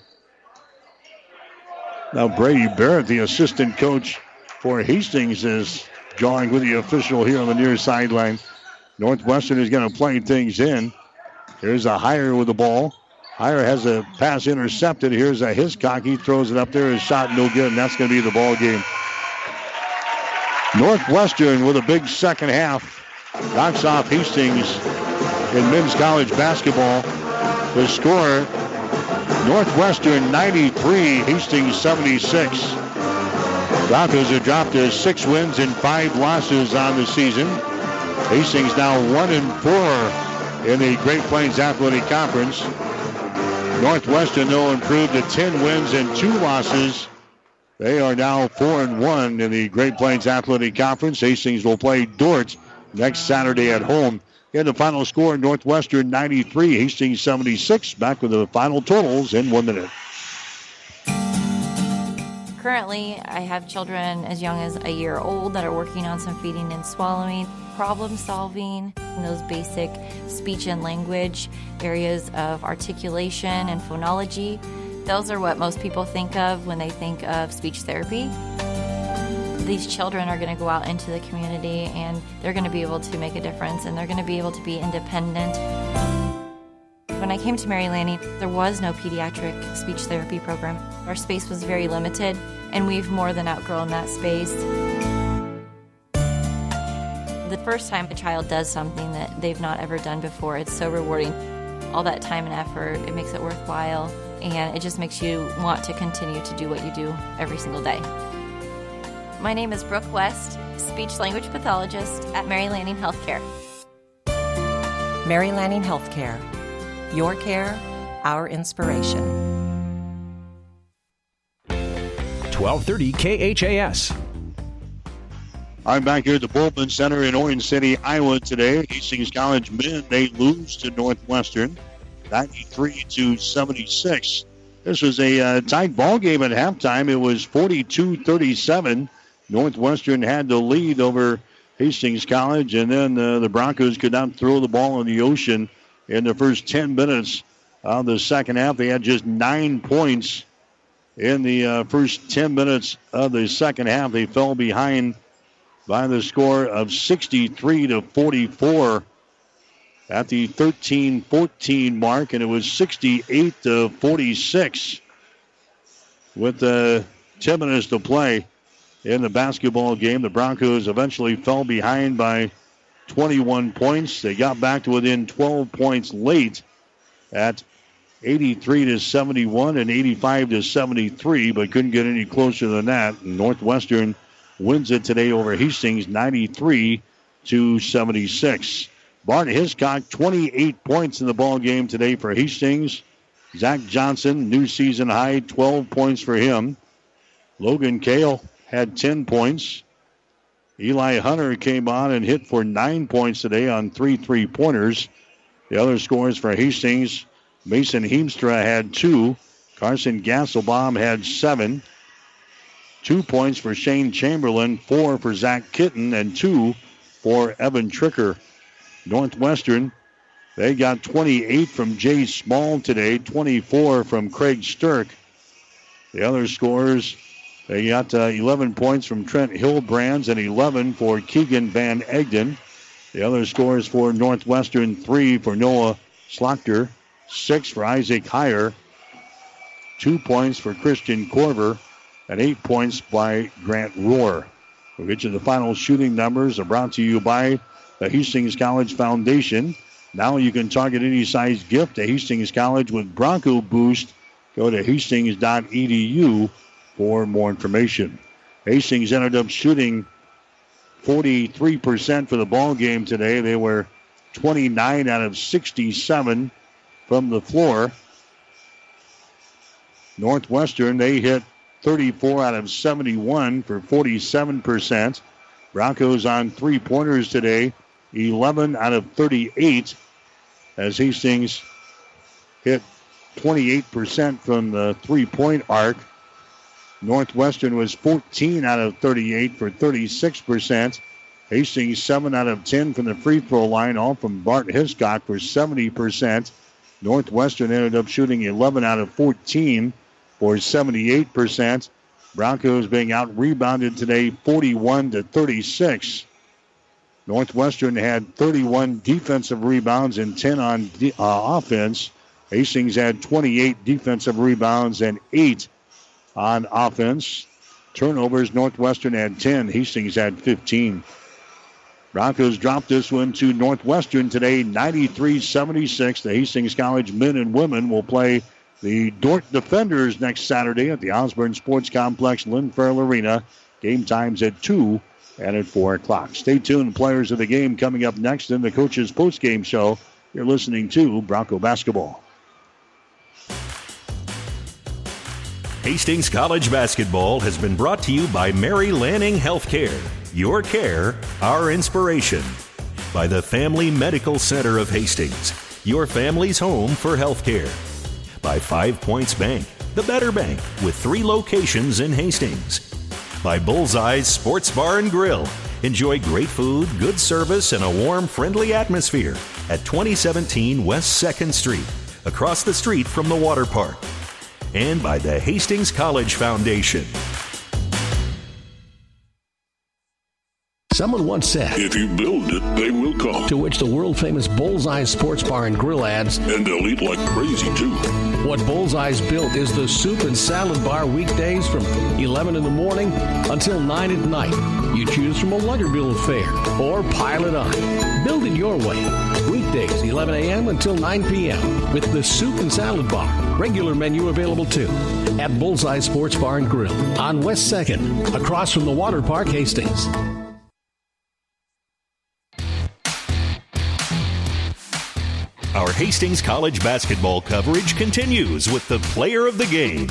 Now Brady Barrett, the assistant coach for Hastings, is drawing with the official here on the near sideline. Northwestern is going to play things in. Here's a Heyer with the ball. Heyer has a pass intercepted. Here's a Hiscock. He throws it up there. His shot no good, and that's going to be the ball game. Northwestern with a big second half knocks off Hastings in men's college basketball. The score Northwestern 93, Hastings 76. Broncos have dropped to six wins and five losses on the season. Hastings now one and four in the Great Plains Athletic Conference. Northwestern, though, improved to 10 wins and two losses. They are now 4 and 1 in the Great Plains Athletic Conference. Hastings will play Dordt next Saturday at home. In the final score, Northwestern 93, Hastings 76. Back with the final totals in one minute. Currently, I have children as young as a year old that are working on some feeding and swallowing, problem solving, those basic speech and language areas of articulation and phonology. Those are what most people think of when they think of speech therapy. These children are going to go out into the community and they're going to be able to make a difference and they're going to be able to be independent. When I came to Mary Lanning, there was no pediatric speech therapy program. Our space was very limited, and we've more than outgrown that space. The first time a child does something that they've not ever done before, it's so rewarding. All that time and effort, it makes it worthwhile, and it just makes you want to continue to do what you do every single day. My name is Brooke West, speech language pathologist at Mary Lanning Healthcare. Mary Lanning Healthcare your care, our inspiration. 1230 KHAS. I'm back here at the Bultman Center in Orange City, Iowa today. Hastings College men, they lose to Northwestern 93 to 76. This was a uh, tight ball game at halftime. It was 42 37. Northwestern had the lead over Hastings College, and then uh, the Broncos could not throw the ball in the ocean in the first 10 minutes of the second half. They had just nine points in the uh, first 10 minutes of the second half. They fell behind by the score of 63 to 44 at the 13 14 mark, and it was 68 to 46. with uh, 10 minutes to play in the basketball game. The Broncos eventually fell behind by 21 points. They got back to within 12 points late at 83 to 71 and 85 to 73, but couldn't get any closer than that. Northwestern wins it today over Hastings 93 to 76. Bart Hiscock 28 points in the ball game today for Hastings. Zach Johnson, new season high, 12 points for him. Logan Kale had 10 points. Eli Hunter came on and hit for nine points today on three three pointers. The other scores for Hastings Mason Heemstra had two. Carson Gasselbaum had seven. Two points for Shane Chamberlain, four for Zach Kitten, and two for Evan Tricker. Northwestern, they got 28 from Jay Small today, 24 from Craig Stirk. The other scores, they got uh, 11 points from Trent Hillbrands and 11 for Keegan Van Egdom. The other scores for Northwestern, three for Noah Slaughter, six for Isaac Heyer, two points for Christian Corver, and eight points by Grant Rohr. We'll get you the final shooting numbers are brought to you by the Hastings College Foundation. Now you can target any size gift to Hastings College with Bronco Boost. Go to hastings.edu for more information. Hastings ended up shooting 43% for the ball game today. They were 29 out of 67 from the floor. Northwestern, they hit 34 out of 71 for 47%. Broncos on three pointers today, 11 out of 38, as Hastings hit 28% from the three point arc. Northwestern was 14 out of 38 for 36%. Hastings 7 out of 10 from the free throw line, all from Bart Hiscock for 70%. Northwestern ended up shooting 11 out of 14 for 78%. Broncos being out rebounded today 41 to 36. Northwestern had 31 defensive rebounds and 10 on uh, offense. Hastings had 28 defensive rebounds and 8 on offense. Turnovers, Northwestern had 10. Hastings had 15. Broncos dropped this one to Northwestern today, 93 76. The Hastings College men and women will play the Dordt Defenders next Saturday at the Osborne Sports Complex, Lynn Farrell Arena. Game times at 2 and at 4 o'clock. Stay tuned. Players of the game coming up next in the coaches post-game show. You're listening to Bronco Basketball. Hastings College Basketball has been brought to you by Mary Lanning Healthcare. Your care, our inspiration. By the Family Medical Center of Hastings, your family's home for healthcare. By Five Points Bank, the better bank with three locations in Hastings. By Bullseye's Sports Bar and Grill. Enjoy great food, good service, and a warm, friendly atmosphere at 2017 West 2nd Street, across the street from the water park. And by the Hastings College Foundation. Someone once said, If you build it, they will come. To which the world famous Bullseye Sports Bar and Grill adds, And they'll eat like crazy, too. What Bullseye's built is the soup and salad bar weekdays from 11 in the morning until 9 at night. You choose from a Luggerville affair or pile it on. Build it your way. Weekdays, 11 a.m. until 9 p.m. with the soup and salad bar. Regular menu available too. At Bullseye Sports Bar and Grill on West 2nd, across from the Water Park, Hastings. Our Hastings College basketball coverage continues with the player of the game.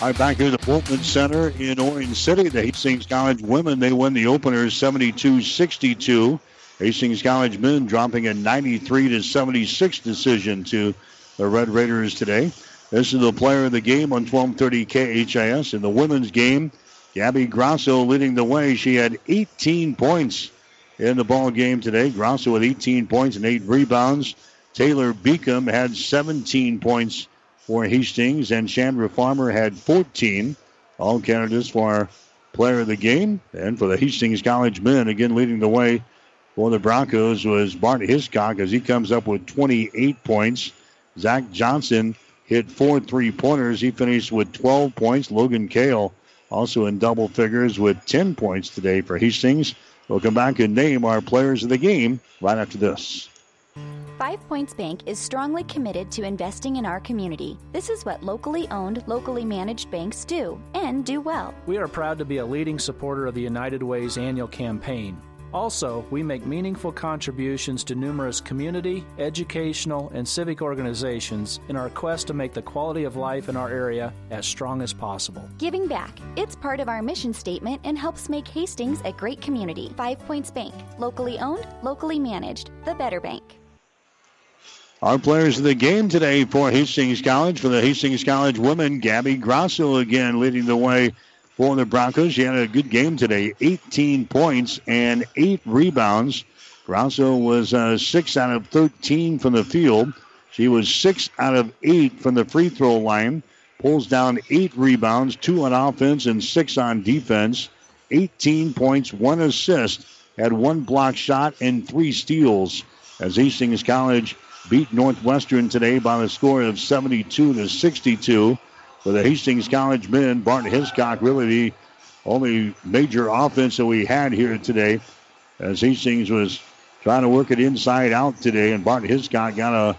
All right, back here at the Bultman Center in Orange City. The Hastings College women, they win the openers 72-62. Hastings College men dropping a 93 to 76 decision to the Red Raiders today. This is the player of the game on 1230 KHAS. In the women's game, Gabby Grosso leading the way. She had 18 points in the ball game today. Grosso with 18 points and eight rebounds. Taylor Beacom had 17 points for Hastings, and Chandra Farmer had 14. All candidates for player of the game. And for the Hastings College men, again leading the way for the Broncos was Bart Hiscock as he comes up with 28 points. Zach Johnson hit four three pointers. He finished with 12 points. Logan Kale also in double figures with 10 points today for Hastings. We'll come back and name our players of the game right after this. Five Points Bank is strongly committed to investing in our community. This is what locally owned, locally managed banks do and do well. We are proud to be a leading supporter of the United Way's annual campaign. Also, we make meaningful contributions to numerous community, educational, and civic organizations in our quest to make the quality of life in our area as strong as possible. Giving back. It's part of our mission statement and helps make Hastings a great community. Five Points Bank. Locally owned, locally managed. The Better Bank. Our players of the game today for Hastings College. For the Hastings College women, Gabby Grosso again leading the way for the Broncos. She had a good game today 18 points and eight rebounds. Grosso was uh, 6 out of 13 from the field. She was 6 out of 8 from the free throw line. Pulls down 8 rebounds, 2 on offense and 6 on defense. 18 points, 1 assist, had 1 block shot and 3 steals. As Hastings College beat Northwestern today by the score of 72 to 62 for the Hastings College men. Bart Hiscock really the only major offense that we had here today as Hastings was trying to work it inside out today, and Bart Hiscock got a,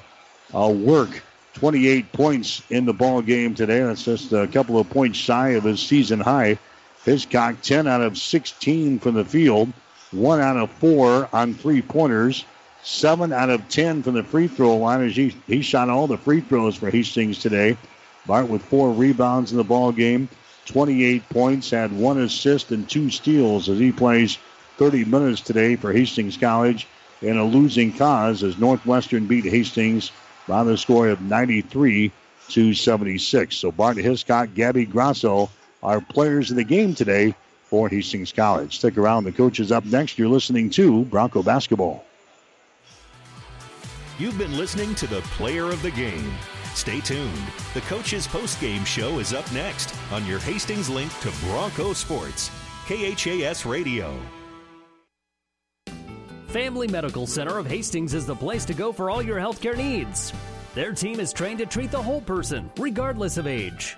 a work. 28 points in the ball game today. That's just a couple of points shy of his season high. Hiscock 10 out of 16 from the field, 1 out of 4 on three pointers, 7 out of 10 from the free throw line as he, he shot all the free throws for Hastings today. Bart with four rebounds in the ball game, 28 points, had one assist and two steals as he plays 30 minutes today for Hastings College in a losing cause as Northwestern beat Hastings by the score of 93 to 76. So Bart Hiscock, Gabby Grosso are players of the game today for Hastings College. Stick around. The coach is up next. You're listening to Bronco Basketball. You've been listening to the player of the game. Stay tuned. The coach's post-game show is up next on your Hastings link to Bronco Sports, KHAS Radio. Family Medical Center of Hastings is the place to go for all your healthcare needs. Their team is trained to treat the whole person, regardless of age.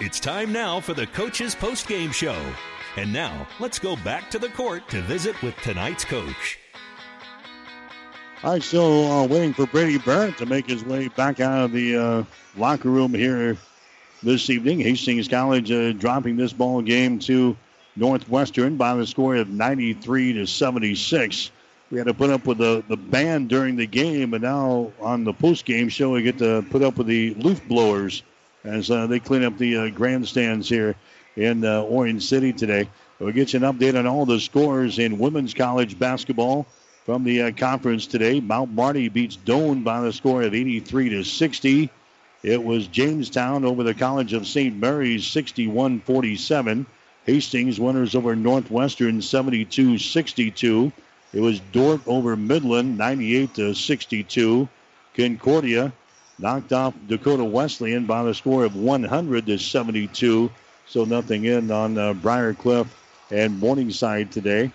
It's time now for the coach's post-game show. And now, let's go back to the court to visit with tonight's coach. Still uh, waiting for Brady Barrett to make his way back out of the uh, locker room here this evening. Hastings College uh, dropping this ball game to Northwestern by the score of 93 to 76. We had to put up with the, the band during the game, and now on the post game show, we get to put up with the leaf blowers as uh, they clean up the uh, grandstands here in uh, Orange City today. We'll get you an update on all the scores in women's college basketball from the uh, conference today. Mount Marty beats Doane by the score of 83 to 60. It was Jamestown over the College of St. Mary's 61 47. Hastings winners over Northwestern 72 62. It was Dordt over Midland 98 to 62. Concordia knocked off Dakota Wesleyan by the score of 100 to 72. So nothing in on uh, Briar Cliff and Morningside today.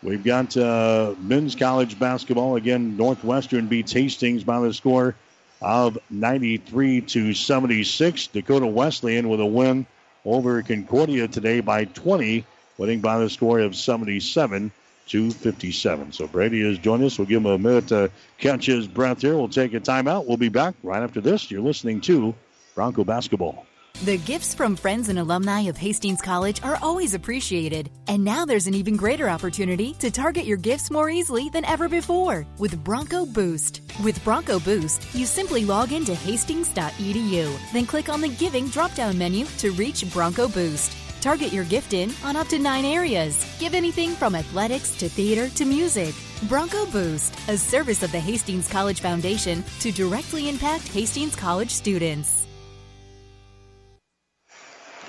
We've got uh, men's college basketball. Again, Northwestern beats Hastings by the score of 93 to 76. Dakota Wesleyan with a win over Concordia today by 20, winning by the score of 77 to 57. So Brady has joined us. We'll give him a minute to catch his breath here. We'll take a timeout. We'll be back right after this. You're listening to Bronco Basketball. The gifts from friends and alumni of Hastings College are always appreciated. And now there's an even greater opportunity to target your gifts more easily than ever before with Bronco Boost. With Bronco Boost, you simply log into hastings.edu, then click on the Giving drop down menu to reach Bronco Boost. Target your gift in on up to nine areas. Give anything from athletics to theater to music. Bronco Boost, a service of the Hastings College Foundation to directly impact Hastings College students.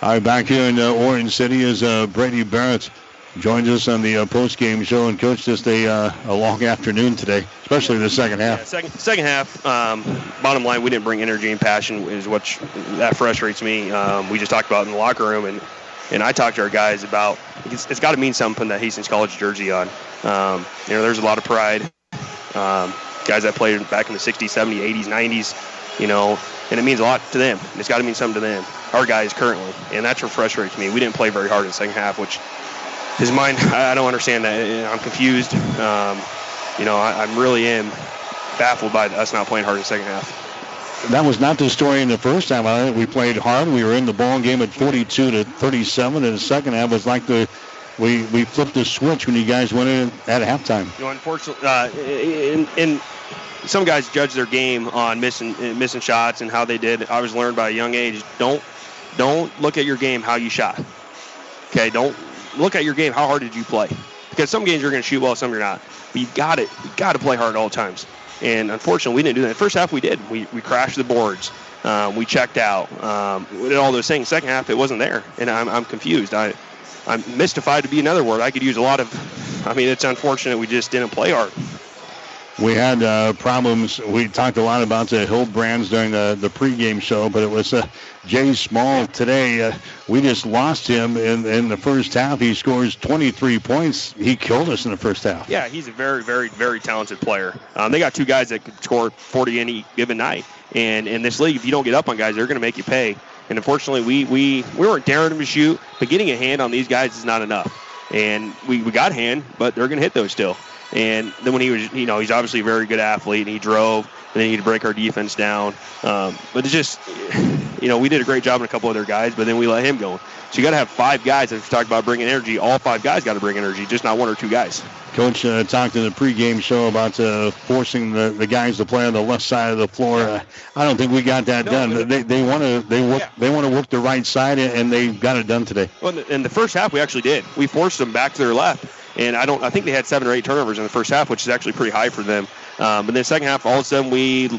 All right, back here in uh, Orange City is uh, Brady Barrett. Joins us on the uh, post-game show, and coach, just a, uh, a long afternoon today, especially the second half. Yeah, second second half. Um, bottom line, we didn't bring energy and passion, is what that frustrates me. Um, we just talked about in the locker room, and and I talked to our guys about it's, it's got to mean something that Hastings College jersey on. Um, you know, there's a lot of pride. Um, guys that played back in the 60s, 70s, 80s, 90s, you know, and it means a lot to them. It's got to mean something to them, our guys currently, and that's what frustrates me. We didn't play very hard in the second half, which is mine. I don't understand that. I'm confused. Um, you know, I, I really am baffled by us not playing hard in the second half that was not the story in the first half. I think We played hard. We were in the ball game at 42 to 37. And the second half was like the we we flipped the switch when you guys went in at halftime. You know, unfortunately, uh, in, in some guys judge their game on missing missing shots and how they did. I was learned by a young age. Don't don't look at your game how you shot. Okay, don't look at your game how hard did you play. Because some games you're going to shoot well, some you're not. But you got it. You got to play hard at all times. And unfortunately, we didn't do that. First half, we did. We, we crashed the boards. Um, we checked out. Um, we did all those things. Second half, it wasn't there, and I'm, I'm confused. I, I'm mystified to be another word. I could use a lot of. I mean, it's unfortunate we just didn't play hard. We had uh, problems. We talked a lot about the Hildebrands during the, the pregame show, but it was uh, Jay Small today. Uh, we just lost him in, in the first half. He scores 23 points. He killed us in the first half. Yeah, he's a very, very, very talented player. Um, they got two guys that could score 40 any given night. And in this league, if you don't get up on guys, they're going to make you pay. And unfortunately, we, we, we weren't daring them to shoot, but getting a hand on these guys is not enough. And we, we got hand, but they're going to hit those still. And then when he was, you know, he's obviously a very good athlete, and he drove, and then he had to break our defense down. Um, but it's just, you know, we did a great job in a couple other guys, but then we let him go. So you got to have five guys. If you talk about bringing energy, all five guys got to bring energy, just not one or two guys. Coach uh, talked in the pregame show about uh, forcing the, the guys to play on the left side of the floor. Uh, I don't think we got that no, done. They they want to they work yeah. they want to work the right side, and they got it done today. Well, in the first half, we actually did. We forced them back to their left and I don't. I think they had seven or eight turnovers in the first half, which is actually pretty high for them. Um, but then the second half, all of a sudden, we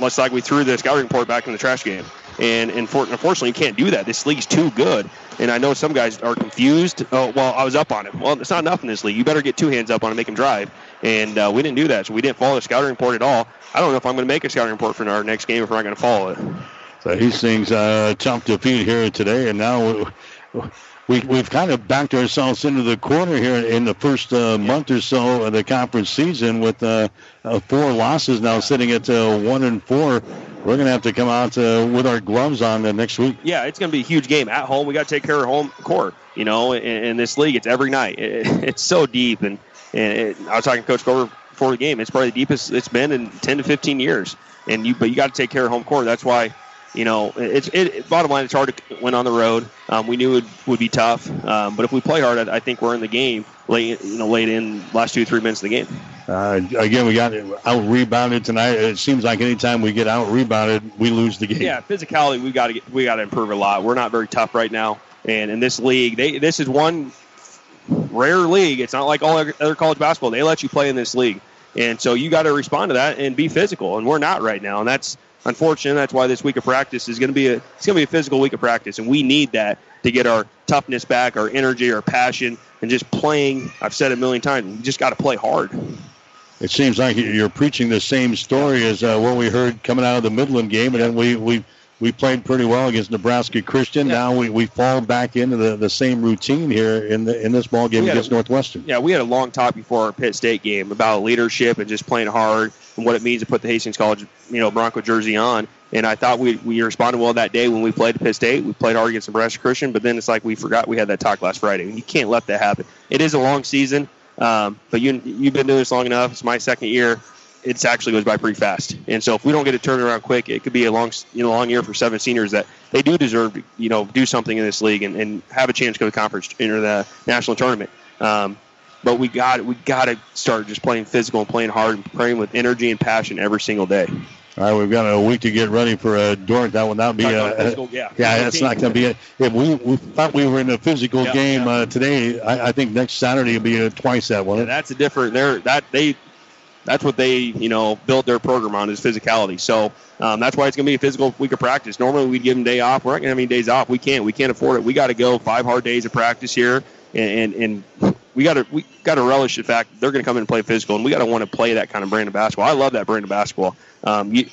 looks like we threw the scouting report back in the trash can. And, and for, unfortunately, you can't do that. This league's too good. And I know some guys are confused. Oh, well, I was up on him. Well, it's not enough in this league. You better get two hands up on him, make him drive. And uh, we didn't do that, so we didn't follow the scouting report at all. I don't know if I'm going to make a scouting report for our next game if we're not going to follow it. So Hastings uh, tough defeat here today, and now we, we've kind of backed ourselves into the corner here in the first uh, month or so of the conference season with uh, uh, four losses now sitting at uh, one and four. We're going to have to come out uh, with our gloves on next week. Yeah, it's going to be a huge game at home. We got to take care of home court. You know, in, in this league, it's every night. It, it's so deep, and and it, I was talking to Coach Gover before the game. It's probably the deepest it's been in 10 to 15 years. And you, but you got to take care of home court. That's why you know, it's it, bottom line. It's hard to win on the road. Um, we knew it would be tough, um, but if we play hard, I, I, think we're in the game late. You know, late in last two three minutes of the game. Uh, again, we got out rebounded tonight. It seems like anytime we get out rebounded, we lose the game. Yeah, physicality. We got to we got to improve a lot. We're not very tough right now, and in this league, they this is one rare league. It's not like all other college basketball. They let you play in this league, and so you got to respond to that and be physical. And we're not right now, and that's unfortunate. That's why this week of practice is going to be a it's going to be a physical week of practice, and we need that to get our toughness back, our energy, our passion, and just playing. I've said it a million times. We just got to play hard. It seems like you're preaching the same story as uh, what we heard coming out of the Midland game, and then we we we played pretty well against Nebraska Christian. Yeah. Now we, we fall back into the, the same routine here in the in this ball game against a, Northwestern. Yeah, we had a long talk before our Pitt State game about leadership and just playing hard and what it means to put the Hastings College you know Bronco jersey on. And I thought we we responded well that day when we played Pitt State. We played hard against Nebraska Christian, but then it's like we forgot we had that talk last Friday. You can't let that happen. It is a long season, um, but you you've been doing this long enough. It's my second year it actually goes by pretty fast. And so if we don't get it turned around quick, it could be a long, you know, long year for seven seniors that they do deserve to, you know, do something in this league and, and have a chance to go to the conference or the national tournament. Um, but we got we got to start just playing physical and playing hard and playing with energy and passion every single day. All right, we've got a week to get ready for a uh, Dordt. That will not be a, physical, yeah. yeah, that's not going to be it. If we, we thought we were in a physical yeah, game yeah. Uh, today, I, I, think next Saturday will be a twice that one. Yeah, that's a different. There, that they, that's what they you know built their program on is physicality. So um, that's why it's going to be a physical week of practice. Normally we'd give them day off. We're not going to have any days off. We can't. We can't afford it. We got to go five hard days of practice here, and and, and we got to we got to relish the fact they're going to come in and play physical, and we got to want to play that kind of brand of basketball. I love that brand of basketball. Um, you,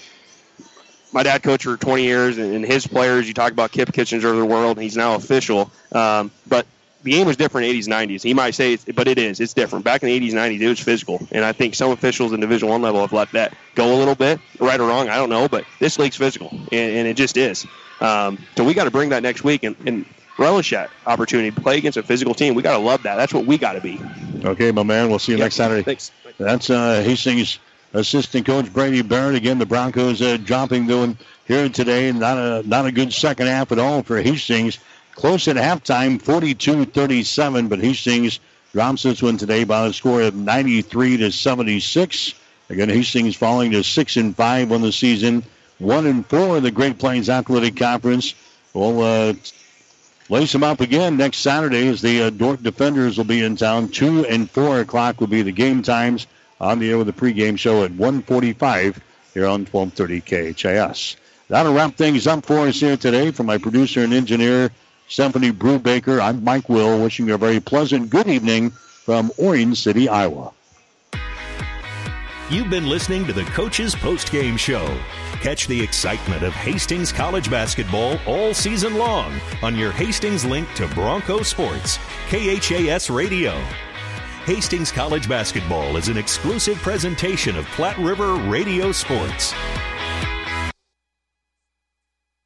my dad coached for 20 years, and his players, you talk about Kip Kitchener of the world, he's now official. Um, but the game was different in the 80s, 90s. He might say, but it is. It's different. Back in the 80s, 90s, it was physical, and I think some officials in Division One level have let that go a little bit, right or wrong, I don't know. But this league's physical, and, and it just is. Um, so we got to bring that next week and, and relish that opportunity. Play against a physical team. We got to love that. That's what we got to be. Okay, my man. We'll see you yep. next Saturday. Thanks. That's uh, Hastings assistant coach Brady Barrett. Again, the Broncos uh, dropping doing here today. Not a not a good second half at all for Hastings. Close at halftime, 42-37, but Hastings drops this one today by a score of 93 to 76. Again, Hastings falling to six and five on the season, one and four in the Great Plains Athletic Conference. We'll uh, lace them up again next Saturday as the uh, Dordt Defenders will be in town. Two and four o'clock will be the game times on the air with the pregame show at 145 here on 1230 KHAS. That'll wrap things up for us here today. For my producer and engineer, Stephanie Brubaker, I'm Mike Will, wishing you a very pleasant good evening from Orange City, Iowa. You've been listening to the Coach's Postgame Show. Catch the excitement of Hastings College basketball all season long on your Hastings link to Bronco Sports, KHAS Radio. Hastings College basketball is an exclusive presentation of Platte River Radio Sports.